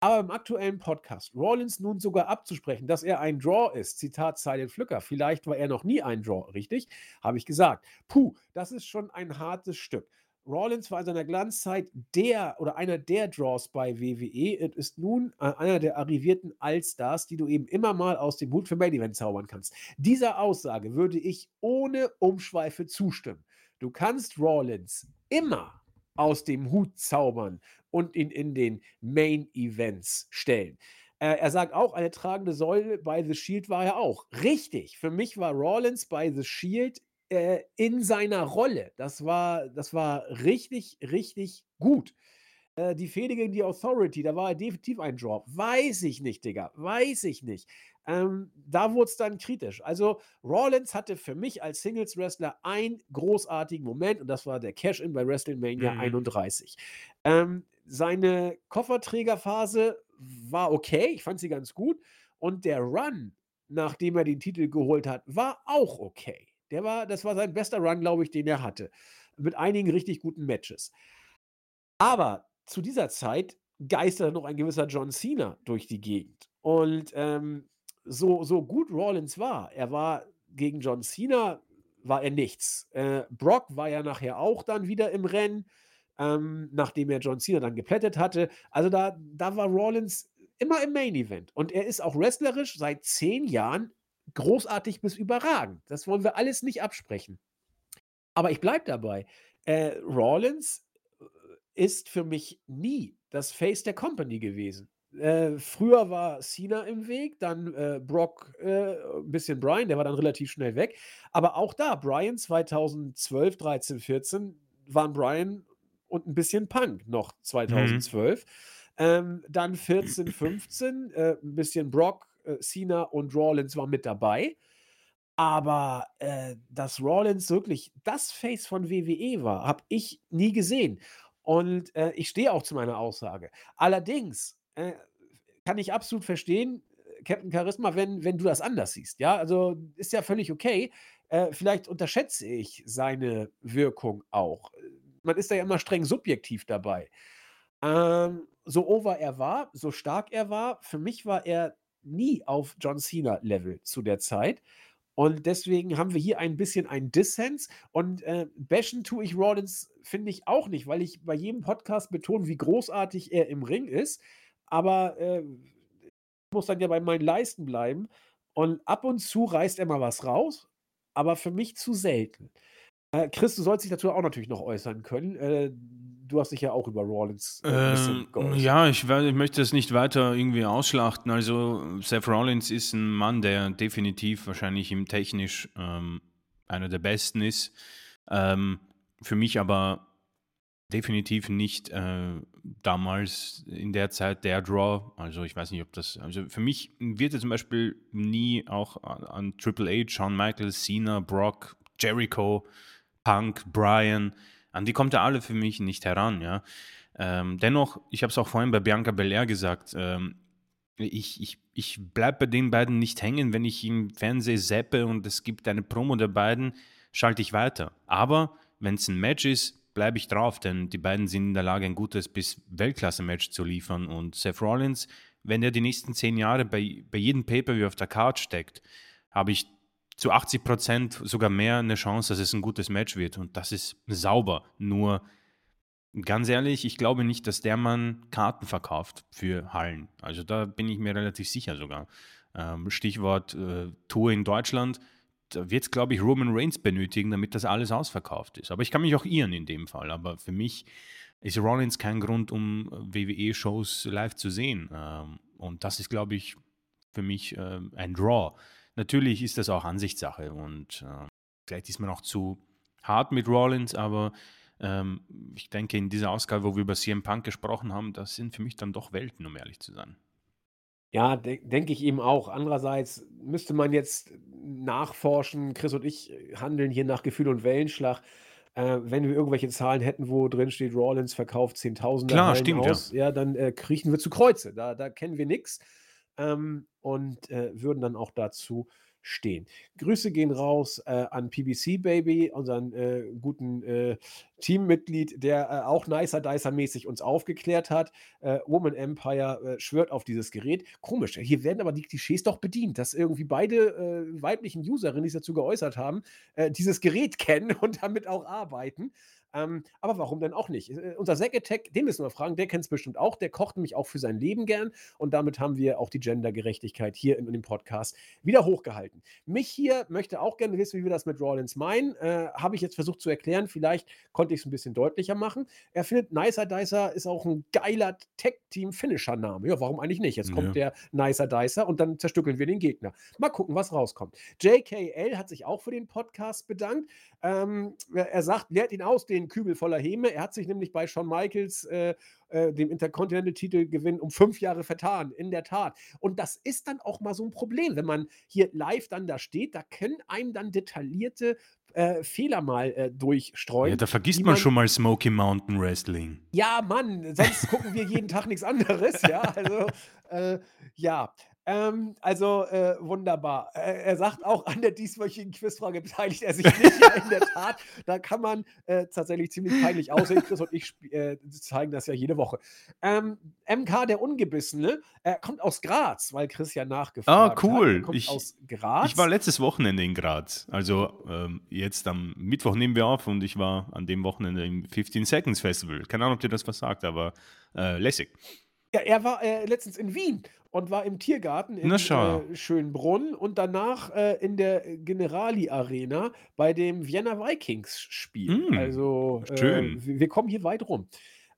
Aber im aktuellen Podcast Rollins nun sogar abzusprechen, dass er ein Draw ist, Zitat Silent Flücker, vielleicht war er noch nie ein Draw, richtig? Habe ich gesagt. Puh, das ist schon ein hartes Stück. Rollins war in seiner Glanzzeit der oder einer der Draws bei WWE und ist nun äh, einer der arrivierten Allstars, die du eben immer mal aus dem Hut für Main Event zaubern kannst. Dieser Aussage würde ich ohne Umschweife zustimmen. Du kannst Rollins immer aus dem Hut zaubern und ihn in den Main Events stellen. Äh, er sagt auch, eine tragende Säule bei The Shield war er auch. Richtig. Für mich war Rollins bei The Shield äh, in seiner Rolle. Das war, das war richtig, richtig gut. Äh, die Fehde gegen die Authority, da war er definitiv ein Drop. Weiß ich nicht, Digga. Weiß ich nicht. Ähm, da wurde es dann kritisch. Also Rollins hatte für mich als Singles-Wrestler einen großartigen Moment und das war der Cash-In bei WrestleMania mhm. 31. Ähm, seine Kofferträgerphase war okay, ich fand sie ganz gut und der Run, nachdem er den Titel geholt hat, war auch okay. Der war, das war sein bester Run, glaube ich, den er hatte. Mit einigen richtig guten Matches. Aber zu dieser Zeit geisterte noch ein gewisser John Cena durch die Gegend. Und ähm, so, so gut Rollins war, er war gegen John Cena, war er nichts. Äh, Brock war ja nachher auch dann wieder im Rennen, ähm, nachdem er John Cena dann geplättet hatte. Also da, da war Rollins immer im Main Event. Und er ist auch wrestlerisch seit zehn Jahren großartig bis überragend. Das wollen wir alles nicht absprechen. Aber ich bleibe dabei. Äh, Rollins äh, ist für mich nie das Face der Company gewesen. Äh, früher war Cena im Weg, dann äh, Brock, äh, ein bisschen Brian, der war dann relativ schnell weg. Aber auch da, Brian 2012, 13, 14 waren Brian und ein bisschen Punk noch 2012. Mhm. Ähm, dann 14, 15, äh, ein bisschen Brock, äh, Cena und Rollins waren mit dabei. Aber dass Rollins wirklich das Face von WWE war, habe ich nie gesehen. Und ich stehe auch zu meiner Aussage. Allerdings äh, kann ich absolut verstehen, äh, Captain Charisma, wenn, wenn du das anders siehst. Ja, also ist ja völlig okay. Äh, vielleicht unterschätze ich seine Wirkung auch. Man ist da ja immer streng subjektiv dabei. Ähm, so over er war, so stark er war, für mich war er nie auf John Cena-Level zu der Zeit. Und deswegen haben wir hier ein bisschen ein Dissens. Und äh, bashen tue ich Rollins, finde ich auch nicht, weil ich bei jedem Podcast betone, wie großartig er im Ring ist. Aber äh, muss dann ja bei meinen Leisten bleiben. Und ab und zu reißt er mal was raus, aber für mich zu selten. Äh, Chris, du sollst dich dazu auch natürlich noch äußern können. Äh, du hast dich ja auch über Rollins äh, ähm, Ja, ich, ich, möchte das nicht weiter irgendwie ausschlachten. Also Seth Rollins ist ein Mann, der definitiv wahrscheinlich im technisch ähm, einer der besten ist. Ähm, für mich aber definitiv nicht äh, damals in der Zeit der Draw. Also ich weiß nicht, ob das. Also für mich wird er zum Beispiel nie auch an Triple H, Shawn Michaels, Cena, Brock, Jericho, Punk, Brian, an die kommt er alle für mich nicht heran, ja. Ähm, dennoch, ich habe es auch vorhin bei Bianca Belair gesagt, ähm, ich, ich, ich bleibe bei den beiden nicht hängen, wenn ich im Fernsehen seppe und es gibt eine Promo der beiden, schalte ich weiter. Aber wenn es ein Match ist, bleibe ich drauf, denn die beiden sind in der Lage, ein gutes bis Weltklasse-Match zu liefern. Und Seth Rollins, wenn er die nächsten zehn Jahre bei, bei jedem Pay-Per-View auf der Card steckt, habe ich zu 80 Prozent sogar mehr eine Chance, dass es ein gutes Match wird. Und das ist sauber. Nur ganz ehrlich, ich glaube nicht, dass der Mann Karten verkauft für Hallen. Also da bin ich mir relativ sicher sogar. Ähm, Stichwort äh, Tour in Deutschland wird es, glaube ich, Roman Reigns benötigen, damit das alles ausverkauft ist. Aber ich kann mich auch irren in dem Fall. Aber für mich ist Rollins kein Grund, um WWE-Shows live zu sehen. Ähm, und das ist, glaube ich, für mich äh, ein Draw. Natürlich ist das auch Ansichtssache und äh, vielleicht ist man auch zu hart mit Rollins, aber ähm, ich denke, in dieser Ausgabe, wo wir über CM Punk gesprochen haben, das sind für mich dann doch Welten, um ehrlich zu sein. Ja, de denke ich eben auch. Andererseits müsste man jetzt nachforschen. Chris und ich handeln hier nach Gefühl und Wellenschlag. Äh, wenn wir irgendwelche Zahlen hätten, wo drin steht, Rollins verkauft Zehntausende Klar, Hallen stimmt, aus, ja, dann äh, kriechen wir zu Kreuze. Da, da kennen wir nichts ähm, und äh, würden dann auch dazu stehen. Grüße gehen raus äh, an PBC Baby, unseren äh, guten äh, Teammitglied, der äh, auch Nicer Dicer mäßig uns aufgeklärt hat. Äh, Woman Empire äh, schwört auf dieses Gerät. Komisch, hier werden aber die Klischees doch bedient, dass irgendwie beide weiblichen Userinnen, die sich dazu geäußert haben, dieses Gerät kennen und damit auch arbeiten. Ähm, aber warum denn auch nicht? Äh, unser Zack Attack, den müssen wir fragen, der kennt es bestimmt auch. Der kocht nämlich auch für sein Leben gern. Und damit haben wir auch die Gendergerechtigkeit hier in, in dem Podcast wieder hochgehalten. Mich hier möchte auch gerne wissen, wie wir das mit Rollins meinen. Äh, Habe ich jetzt versucht zu erklären. Vielleicht konnte ich es ein bisschen deutlicher machen. Er findet, Nicer Dicer ist auch ein geiler Tech-Team-Finisher-Name. Ja, warum eigentlich nicht? Jetzt kommt ja. der Nicer Dicer und dann zerstückeln wir den Gegner. Mal gucken, was rauskommt. JKL hat sich auch für den Podcast bedankt. Ähm, er sagt, lehrt ihn aus, den Kübel voller Häme. Er hat sich nämlich bei Shawn Michaels, äh, äh, dem Intercontinental-Titelgewinn, um fünf Jahre vertan. In der Tat. Und das ist dann auch mal so ein Problem, wenn man hier live dann da steht. Da können einem dann detaillierte äh, Fehler mal äh, durchstreuen. Ja, da vergisst man, man, schon mal Smoky Mountain Wrestling. Ja, Mann, sonst gucken wir jeden Tag nichts anderes. Ja, also, äh, ja. Ähm, also äh, wunderbar. Äh, er sagt auch, an der dieswöchigen Quizfrage beteiligt er sich nicht. ja, in der Tat, da kann man äh, tatsächlich ziemlich peinlich aussehen. Chris und ich äh, zeigen das ja jede Woche. Ähm, MK, der Ungebissene, er kommt aus Graz, weil Chris ja nachgefragt hat. Ah, cool. Kommt ich, aus Graz. Ich war letztes Wochenende in Graz. Also ähm, jetzt am Mittwoch nehmen wir auf und ich war an dem Wochenende im 15 Seconds Festival. Keine Ahnung, ob dir das was sagt, aber äh, lässig. Ja, er war äh, letztens in Wien und war im Tiergarten in äh, Schönbrunn und danach äh, in der Generali Arena bei dem Vienna Vikings Spiel. Mm, also äh, wir kommen hier weit rum.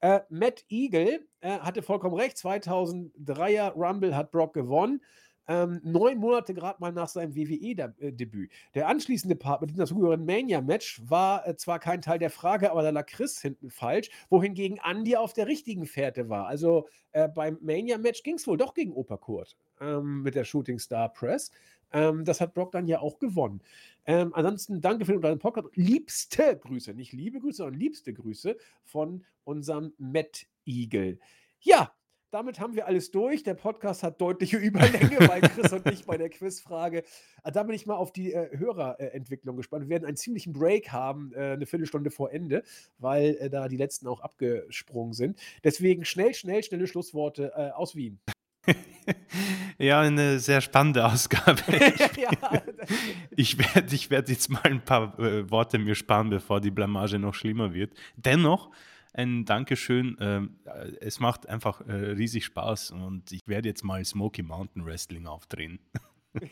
Äh, Matt Eagle äh, hatte vollkommen recht. 2003er Rumble hat Brock gewonnen. Ähm, neun Monate gerade mal nach seinem WWE-Debüt. Der anschließende Part mit dem dazugehörigen Mania-Match war äh, zwar kein Teil der Frage, aber da lag Chris hinten falsch, wohingegen Andy auf der richtigen Fährte war. Also äh, beim Mania-Match ging es wohl doch gegen Opa Kurt ähm, mit der Shooting Star Press. Ähm, das hat Brock dann ja auch gewonnen. Ähm, ansonsten danke für deinen Podcast. Liebste Grüße, nicht liebe Grüße, sondern liebste Grüße von unserem Matt Eagle. Ja, damit haben wir alles durch. Der Podcast hat deutliche Überlänge, weil Chris und ich bei der Quizfrage. Äh, da bin ich mal auf die äh, Hörerentwicklung gespannt. Wir werden einen ziemlichen Break haben, äh, eine Viertelstunde vor Ende, weil äh, da die letzten auch abgesprungen sind. Deswegen schnell, schnell, schnelle Schlussworte äh, aus Wien. ja, eine sehr spannende Ausgabe. ich werde ich werd jetzt mal ein paar äh, Worte mir sparen, bevor die Blamage noch schlimmer wird. Dennoch ein Dankeschön. Ähm, äh, es macht einfach äh, riesig Spaß und ich werde jetzt mal Smoky Mountain Wrestling aufdrehen.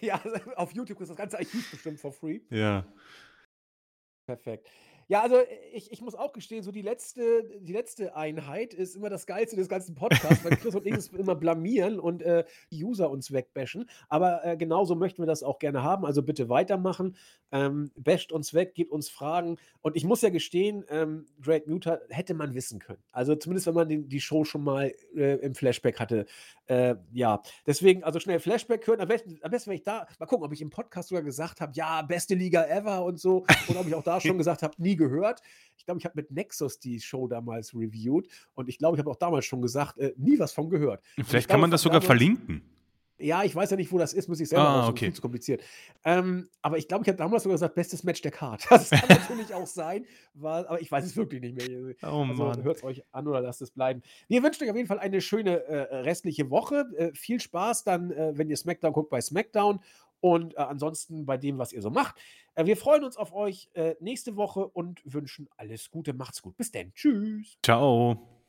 Ja, auf YouTube ist das ganze Archiv bestimmt for free. Ja. Perfekt. Ja, also ich ich muss auch gestehen, so die letzte die letzte Einheit ist immer das Geilste des ganzen Podcasts, weil Chris und ich uns immer blamieren und, äh, die User uns wegbashen. Aber, äh, genauso möchten wir das auch gerne haben, also bitte weitermachen. Ähm, basht uns weg, gebt uns Fragen. Und ich muss ja gestehen, ähm, Great Muta hätte man wissen können. Also zumindest, wenn man den die Show schon mal, äh, im Flashback hatte. Äh, ja, deswegen also schnell Flashback hören. Am besten am besten, wenn ich da mal gucken, ob ich im Podcast sogar gesagt habe: „Ja, beste Liga ever“ und so. Oder ob ich auch da schon gesagt habe: „Nie gehört. Ich glaube, ich habe mit Nexus die Show damals reviewed und ich glaube, ich habe auch damals schon gesagt, äh, nie was von gehört. Vielleicht kann man das sogar damals, verlinken. Ja, ich weiß ja nicht, wo das ist, muss ich selber ah, okay. viel zu kompliziert. Ähm, aber ich glaube, ich habe damals sogar gesagt, bestes Match der Card. Das kann natürlich auch sein, war, aber ich weiß es wirklich nicht mehr. Oh, also hört es euch an oder lasst es bleiben. Wir wünschen euch auf jeden Fall eine schöne äh, restliche Woche. Äh, viel Spaß dann, äh, wenn ihr SmackDown guckt bei SmackDown und äh, ansonsten bei dem, was ihr so macht. Äh, wir freuen uns auf euch äh, nächste Woche und wünschen alles Gute. Macht's gut. Bis dann. Tschüss. Ciao.